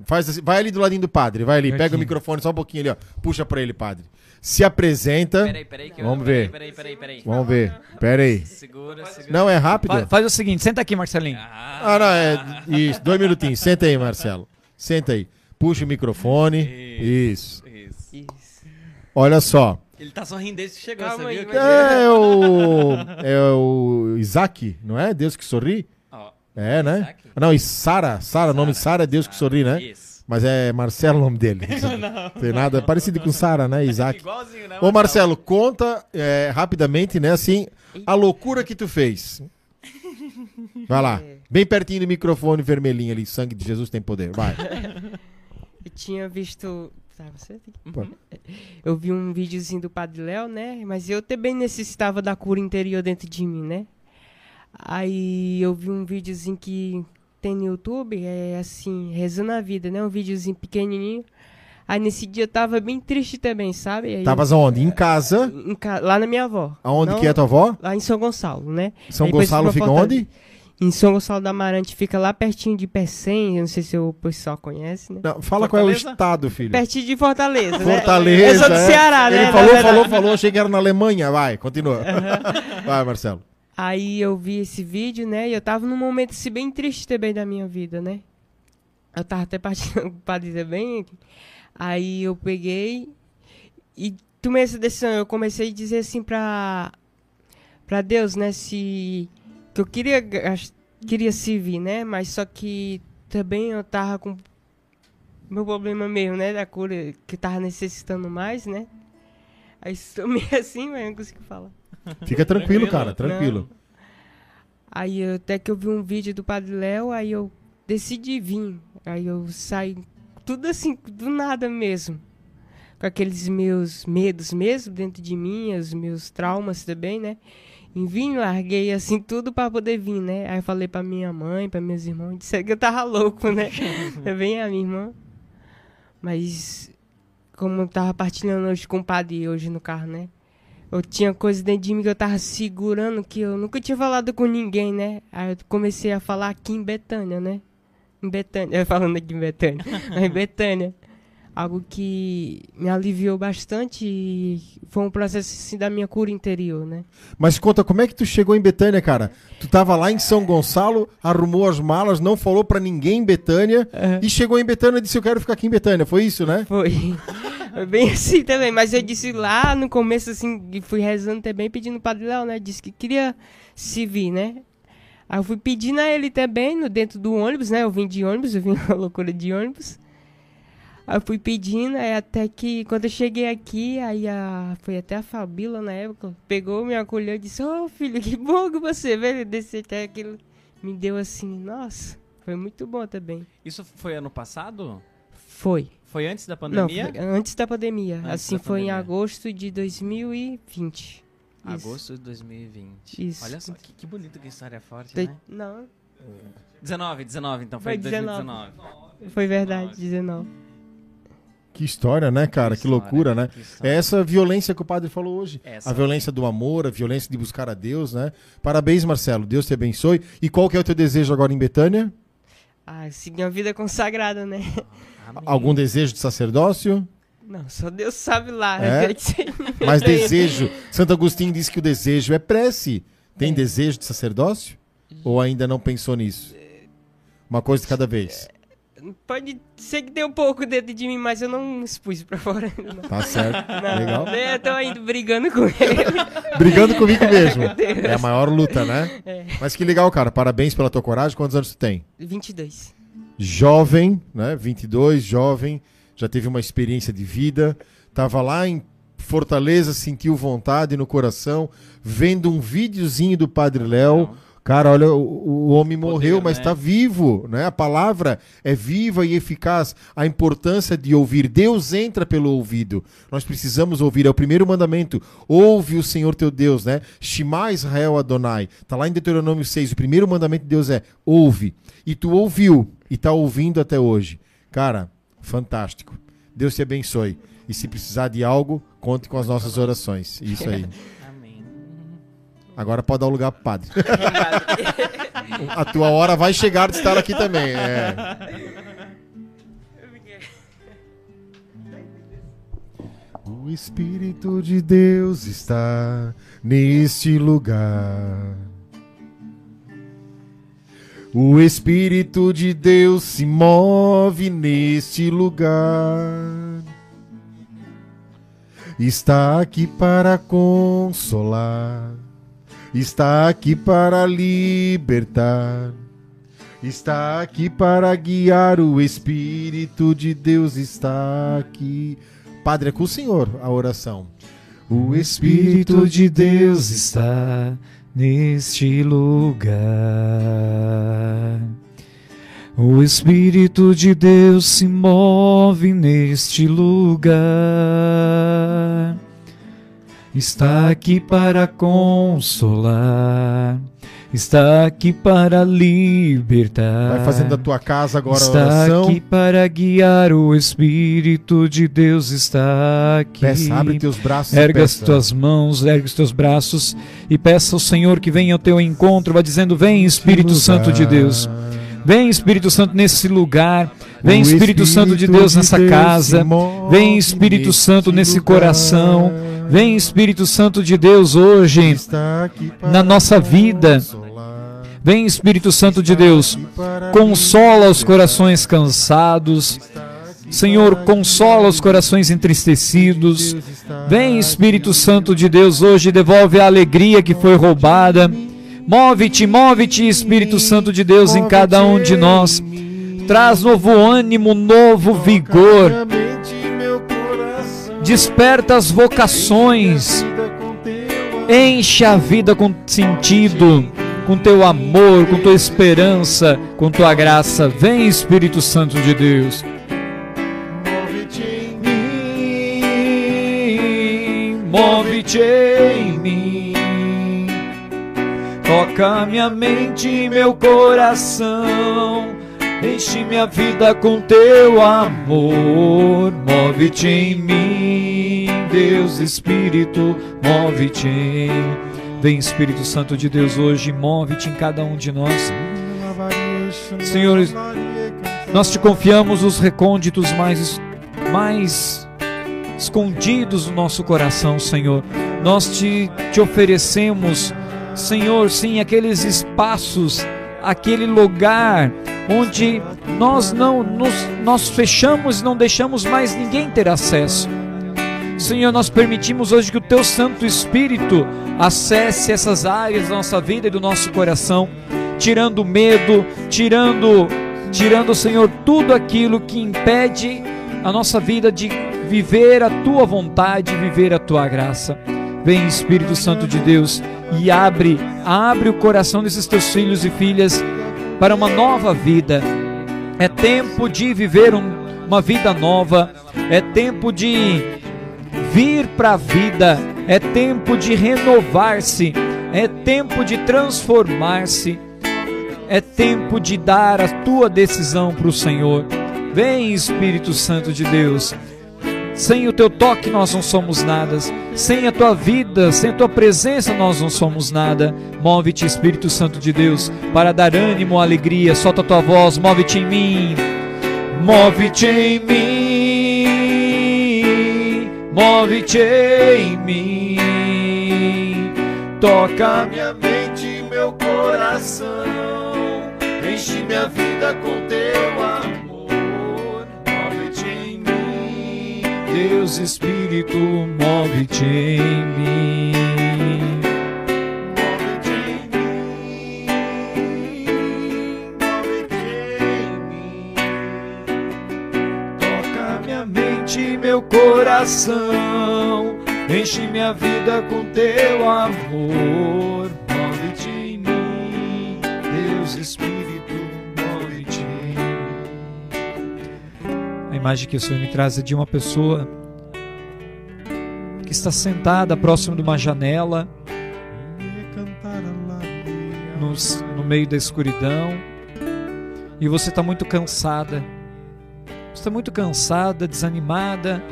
Faz assim, vai ali do ladinho do padre, vai ali, Aqui. pega o microfone só um pouquinho ali, ó. Puxa pra ele, padre. Se apresenta. Peraí, peraí, que eu- Vamos peraí, ver. Peraí, peraí, peraí. Vamos ver. Pera aí. Segura, segura. Não é rápido? Fa- Faz o seguinte, senta aqui, Marcelinho. Ah, Ah, não, é. Isso, dois minutinhos. Senta aí, Marcelo. Senta aí. Puxa o microfone. Isso. isso. Isso. Olha só. Ele tá sorrindo desde que chegou, Calma você aí, viu? vai- É o. É o Isaac, não é? Deus que sorri? É, né? Isaac? Não, e Sara. Sara, o nome Sara é Deus que sorri, né? Isso. Mas é Marcelo o nome dele. Não tem nada. É parecido com Sara, né, Isaac? Igualzinho, né? Ô, Marcelo, conta é, rapidamente, né, assim, a loucura que tu fez. Vai lá. Bem pertinho do microfone vermelhinho ali. Sangue de Jesus tem poder. Vai. Eu tinha visto. Tá, você? Pô. Eu vi um videozinho do Padre Léo, né? Mas eu também necessitava da cura interior dentro de mim, né? Aí eu vi um videozinho que tem no YouTube, é assim, rezando a vida, né? Um videozinho pequenininho. Aí nesse dia eu tava bem triste também, sabe? Aí Tavas aonde? Em casa. em ca- lá na minha avó. Aonde Não- que é tua avó? Lá em São Gonçalo, né? São Aí Gonçalo fica Fortaleza. onde? Em São Gonçalo da Amarante, fica lá pertinho de Pecém, eu não sei se o pessoal conhece, né? Não, fala qual é o Fortaleza? estado, filho. Pertinho de Fortaleza, né? Fortaleza. Eu sou do é. Ceará, né? Ele falou, falou, falou. Achei que era na Alemanha. Vai, continua. Vai, Marcelo. Aí eu vi esse vídeo, né? E eu tava num momento assim, bem triste também da minha vida, né? Eu tava até partindo o padre também. Aí eu peguei e tomei essa decisão. Eu comecei a dizer assim pra, pra Deus, né? Se. Que eu queria, queria servir, né? Mas só que também eu tava com meu problema mesmo, né? Da cura que eu tava necessitando mais, né? Aí tomei assim, mas não consegui falar. Fica tranquilo, cara. Tranquilo. Aí eu- até que eu vi um vídeo do Padre Léo, aí eu decidi vir. Aí eu saí tudo assim, do nada mesmo. Com aqueles meus medos mesmo dentro de mim, os meus traumas também, né? E vim, larguei assim tudo pra poder vir, né? Aí eu falei pra minha mãe, pra meus irmãos, disseram que eu tava louco, né? Também a minha irmã. Mas como eu tava partilhando hoje com o padre hoje no carro, né? Eu tinha coisa dentro de mim que eu tava segurando que eu nunca tinha falado com ninguém, né? Aí eu comecei a falar aqui em Betânia, né? Em Betânia, falando aqui em Betânia, em Betânia. Algo que me aliviou bastante e foi um processo assim, da minha cura interior, né? Mas conta, como é que tu chegou em Betânia, cara? Tu tava lá em São Gonçalo, arrumou as malas, não falou pra ninguém em Betânia Aham. e chegou em Betânia e disse: Eu quero ficar aqui em Betânia. Foi isso, né? Foi. Bem assim também. Mas eu disse lá no começo, assim, fui rezando também, pedindo o Padre Léo, né? Disse que queria se vir, né? Aí eu fui pedindo a ele também, no, dentro do ônibus, né? Eu vim de ônibus, eu vim uma loucura de ônibus. Aí eu fui pedindo, aí até que quando eu cheguei aqui, aí a, foi até a Fabíola na época, pegou, me acolheu e disse, ô filho, que bom que você veio descer até aquilo. Me deu assim, nossa, foi muito bom também. Isso foi ano passado? Foi. Foi antes da Não, pandemia? foi antes da pandemia. Antes assim, da foi em pandemia. agosto de 2020. Isso. Agosto de 2020. Isso. Olha só, que, que bonito que história é forte, Te- né? Não, 19, 19, então foi, Foi 2019. foi verdade, 19. Que história, né, cara? Que, história, loucura, né? que É essa violência que o padre falou hoje. Essa. A violência do amor, a violência de buscar a Deus, né? Parabéns, Marcelo. Deus te abençoe. E qual que é o teu desejo agora em Betânia? Ah, seguir uma vida consagrada, né? Amém. Algum desejo de sacerdócio? Não, só Deus sabe lá. É? Mas desejo. Santo Agostinho disse que o desejo é prece. Tem É. desejo de sacerdócio? Ou ainda não pensou nisso? Uma coisa de cada vez. Pode ser que tenha um pouco dentro de mim, mas eu não expus pra fora. Não. Tá certo. Legal. Eu tô ainda brigando com ele. Brigando comigo mesmo. É a maior luta, né? É. Mas que legal, cara. Parabéns pela tua coragem. Quantos anos tu tem? 22. Jovem, né? 22, jovem. Já teve uma experiência de vida. Tava lá em Fortaleza, sentiu vontade no coração, vendo um videozinho do Padre Léo. Cara, olha, o, o homem Poder, morreu, mas né? está vivo, né? A palavra é viva e eficaz. A importância de ouvir. Deus entra pelo ouvido. Nós precisamos ouvir. É o primeiro mandamento. Ouve o Senhor teu Deus, né? Shema Israel Adonai. Tá lá em Deuteronômio 6. O primeiro mandamento de Deus é ouve. E tu ouviu e tá ouvindo até hoje. Cara, fantástico. Deus te abençoe. E se precisar de algo, conte com as nossas orações. Isso aí. Agora pode dar o lugar pro padre. A tua hora vai chegar de estar aqui também. É. O Espírito de Deus está neste lugar. O Espírito de Deus se move neste lugar. Está aqui para consolar. Está aqui para libertar. Está aqui para guiar. O Espírito de Deus está aqui. Padre, é com o Senhor a oração. O Espírito de Deus está neste lugar. O Espírito de Deus se move neste lugar. Está aqui para consolar. Está aqui para libertar. Vai fazendo da tua casa agora a está oração. aqui para guiar. O Espírito de Deus está aqui. Peça, abre teus braços Erga as tuas mãos, erga os teus braços e peça ao Senhor que venha ao teu encontro, vai dizendo: Vem Espírito Santo de Deus. Vem Espírito Santo nesse lugar. Vem Espírito Santo de Deus de nessa casa. Vem Espírito Santo nesse coração. Vem Espírito Santo de Deus hoje. Na nossa vida. Vem Espírito Santo de Deus. Consola os corações cansados. Senhor, consola os corações entristecidos. Vem Espírito Santo de Deus hoje, devolve a alegria que foi roubada. Move-te, move-te, Espírito Santo de Deus, em cada um de nós. Traz novo ânimo, novo vigor. Desperta as vocações. Enche a vida com sentido, com teu amor, com tua esperança, com tua graça. Vem, Espírito Santo de Deus. Move-te em mim. Toca minha mente e meu coração. Enche minha vida com teu amor. Move-te em mim, Deus Espírito. Move-te em Vem Espírito Santo de Deus hoje, move-te em cada um de nós. Senhor, Nós te confiamos os recônditos mais, mais escondidos do nosso coração, Senhor. Nós te, te oferecemos, Senhor, sim, aqueles espaços, aquele lugar onde nós não nos nós fechamos e não deixamos mais ninguém ter acesso. Senhor, nós permitimos hoje que o teu Santo Espírito acesse essas áreas da nossa vida e do nosso coração, tirando medo, tirando, tirando, Senhor, tudo aquilo que impede a nossa vida de viver a tua vontade, viver a tua graça. Vem Espírito Santo de Deus e abre, abre o coração desses teus filhos e filhas para uma nova vida. É tempo de viver um- uma vida nova, é tempo de vir para a vida, é tempo de renovar-se, é tempo de transformar-se, é tempo de dar a tua decisão para o Senhor. Vem, Espírito Santo de Deus. Sem o teu toque nós não somos nada. Sem a tua vida, sem a tua presença nós não somos nada. Move-te, Espírito Santo de Deus, para dar ânimo, alegria. Solta a tua voz, move-te em mim. Move-te em mim. move-te em mim. Toca minha mente, meu coração, enche minha vida com Deus Espírito, move-te em mim. meu coração, enche minha vida com teu amor. Imagem que o Senhor me traz é de uma pessoa que está sentada próximo de uma janela, no, no meio da escuridão, e você está muito cansada. Você está muito cansada, desanimada,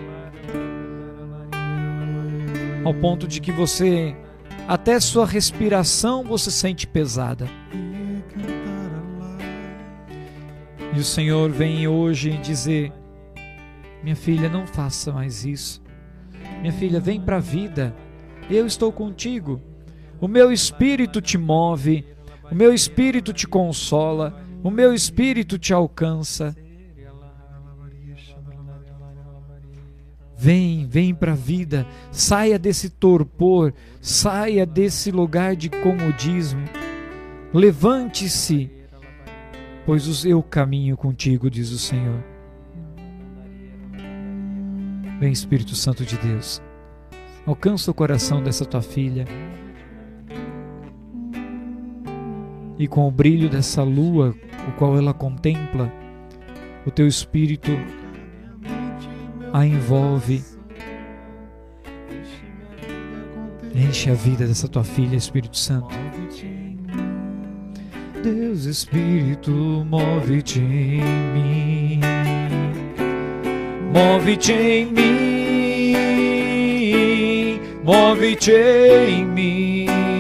ao ponto de que você, até sua respiração, você sente pesada. E o Senhor vem hoje dizer: Minha filha, não faça mais isso. Minha filha, vem para a vida. Eu estou contigo. O meu espírito te move, o meu espírito te consola, o meu espírito te alcança. Vem, vem para a vida, saia desse torpor, saia desse lugar de comodismo. Levante-se, pois eu caminho contigo, diz o Senhor. Vem, Espírito Santo de Deus, alcança o coração dessa tua filha. E com o brilho dessa lua, o qual ela contempla, o teu espírito a envolve. Enche a vida dessa tua filha, Espírito Santo. Deus Espírito, move-te em mim. Move-te em mim. Move-te em mim.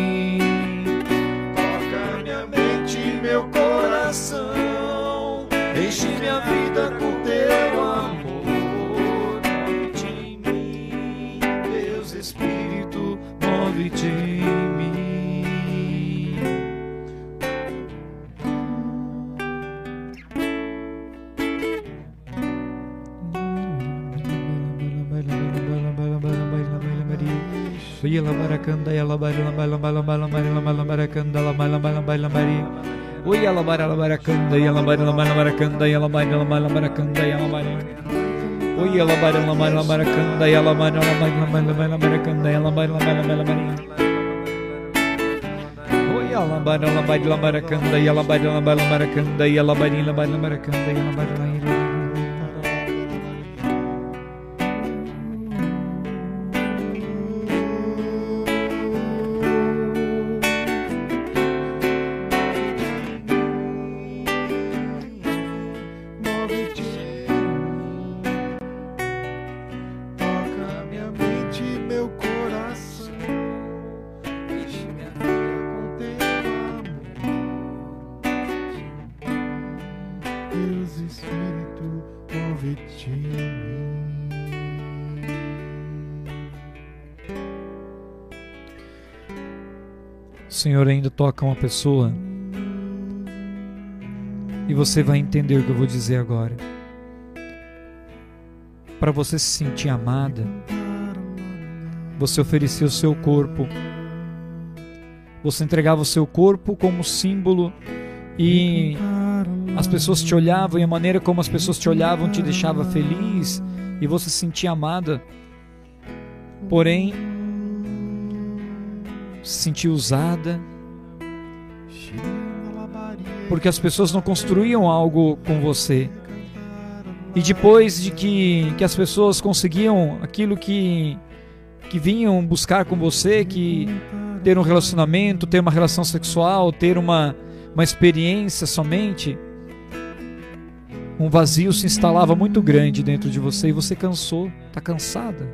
Yalabaracanda, Yalabari, Lambalambalamalambari, Lambalamabaracanda, Lambalambalamalambari. Ui, Yalabari, Alabaracanda, Yalabari, Lambalamabaracanda, Yalabari, Lambalamabaracanda, Yalabari. Ui, Yalabari, Lambalamabaracanda, Yalabari, Lambalamabaracanda, Yalabari, Lambalamabaracanda. Yalabari, Lambalamabaracanda, Yalabari, Lambalamabaracanda, Yalabari, Lambalamabaracanda, Yalabari, Lambalamabaracanda. Senhor ainda toca uma pessoa e você vai entender o que eu vou dizer agora. Para você se sentir amada, você oferecia o seu corpo, você entregava o seu corpo como símbolo e as pessoas te olhavam e a maneira como as pessoas te olhavam te deixava feliz e você se sentia amada. Porém, se sentia usada, porque as pessoas não construíam algo com você. E depois de que, que as pessoas conseguiam aquilo que, que vinham buscar com você, que ter um relacionamento, ter uma relação sexual, ter uma, uma experiência somente, um vazio se instalava muito grande dentro de você e você cansou, está cansada,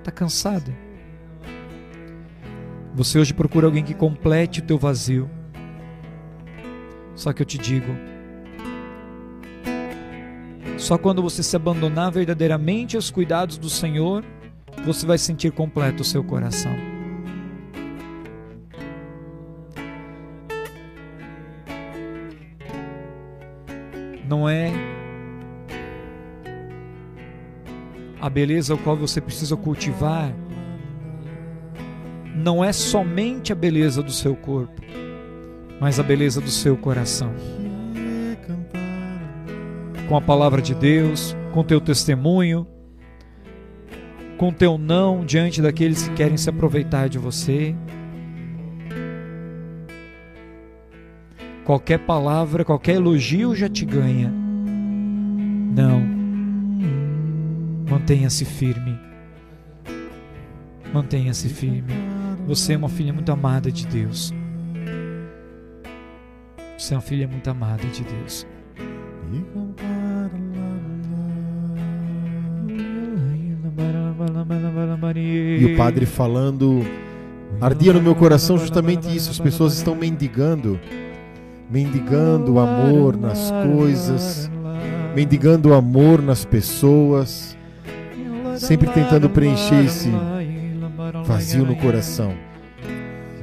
está cansada. Você hoje procura alguém que complete o teu vazio. Só que eu te digo, Só quando você se abandonar verdadeiramente aos cuidados do Senhor, você vai sentir completo o seu coração. Não é a beleza ao qual você precisa cultivar, não é somente a beleza do seu corpo, mas a beleza do seu coração. Com a palavra de Deus, com teu testemunho, com teu não diante daqueles que querem se aproveitar de você. Qualquer palavra, qualquer elogio já te ganha. Não. Mantenha-se firme. Mantenha-se firme. Você é uma filha muito amada de Deus. Você é uma filha muito amada de Deus. E o padre falando, ardia no meu coração justamente isso. As pessoas estão mendigando, mendigando o amor nas coisas, mendigando o amor nas pessoas, sempre tentando preencher esse vazio no coração.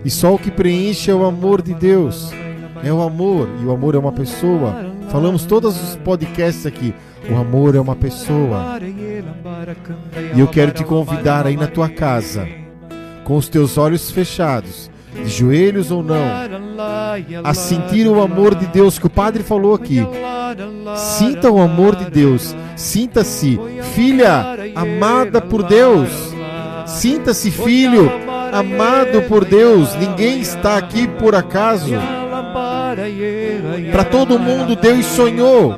E só o que preenche é o amor de Deus. É o amor, e o amor é uma pessoa. Falamos todos os podcasts aqui. O amor é uma pessoa. E eu quero te convidar aí na tua casa, com os teus olhos fechados, de joelhos ou não, a sentir o amor de Deus que o Padre falou aqui. Sinta o amor de Deus. Sinta-se filha amada por Deus. Sinta-se filho amado por Deus. Ninguém está aqui por acaso. Para todo mundo, Deus sonhou.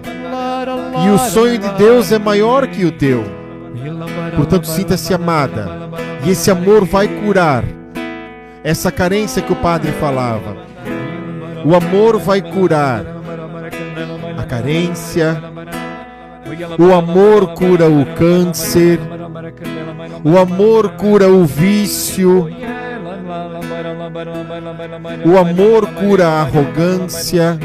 E o sonho de Deus é maior que o teu. Portanto, sinta-se amada. E esse amor vai curar essa carência que o padre falava. O amor vai curar a carência. O amor cura o câncer. O amor cura o vício. O amor cura a arrogância.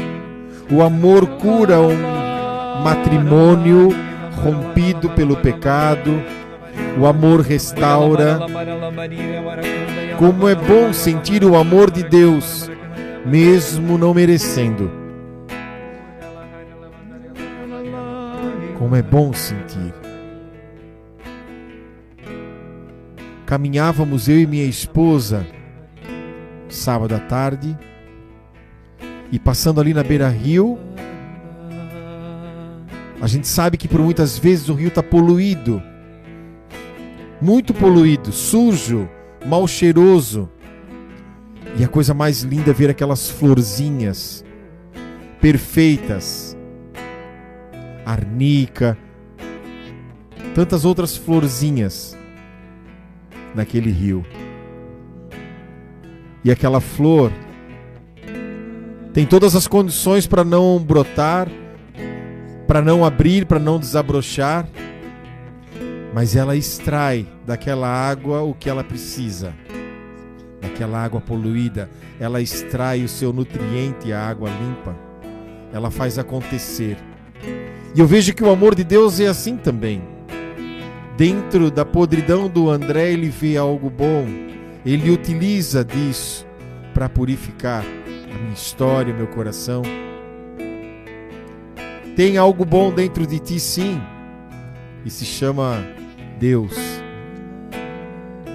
O amor cura um matrimônio rompido pelo pecado. O amor restaura. Como é bom sentir o amor de Deus, mesmo não merecendo. Como é bom sentir. Caminhávamos eu e minha esposa sábado à tarde e passando ali na beira-rio, a gente sabe que por muitas vezes o rio está poluído, muito poluído, sujo, mal cheiroso. E a coisa mais linda é ver aquelas florzinhas perfeitas, arnica, tantas outras florzinhas naquele rio. E aquela flor tem todas as condições para não brotar, para não abrir, para não desabrochar, mas ela extrai daquela água o que ela precisa. Daquela água poluída, ela extrai o seu nutriente, a água limpa. Ela faz acontecer. E eu vejo que o amor de Deus é assim também. Dentro da podridão do André, ele vê algo bom. Ele utiliza disso para purificar a minha história, meu coração. Tem algo bom dentro de ti, sim, e se chama Deus.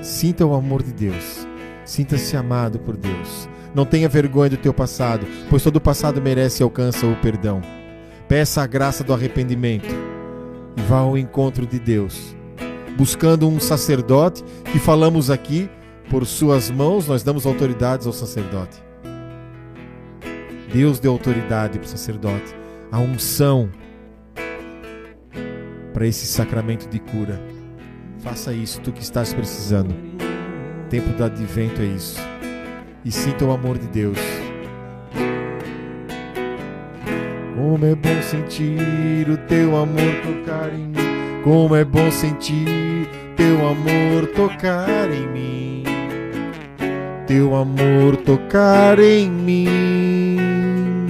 Sinta o amor de Deus. Sinta-se amado por Deus. Não tenha vergonha do teu passado, pois todo passado merece e alcança o perdão. Peça a graça do arrependimento e vá ao encontro de Deus. Buscando um sacerdote que falamos aqui, por suas mãos nós damos autoridades ao sacerdote. Deus deu autoridade para o sacerdote a unção para esse sacramento de cura. Faça isso, tu que estás precisando. Tempo do advento é isso. E sinta o amor de Deus. Como é bom sentir o teu amor em mim. Como é bom sentir teu amor tocar em mim. Teu amor tocar em mim.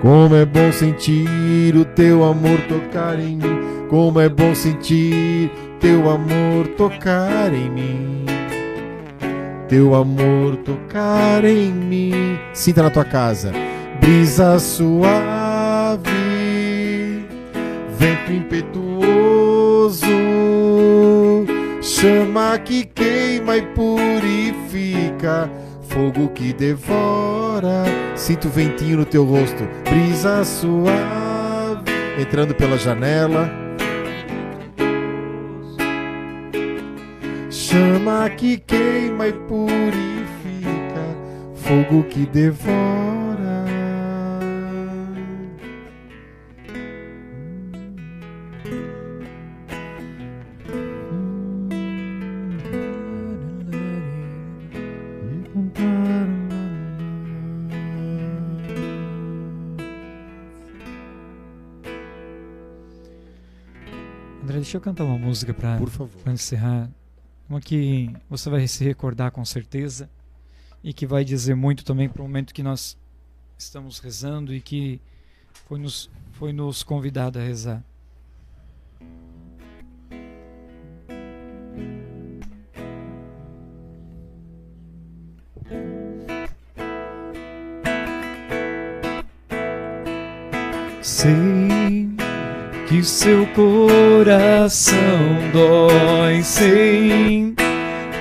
Como é bom sentir o teu amor tocar em mim. Como é bom sentir teu amor tocar em mim. Teu amor tocar em mim. Sinta na tua casa. Brisa suave, vento impetuoso, chama que queima e purifica, fogo que devora. Sinto ventinho no teu rosto, brisa suave, entrando pela janela. Chama que queima e purifica, fogo que devora. Deixa eu cantar uma música pra encerrar. Uma que você vai se recordar com certeza e que vai dizer muito também para o momento que nós estamos rezando e que foi nos, foi nos convidado a rezar. Sei que seu coração dói, sei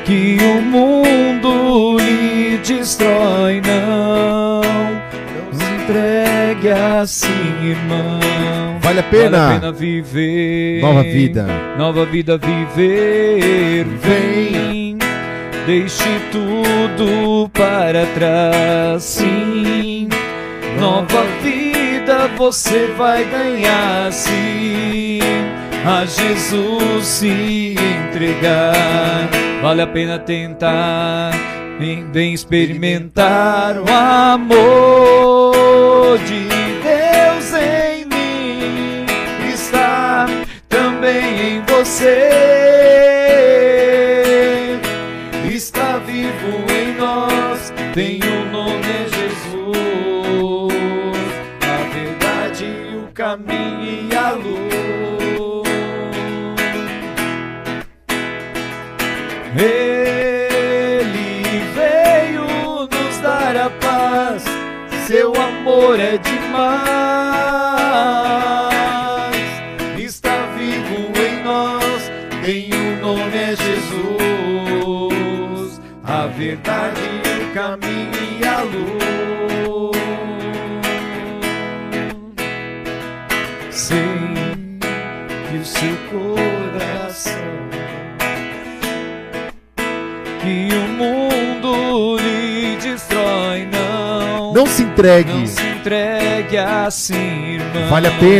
que o mundo lhe destrói, não. Não se entregue assim, irmão. Vale a Vale a pena. pena viver. Nova vida. Nova vida viver. Vem, deixe tudo para trás. Sim, nova vida você vai ganhar. Sim, a Jesus se entregar. Vale a pena tentar. Vem experimentar o amor de Ele entregue. Não se entregue assim, irmão. Vale a pena.